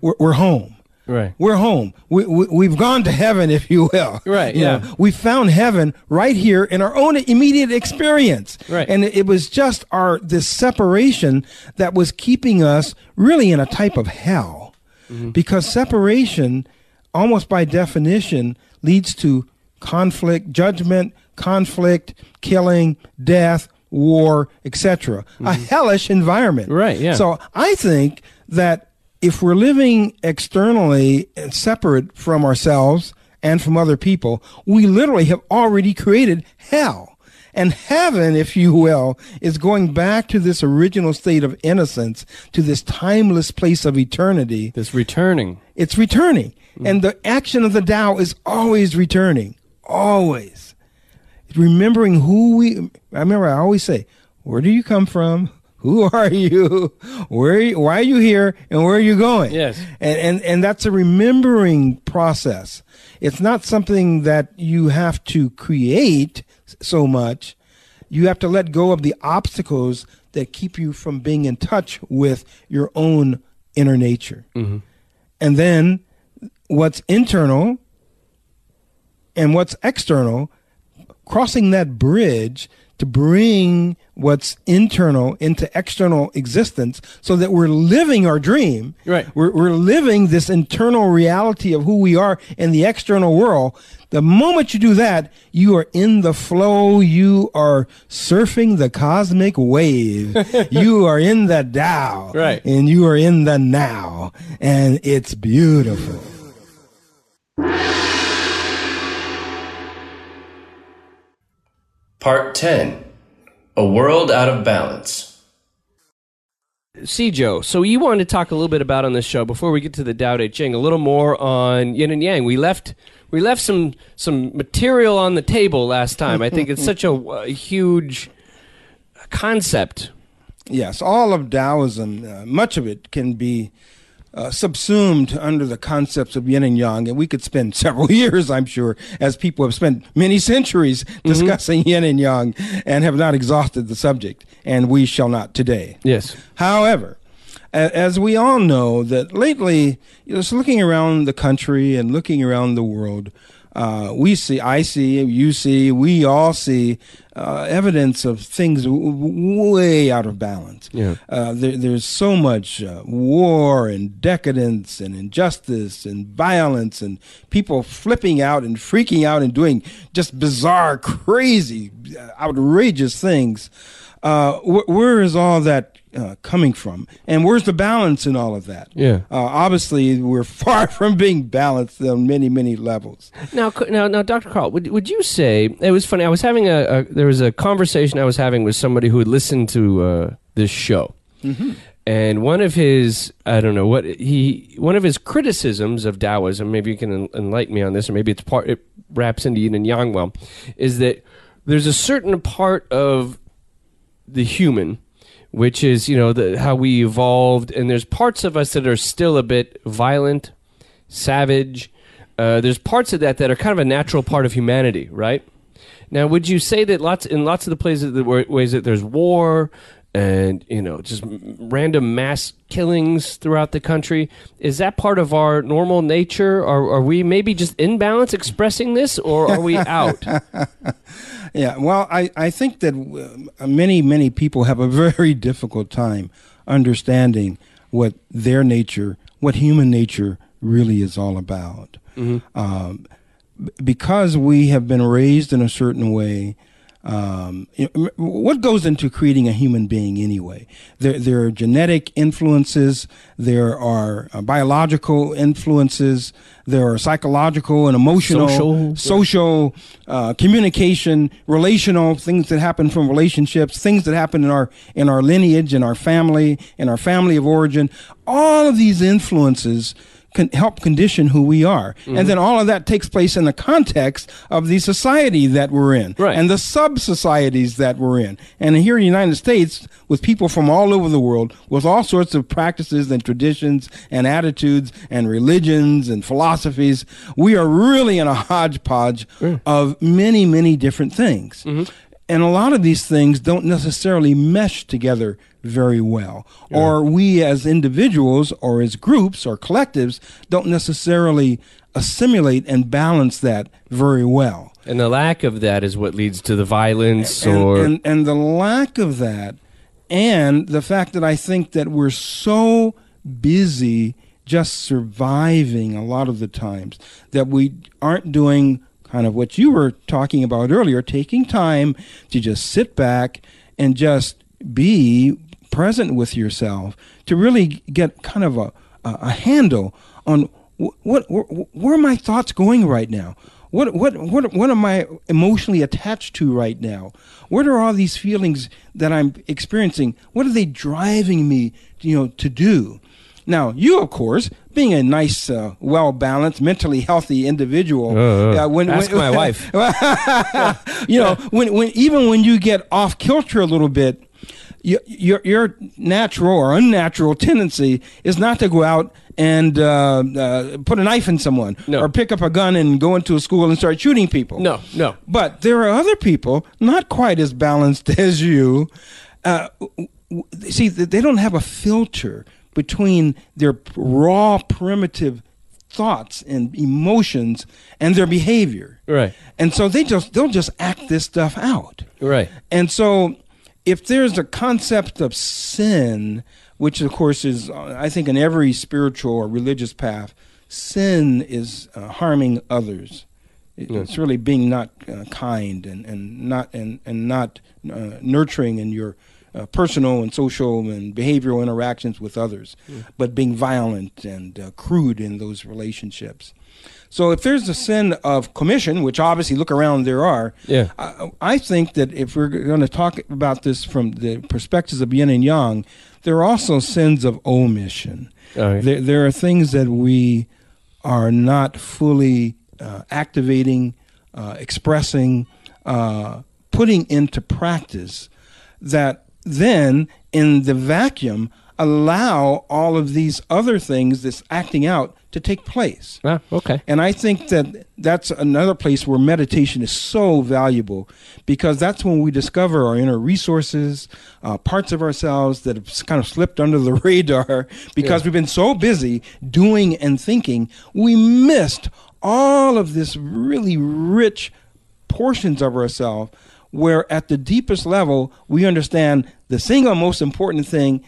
we're, we're home. Right. We're home. We, we, we've gone to heaven, if you will. Right, You yeah. know, we found heaven right here in our own immediate experience. Right. And it, was just our this separation that was keeping us really in a type of hell. Mm-hmm. Because separation, almost by definition, leads to conflict, judgment, conflict, killing, death, war, etc. A hellish environment. Mm-hmm. Right, yeah. So I think that if we're living externally and separate from ourselves and from other people, we literally have already created hell. And heaven, if you will, is going back to this original state of innocence, to this timeless place of eternity. This returning. It's returning. Mm. And the action of the Tao is always returning. Always. Remembering who we, I remember I always say, where do you come from? Who are you? Where, are you- why are you here? And where are you going? Yes. And, and, and that's a remembering process. It's not something that you have to create so much. You have to let go of the obstacles that keep you from being in touch with your own inner nature. Mm-hmm. And then what's internal and what's external, crossing that bridge to bring what's internal into external existence so that we're living our dream. Right. We're, we're living this internal reality of who we are in the external world. The moment you do that, you are in the flow. You are surfing the cosmic wave. you are in the Tao. Right. And you are in the now. And it's beautiful. Part 10 A World Out of Balance. See, Joe, so you wanted to talk a little bit about on this show before we get to the Tao Te Ching, a little more on yin and yang. We left we left some some material on the table last time. I think it's such a, uh huge concept. Yes, all of Taoism, uh, much of it can be uh, subsumed under the concepts of yin and yang, and we could spend several years, I'm sure, as people have spent many centuries discussing yin and yang and have not exhausted the subject, and we shall not today. Yes. However, a- as we all know, that lately, you know, just looking around the country and looking around the world, uh, we see, I see, you see, we all see uh, evidence of things w- w- way out of balance. Yeah. Uh, there, there's so much uh, war and decadence and injustice and violence and people flipping out and freaking out and doing just bizarre, crazy, uh, outrageous things. Uh, wh- where is all that uh, coming from? And where's the balance in all of that? Yeah. Uh, obviously, we're far from being balanced on many, many levels. Now, now, now, Dr. Carl, would, would you say it was funny? I was having a, a there was a conversation I was having with somebody who had listened to uh, this show, and one of his I don't know what he one of his criticisms of Taoism. Maybe you can en- enlighten me on this, or maybe it's part it wraps into Yin and Yang well, is that there's a certain part of the human which is you know the, how we evolved. And there's parts of us that are still a bit violent savage. Uh, there's parts of that that are kind of a natural part of humanity right? Now would you say that lots in lots of the places that ways that there's war and you know just random mass killings throughout the country is that part of our normal nature? Or are we maybe just in balance expressing this or are we out Yeah, well, I, I think that uh, many, many people have a very difficult time understanding what their nature, what human nature really is all about. Um, because we have been raised in a certain way, um, what goes into creating a human being anyway? There, there are genetic influences, there are uh, biological influences, there are psychological and emotional, Social. social uh, communication, relational things that happen from relationships, things that happen in our in our lineage, in our family, in our family of origin. All of these influences can help condition who we are, and mm-hmm. then all of that takes place in the context of the society that we're in, Right. and the sub societies that we're in. And here in the United States, with people from all over the world, with all sorts of practices and traditions and attitudes and religions and philosophies, we are really in a hodgepodge mm. of many, many different things. Mm-hmm. And a lot of these things don't necessarily mesh together very well. Or we as individuals or as groups or collectives don't necessarily assimilate and balance that very well. And the lack of that is what leads to the violence And, or and, and the lack of that, and the fact that I think that we're so busy just surviving a lot of the times that we aren't doing kind of what you were talking about earlier, taking time to just sit back and just be present with yourself to really get kind of a, a, handle on wh- what, wh- where are my thoughts going right now? What, what, what, what am I emotionally attached to right now? What are all these feelings that I'm experiencing? What are they driving me, you know, to do? Now, you, of course, being a nice, uh, well balanced, mentally healthy individual, Uh, uh. when, Ask my wife. you know, when, when even when you get off kilter a little bit, your your natural or unnatural tendency is not to go out and uh, uh, put a knife in someone No. or pick up a gun and go into a school and start shooting people. No, no. But there are other people not quite as balanced as you. Uh, see, th- they don't have a filter between their raw, primitive thoughts and emotions and their behavior. Right. And so they just they'll just act this stuff out. Right. And so, if there's a concept of sin, which of course is, I think, in every spiritual or religious path, sin is uh, harming others. It- It's really being not uh, kind and, and not and, and not uh, nurturing in your uh, personal and social and behavioral interactions with others, but being violent and uh, crude in those relationships. So if there's a sin of commission, which obviously look around there are, Yeah. I, I think that if we're going to talk about this from the perspectives of yin and yang, there are also sins of omission. Right. There, there are things that we are not fully uh, activating, uh, expressing, uh, putting into practice that then in the vacuum allow all of these other things, this acting out, to take place. Ah, okay. And I think that that's another place where meditation is so valuable because that's when we discover our inner resources, uh, parts of ourselves that have kind of slipped under the radar because we've been so busy doing and thinking, we missed all of this really rich portions of ourselves where at the deepest level we understand the single most important thing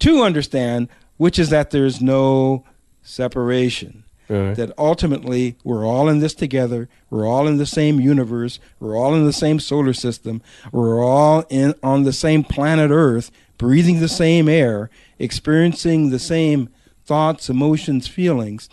to understand, which is that there's no separation. Right. That ultimately we're all in this together. We're all in the same universe. We're all in the same solar system. We're all in on the same planet Earth, breathing the same air, experiencing the same thoughts, emotions, feelings,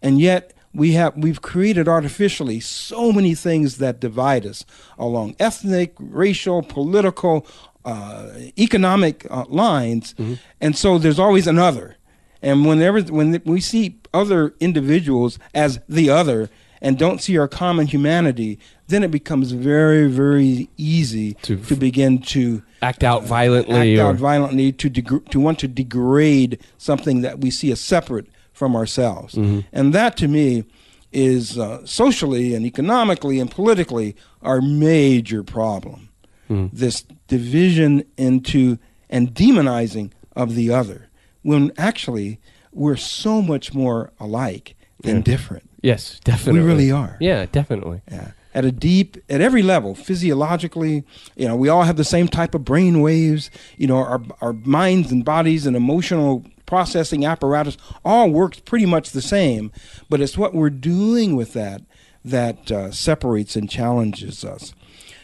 and yet we have we've created artificially so many things that divide us along ethnic, racial, political, uh, economic uh, lines, and so there's always another. And whenever when we see other individuals as the other and don't see our common humanity, then it becomes very, very easy To to, begin to Act out violently act or out violently to deg- to want to degrade something that we see as separate from ourselves, Mm-hmm. and that to me is uh, socially and economically and politically our major problem. Mm. This division into and demonizing of the other, when actually we're so much more alike than Yeah. different. yes, definitely. We really are. Yeah, definitely. Yeah. At a deep, at every level, physiologically, you know, we all have the same type of brain waves. You know, our our minds and bodies and emotional processing apparatus all works pretty much the same. But it's what we're doing with that that uh, separates and challenges us.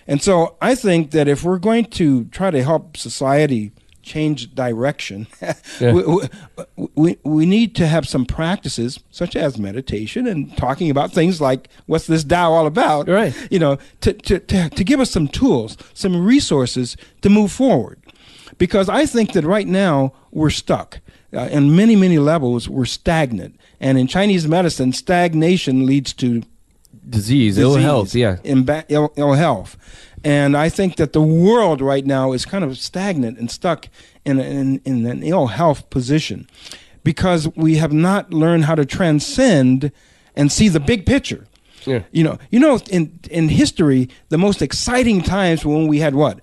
And so I think that if we're going to try to help society change direction, Yeah. we, we, we, need to have some practices such as meditation and talking about things like what's this Tao all about, Right. you know, to, to, to, to give us some tools, some resources to move forward. Because I think that right now we're stuck. Uh, in many, many levels, we're stagnant. And in Chinese medicine, stagnation leads to Disease, ill health. Yeah. imba- ill, ill health. And I think that the world right now is kind of stagnant and stuck in, in, in an ill health position because we have not learned how to transcend and see the big picture. Yeah. You know, you know, in in history, the most exciting times were when we had what,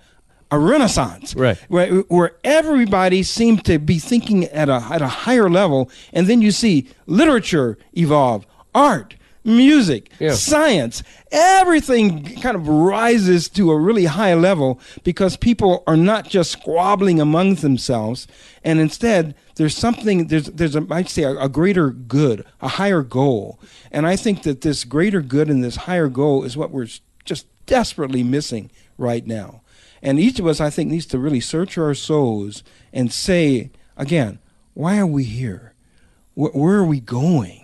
a renaissance, Right. Where, where everybody seemed to be thinking at a at a higher level, and then you see literature evolve, art, music, Yeah. science, everything kind of rises to a really high level because people are not just squabbling among themselves, and instead there's something there's there's a I'd say a, a greater good, a higher goal, and I think that this greater good and this higher goal is what we're just desperately missing right now, and each of us I think needs to really search our souls and say again, why are we here? Wh- where are we going?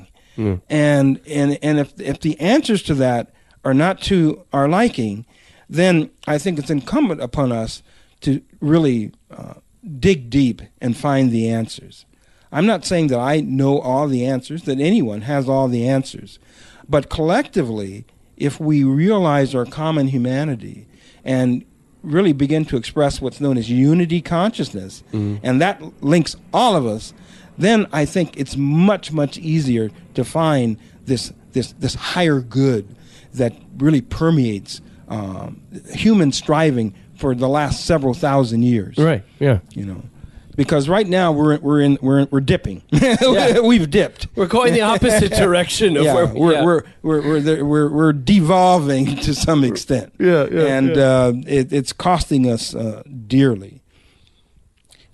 And and and if if the answers to that are not to our liking, then I think it's incumbent upon us to really uh, dig deep and find the answers. I'm not saying that I know all the answers, that anyone has all the answers, but collectively, if we realize our common humanity and really begin to express what's known as unity consciousness, and that links all of us, then I think it's much much easier to find this this this higher good that really permeates um, human striving for the last several thousand years. Right. Yeah. You know, because right now we're we're in we're we're dipping. We've dipped. We're going the opposite direction of Yeah, where we're, yeah. we're we're we're there- we're we're devolving to some extent. Yeah, yeah, and yeah. Uh, it, it's costing us uh, dearly.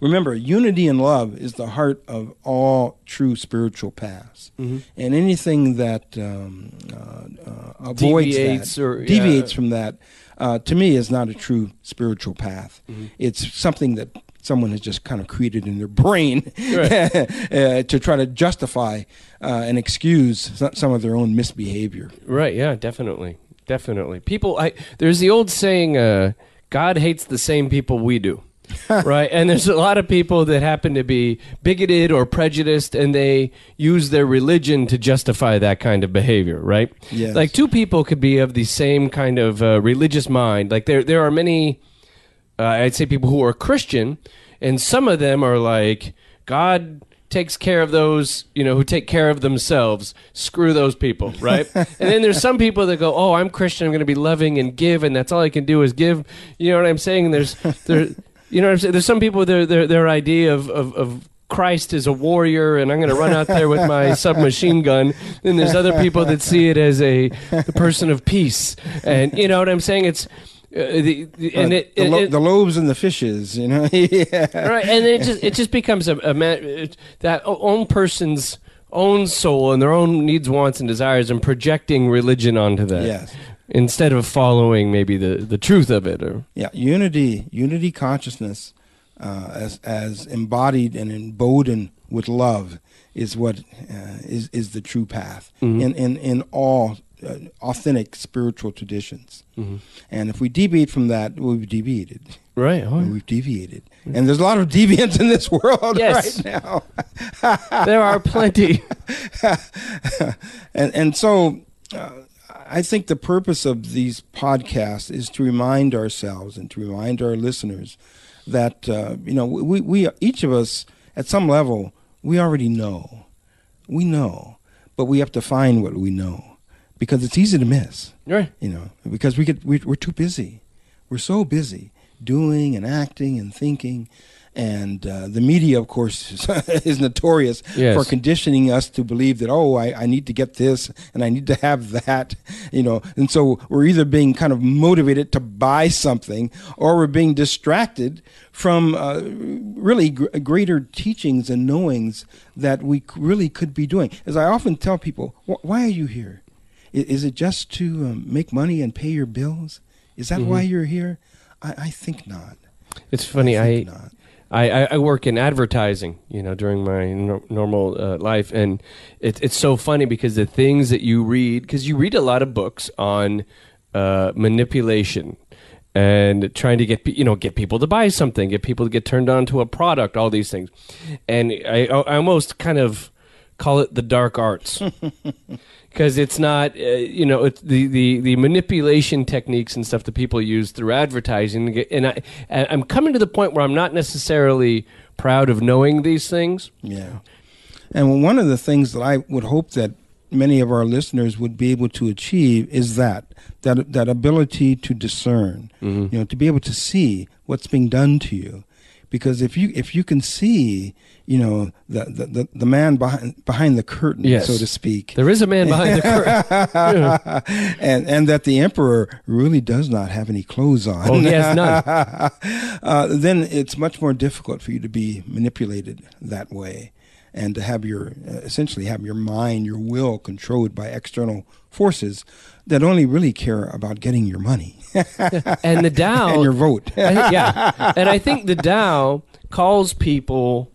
Remember, unity and love is the heart of all true spiritual paths, Mm-hmm. and anything that um, uh, uh, avoids Deviates that, or- yeah. deviates from that, uh, to me, is not a true spiritual path. Mm-hmm. It's something that someone has just kind of created in their brain Right. uh, to try to justify uh, and excuse some of their own misbehavior. Right. Yeah. Definitely. Definitely. People. I. There's the old saying. Uh, God hates the same people we do. right. And there's a lot of people that happen to be bigoted or prejudiced, and they use their religion to justify that kind of behavior. Right. Yes. Like two people could be of the same kind of uh, religious mind. Like there, there are many. uh, I'd say people who are Christian, and some of them are like, God takes care of those, you know, who take care of themselves. Screw those people, right? and then there's some people that go, oh, I'm Christian, I'm going to be loving and give, and that's all I can do is give. You know what I'm saying? There's, there, you know what I'm saying? There's some people their their their idea of of. of Christ is a warrior, and I'm going to run out there with my submachine gun. Then there's other people that see it as a the person of peace, and you know what I'm saying. It's uh, the, the and it, the, lo- it- the lobes and the fishes, you know. yeah. right, and it just it just becomes a, a man, that own person's own soul and their own needs, wants, and desires, and projecting religion onto that. Yes. Instead of following maybe the, the truth of it, or Yeah, unity, unity consciousness, uh, as as embodied and emboldened with love, is what uh, is is the true path in in in all uh, authentic spiritual traditions. And if we deviate from that, we've deviated. right? Oh, We've deviated, and there's a lot of deviants in this world Yes. right now. there are plenty. and and so uh, I think the purpose of these podcasts is to remind ourselves and to remind our listeners that uh, you know we, we each of us at some level we already know. We know. But we have to find what we know because it's easy to miss. Right. you know because we get we, we're too busy. We're so busy doing and acting and thinking and uh, the media of course is, is notorious Yes. for conditioning us to believe that oh I, I need to get this and i need to have that you know and so we're either being kind of motivated to buy something or we're being distracted from uh, really gr- greater teachings and knowings that we c- really could be doing as i often tell people "Wh- why are you here I- Is it just to um, make money and pay your bills? Is that why you're here? I, I think not. It's funny. I, think not. I, I I work in advertising, you know, during my no, normal uh, life, and it, it's so funny because the things that you read, because you read a lot of books on uh, manipulation and trying to get you know get people to buy something, get people to get turned on to a product, all these things, and I, I almost kind of call it the dark arts. because it's not uh, you know it's the, the the manipulation techniques and stuff that people use through advertising and I and I'm coming to the point where I'm not necessarily proud of knowing these things Yeah. And one of the things that I would hope that many of our listeners would be able to achieve is that that that ability to discern, Mm-hmm. you know, to be able to see what's being done to you, because if you if you can see, you know, the the, the, man behind behind the curtain, Yes. so to speak, There is a man behind the curtain. and and that the emperor really does not have any clothes on. Oh, he has none. uh, then it's much more difficult for you to be manipulated that way, and to have your uh, essentially have your mind, your will controlled by external forces that only really care about getting your money And the Tao and your vote. I yeah, and I think the Tao calls people.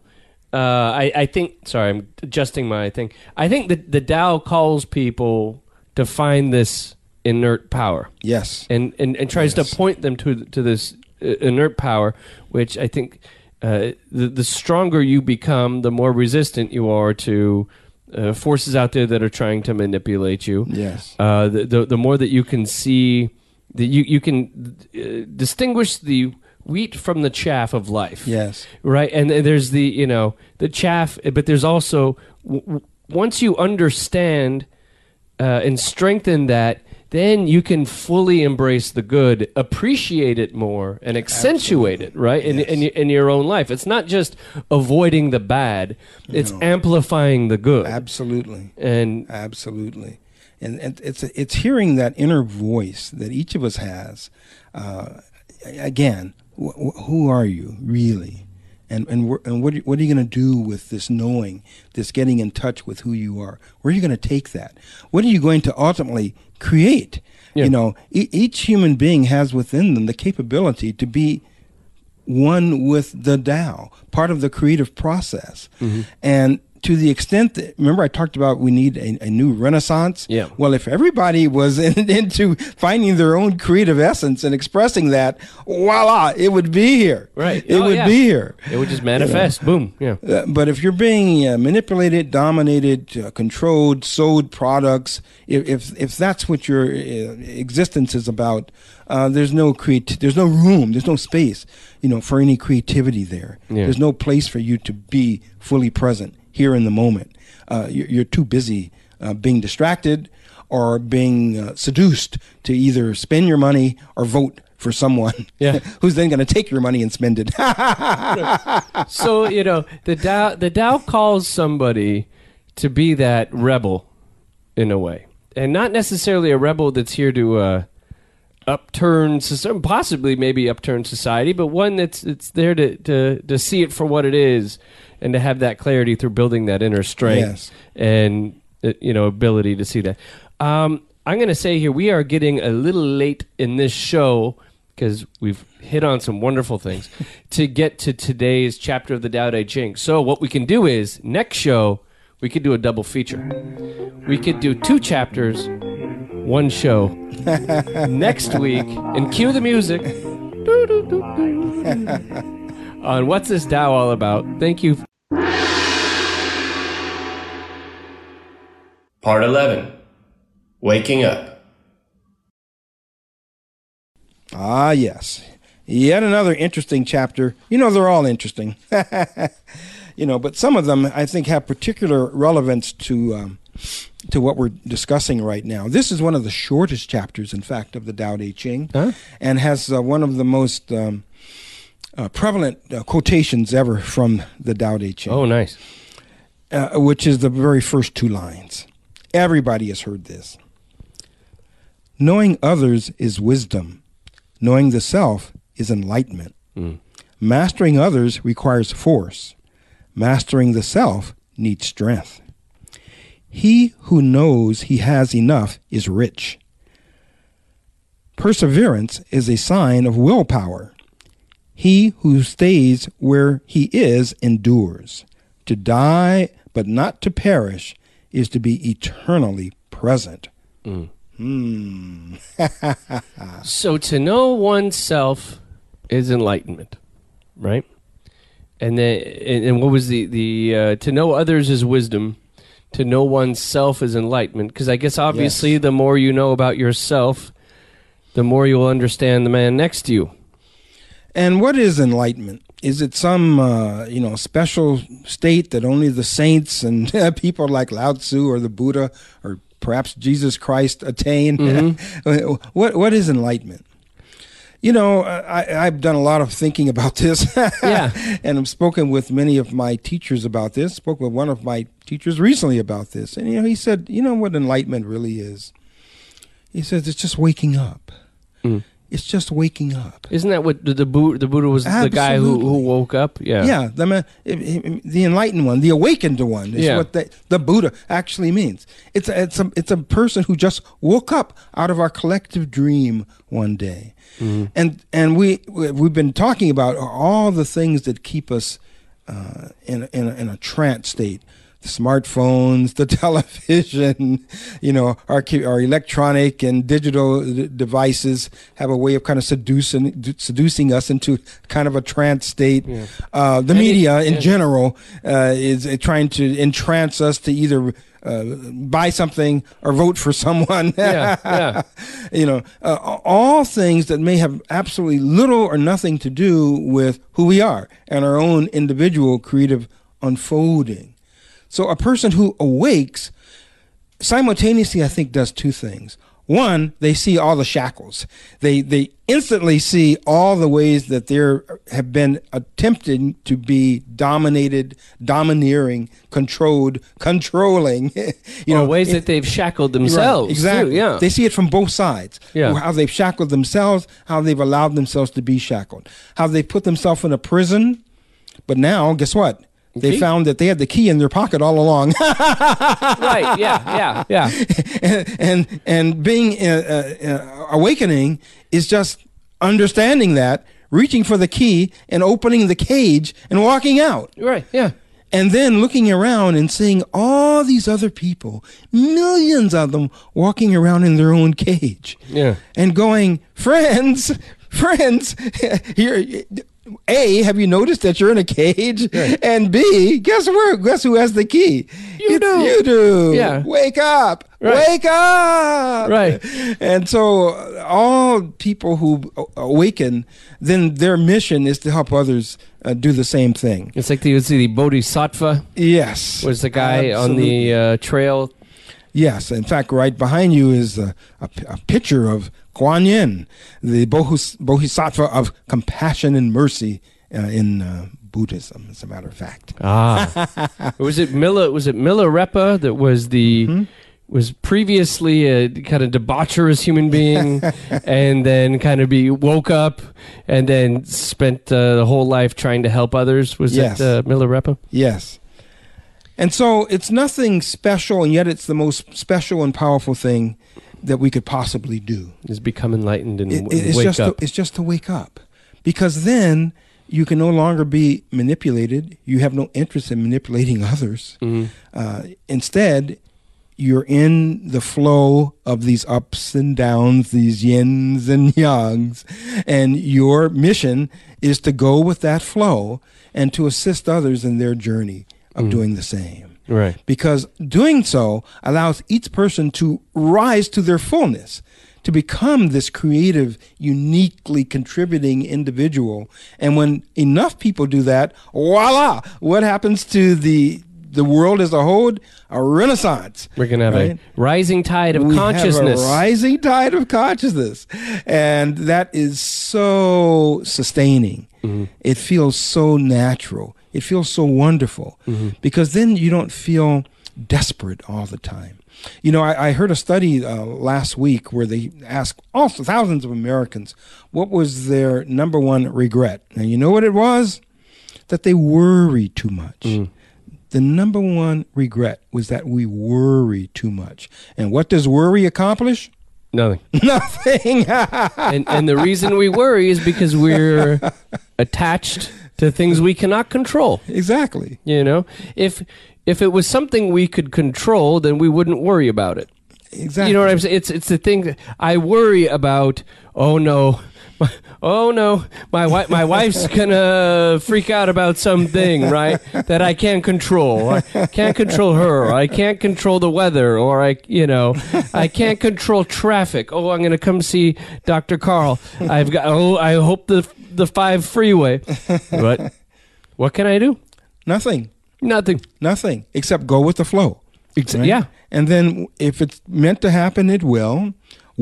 Uh, I, I think. Sorry, I'm adjusting my thing. I think that the Tao calls people to find this inert power, yes. and and, and tries Yes. to point them to to this uh, inert power, which I think uh, the the stronger you become, the more resistant you are to uh, forces out there that are trying to manipulate you Yes. uh, the, the the more that you can see that you you can uh, distinguish the wheat from the chaff of life. Yes. Right, and then there's the you know the chaff, but there's also w- w- once you understand uh, and strengthen that, then you can fully embrace the good, appreciate it more, and accentuate it. Right, in in, in your own life, it's not just avoiding the bad; it's amplifying the good. Absolutely. and Absolutely, and, and it's it's hearing that inner voice that each of us has. Uh, again, wh- wh- who are you really, and and and what are- what are you going to do with this knowing, this getting in touch with who you are? Where are you going to take that? What are you going to ultimately create? Yeah. You know, e- each human being has within them the capability to be one with the Tao, part of the creative process. Mm-hmm. And to the extent that, remember, I talked about we need a, a new renaissance? Yeah. Well, if everybody was in, into finding their own creative essence and expressing that, voila, it would be here. Right. It Oh, would yeah. be here. it would just manifest. Boom. Yeah. Uh, but if you're being uh, manipulated, dominated, uh, controlled, sold products, if, if if that's what your uh, existence is about, uh, there's no creat- there's no room, there's no space, you know, for any creativity there. Yeah. There's no place for you to be fully present here in the moment. Uh, you're, you're too busy uh, being distracted or being uh, seduced to either spend your money or vote for someone Yeah. who's then going to take your money and spend it. so you know the Tao the Tao calls somebody to be that rebel in a way, and not necessarily a rebel that's here to uh, upturn society, possibly maybe upturn society, but one that's it's there to, to to see it for what it is, and to have that clarity through building that inner strength Yes. and uh, you know ability to see that. Um, I'm going to say here we are getting a little late in this show because we've hit on some wonderful things to get to today's chapter of the Tao Te Ching. So what we can do is next show we could do a double feature. We could do two chapters, one show next week, and cue the music. On what's this Tao all about? Thank you. Part 11 Waking Up. Ah, yes. Yet another interesting chapter. You know, they're all interesting. you know, but some of them I think have particular relevance to um, to what we're discussing right now. This is one of the shortest chapters, in fact, of the Tao Te Ching, Huh? and has uh, one of the most um, uh, prevalent uh, quotations ever from the Tao Te Ching Oh, nice. uh, which is the very first two lines. Everybody has heard this. Knowing others is wisdom. Knowing the self is enlightenment. Mm. Mastering others requires force. Mastering the self needs strength. He who knows he has enough is rich. Perseverance is a sign of willpower. He who stays where he is endures. To die but not to perish is to be eternally present. Hmm. So to know oneself is enlightenment, right? And then, and, and what was the the uh, to know others is wisdom, to know oneself is enlightenment. Because I guess obviously, Yes. the more you know about yourself, the more you will understand the man next to you. And what is enlightenment? Is it some uh, you know special state that only the saints and people like Lao Tzu or the Buddha or perhaps Jesus Christ attain? what what is enlightenment? You know, I, I've done a lot of thinking about this. Yeah. and I've spoken with many of my teachers about this. Spoke with one of my teachers recently about this, and you know, he said, you know what enlightenment really is. He says it's just waking up. Mm. It's just waking up. Isn't that what the the, Bu- the Buddha was the guy who, who woke up? Yeah. Yeah, the man, the enlightened one, the awakened one is Yeah. what the, the Buddha actually means. It's a, it's a it's a person who just woke up out of our collective dream one day, and and we we- we've been talking about all the things that keep us uh, in in in a trance state. The smartphones, the television, you know, our our electronic and digital d- devices have a way of kind of seducing d- seducing us into kind of a trance state. Uh, the And it- media in yeah. general uh, is uh, trying to entrance us to either uh, buy something or vote for someone. Yeah, yeah. you know, uh, all things that may have absolutely little or nothing to do with who we are and our own individual creative unfolding. So a person who awakes simultaneously, I think, does two things. One, they see all the shackles. They they instantly see all the ways that there have been attempting to be dominated, domineering, controlled, controlling. you Or know, ways in- that they've shackled Right, themselves. too, exactly. yeah. They see it from both sides. Yeah. How they've shackled themselves, how they've allowed themselves to be shackled, how they put themselves in a prison. But now, guess what? They found that they had the key in their pocket all along. right. Yeah. Yeah. Yeah. and, and and being uh, uh, uh, awakening is just understanding that, reaching for the key and opening the cage and walking out. Right. Yeah. And then looking around and seeing all these other people, millions of them walking around in their own cage. Yeah. And going, friends, friends, here. A, have you noticed that you're in a cage? And B, guess where? Guess who has the key? You It's do. You do. Yeah. Wake up. Right. Wake up. Right. And so, all people who awaken, then their mission is to help others uh, do the same thing. It's like the, was the Bodhisattva Yes. was the guy on the uh, trail. Yes, in fact, right behind you is a a picture of Kuan Yin, the Bohus, Bodhisattva of compassion and mercy uh, in uh, Buddhism, as a matter of fact. Ah. was it Mila? Was it Milarepa that was the Hmm? was previously a kind of debaucherous human being, and then kind of be woke up, and then spent uh, the whole life trying to help others? Was Yes. that uh, Milarepa? Yes. And so it's nothing special, and yet it's the most special and powerful thing that we could possibly do. Is become enlightened and It- w- it's wake just up. To, it's just to wake up, because then you can no longer be manipulated. You have no interest in manipulating others. Mhm. Uh, instead, you're in the flow of these ups and downs, these yins and yangs, and your mission is to go with that flow and to assist others in their journey of doing the same Right. because doing so allows each person to rise to their fullness to become this creative uniquely contributing individual and when enough people do that voila what happens to the the world as a whole a renaissance We're gonna have a rising tide of we consciousness. rising tide of consciousness, and that is so sustaining. Mm-hmm. It feels so natural. It feels so wonderful Mm-hmm. because then you don't feel desperate all the time. You know, I, I heard a study uh, last week where they asked also thousands of Americans what was their number one regret, and you know what it was? That they worry too much. Mm. The number one regret was that we worry too much. And what does worry accomplish? Nothing. Nothing. and and the reason we worry is because we're attached to things we cannot control. exactly. You know, if if it was something we could control, then we wouldn't worry about it. Exactly. You know what I'm saying? It's it's the thing I worry about. Oh no. Oh no, my wife, my wife's gonna freak out about something, right? That I can't control. I can't control her. I can't control the weather, or I, you know, I can't control traffic. Oh, I'm gonna come see Dr. Carl. I've got. Oh, I hope the the five freeway. But what can I do? Nothing. Nothing. Nothing except go with the flow. Ex- right? Yeah. And then if it's meant to happen, it will.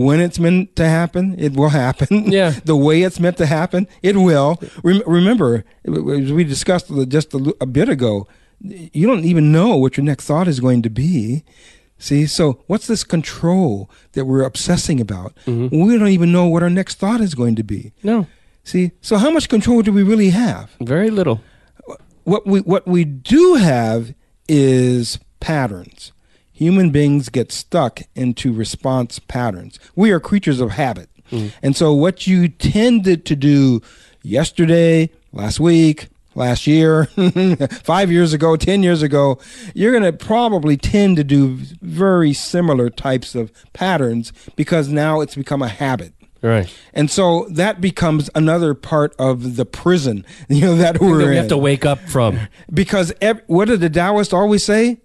When it's meant to happen, it will happen. Yeah. the way it's meant to happen, it will. Rem- remember, as we discussed just a, l- a bit ago, you don't even know what your next thought is going to be. See, so what's this control that we're obsessing about? Mm-hmm. We don't even know what our next thought is going to be. No. See, so how much control do we really have? Very little. what we what we do have is patterns. Human beings get stuck into response patterns. We are creatures of habit. Mm. And so what you tended to do yesterday, last week, last year, 5 years ago, 10 years ago, you're going to probably tend to do very similar types of patterns because now it's become a habit. Right. And so that becomes another part of the prison, you know, that we're we in have to wake up from. because ev- what did the Taoists always say?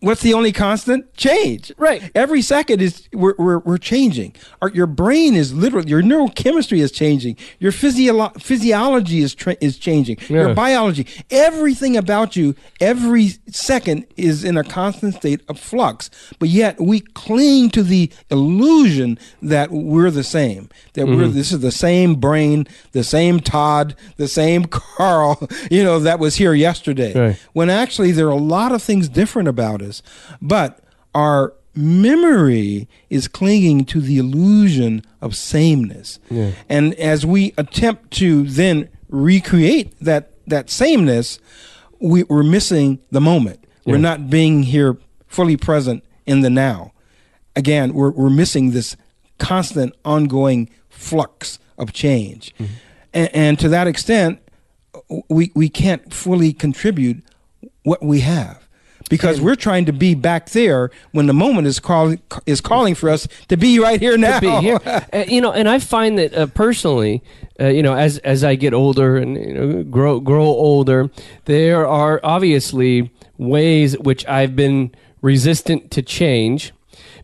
What's the only constant? Change. Right. Every second is we're we're, we're changing. Our, your brain is literally your neurochemistry is changing. Your physio- physiology is tra- is changing. Yeah. Your biology, everything about you, every second is in a constant state of flux. But yet we cling to the illusion that we're the same. That we're Mm-hmm. this is the same brain, the same Tod, the same Carl. You know that was here yesterday Right. when actually there are a lot of things different about But our memory is clinging to the illusion of sameness. And as we attempt to then recreate that, that sameness, we, we're missing the moment. We're not being here fully present in the now. Again, we're, we're missing this constant, ongoing flux of change. Mm-hmm. And, and to that extent, we we can't fully contribute what we have because we're trying to be back there when the moment is calling is calling for us to be right here now. here. Uh, you know, and I find that uh, personally, uh, you know, as as I get older and you know, grow grow older, there are obviously ways which I've been resistant to change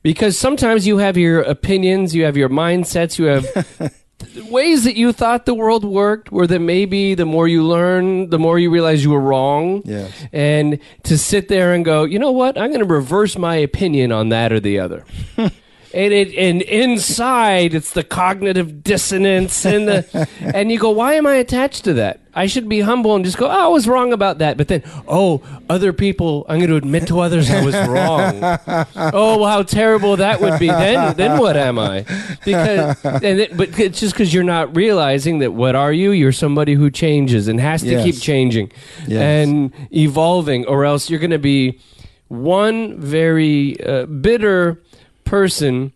because sometimes you have your opinions, you have your mindsets, you have ways that you thought the world worked where that maybe the more you learn the more you realize you were wrong. Yes. and to sit there and go you know what? I'm going to reverse my opinion on that or the other and it and inside it's the cognitive dissonance and the and you go why am i attached to that? I should be humble and just go oh, i was wrong about that. But then oh other people i'm going to admit to others i was wrong. Oh how terrible that would be. Then then what am i? Because and it, but it's just because you're not realizing that what are you? You're somebody who changes and has to Yes. keep changing Yes. and evolving or else you're going to be one very uh, bitter person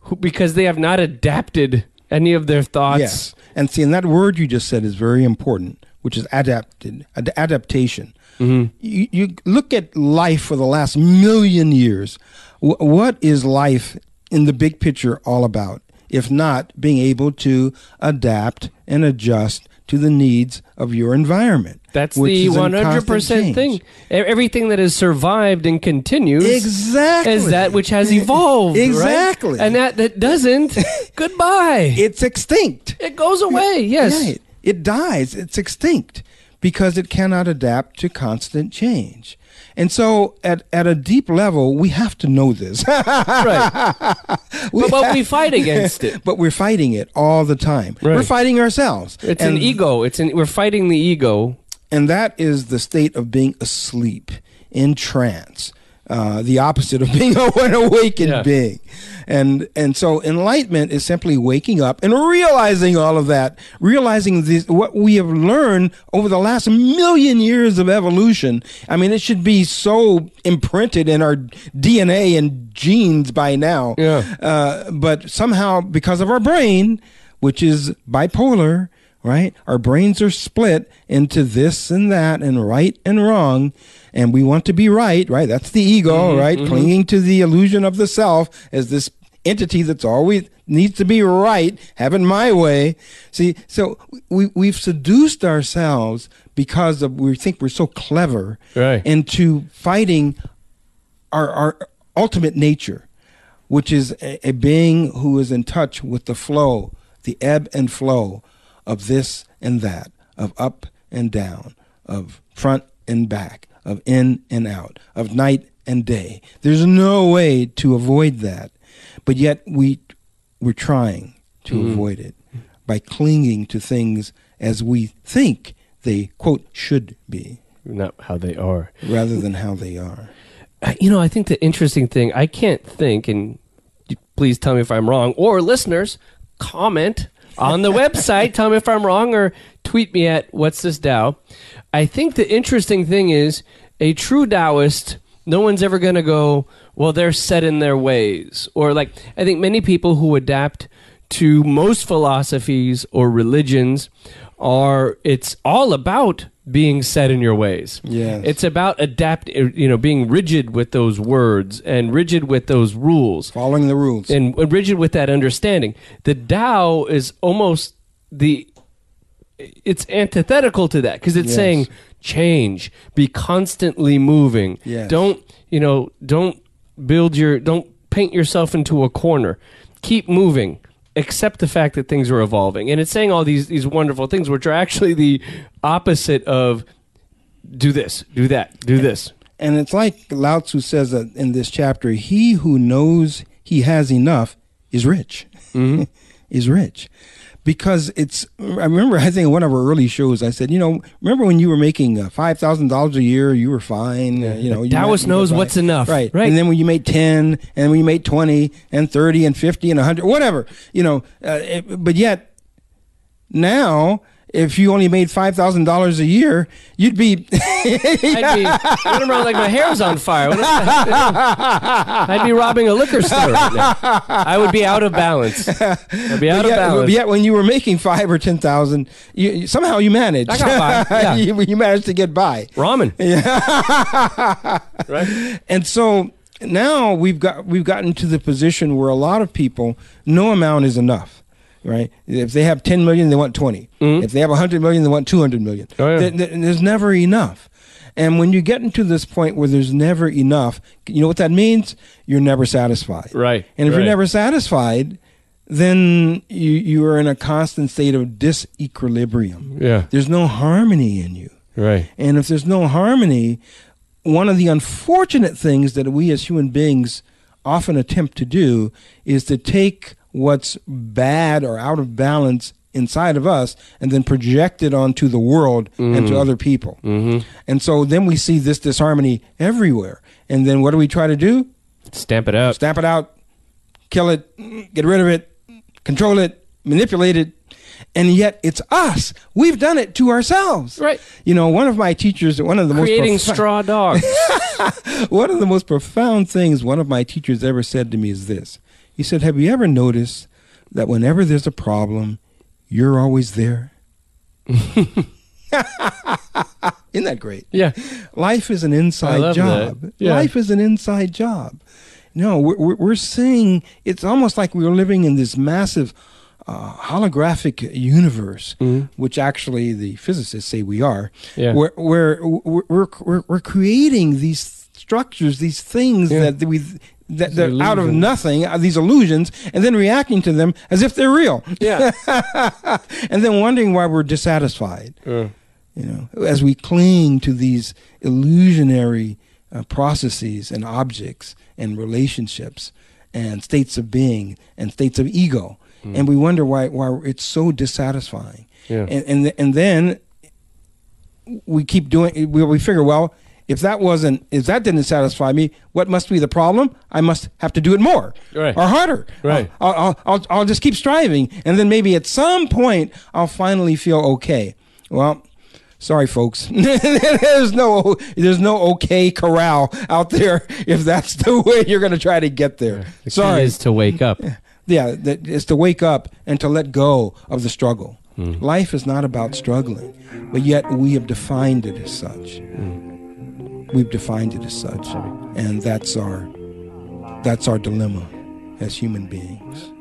who because they have not adapted any of their thoughts Yes. And see, and that word you just said is very important, which is adapted, ad- adaptation. Mm-hmm. You, you look at life for the last million years. Wh- what is life in the big picture all about? If not being able to adapt and adjust to the needs of your environment. That's the one hundred percent thing. Everything that has survived and continues Exactly. is that which has evolved. right? Exactly. And that that doesn't, goodbye. It's extinct. It goes away. Yes. Right. It dies. It's extinct because it cannot adapt to constant change. And so, at, at a deep level, we have to know this. Right. We but, but have- we fight against it. but we're fighting it all the time. We're fighting ourselves. It's and, an ego. It's an we're fighting the ego. And that is the state of being asleep, in trance. Uh, the opposite of being an awakened Yeah. being. And and so enlightenment is simply waking up and realizing all of that, realizing this, what we have learned over the last million years of evolution. I mean, it should be so imprinted in our DNA and genes by now. Yeah. Uh, but somehow, because of our brain, which is bipolar, right? Our brains are split into this and that and right and wrong. And we want to be right, right? That's the ego, mm-hmm, right? Mm-hmm. Clinging to the illusion of the self as this entity that's always needs to be right, have it my way. See, so we, we've seduced ourselves because of we think we're so clever Right. into fighting our, our ultimate nature, which is a, a being who is in touch with the flow, the ebb and flow of this and that, of up and down, of front and back, of in and out, of night and day. There's no way to avoid that. But yet we we're trying to avoid it by clinging to things as we think they quote should be Not how they are. rather than how they are. Uh, You know, I think the interesting thing, I can't think, and please tell me if I'm wrong, or listeners, comment on the website, tell me if I'm wrong, or tweet me at What's This Tao. I think the interesting thing is a true Taoist, no one's ever going to go, well, they're set in their ways. Or, like, I think many people who adapt to most philosophies or religions are, it's all about being set in your ways. Yes. It's about adapt, you know, being rigid with those words and rigid with those rules Following the rules. and rigid with that understanding. The Tao is almost the it's antithetical to that because it's Yes. saying change, be constantly moving. Yes. Don't you know? Don't build your don't paint yourself into a corner. Keep moving. Accept the fact that things are evolving, and it's saying all these these wonderful things, which are actually the opposite of do this, do that, do this. And it's like Lao Tzu says that in this chapter, he who knows he has enough is rich. Mm-hmm. is rich. Because it's, I remember, I think in one of our early shows, I said, you know, remember when you were making uh, $5,000 a year, you were fine. Uh, you know, you you knows what's enough. Right. Right. And then when you made 10, and when you made 20, and 30, and 50, and 100, whatever, you know, uh, it, but yet now, if you only made $5,000 a year, you'd be, I'd be running around like my hair's on fire. I'd be robbing a liquor store right. I would be out of balance. I'd be out of balance. yet when you were making five or ten thousand, you- somehow you managed. I got by, yeah. you, you managed to get by. Ramen. Yeah. right? And so now we've got we've gotten to the position where a lot of people, no amount is enough. Right? If they have ten million, they want 20 If they have hundred million, they want two hundred million. Mm-hmm. Oh, yeah. There- there- there's never enough. And when you get into this point where there's never enough, you know what that means? You're never satisfied. Right, And if right. you're never satisfied, then you you are in a constant state of disequilibrium. Yeah. There's no harmony in you. Right. And if there's no harmony, one of the unfortunate things that we as human beings often attempt to do is to take what's bad or out of balance inside of us and then project it onto the world and to other people. Mm-hmm. And so then we see this disharmony everywhere. And then what do we try to do? Stamp it out. Stamp it out, kill it, get rid of it, control it, manipulate it. And yet it's us. We've done it to ourselves. Right. You know, one of my teachers, one of the Creating most profi- straw dogs. one of the most profound things one of my teachers ever said to me is this. He said, "Have you ever noticed that whenever there's a problem, you're always there?" Isn't that great? yeah. Life is an inside job. Yeah. Life is an inside job. No, we're, we're, seeing, it's almost like we're living in this massive uh, holographic universe, which actually the physicists say we are, Mm-hmm. Yeah. where, where we're, we're, we're, we're creating these structures, these things Yeah. that we that they're out of nothing, uh, these illusions, and then reacting to them as if they're real. Yeah. and then wondering why we're dissatisfied Uh, you know, as we cling to these illusionary uh, processes and objects and relationships and states of being and states of ego, and we wonder why why it's so dissatisfying. Yeah. And and th- and then we keep doing. We we figure, well, if that wasn't, if that didn't satisfy me, what must be the problem? I must have to do it more Right. or harder. Right. I'll, I'll, I'll, I'll just keep striving, and then maybe at some point I'll finally feel okay. Well, sorry, folks. there's no there's no okay corral out there if that's the way you're going to try to get there. the Sorry. is to wake up. Yeah, it's to wake up and to let go of the struggle, hmm. Life is not about struggling, but yet we have defined it as such. Hmm. We've defined it as such, and that's our that's our dilemma as human beings.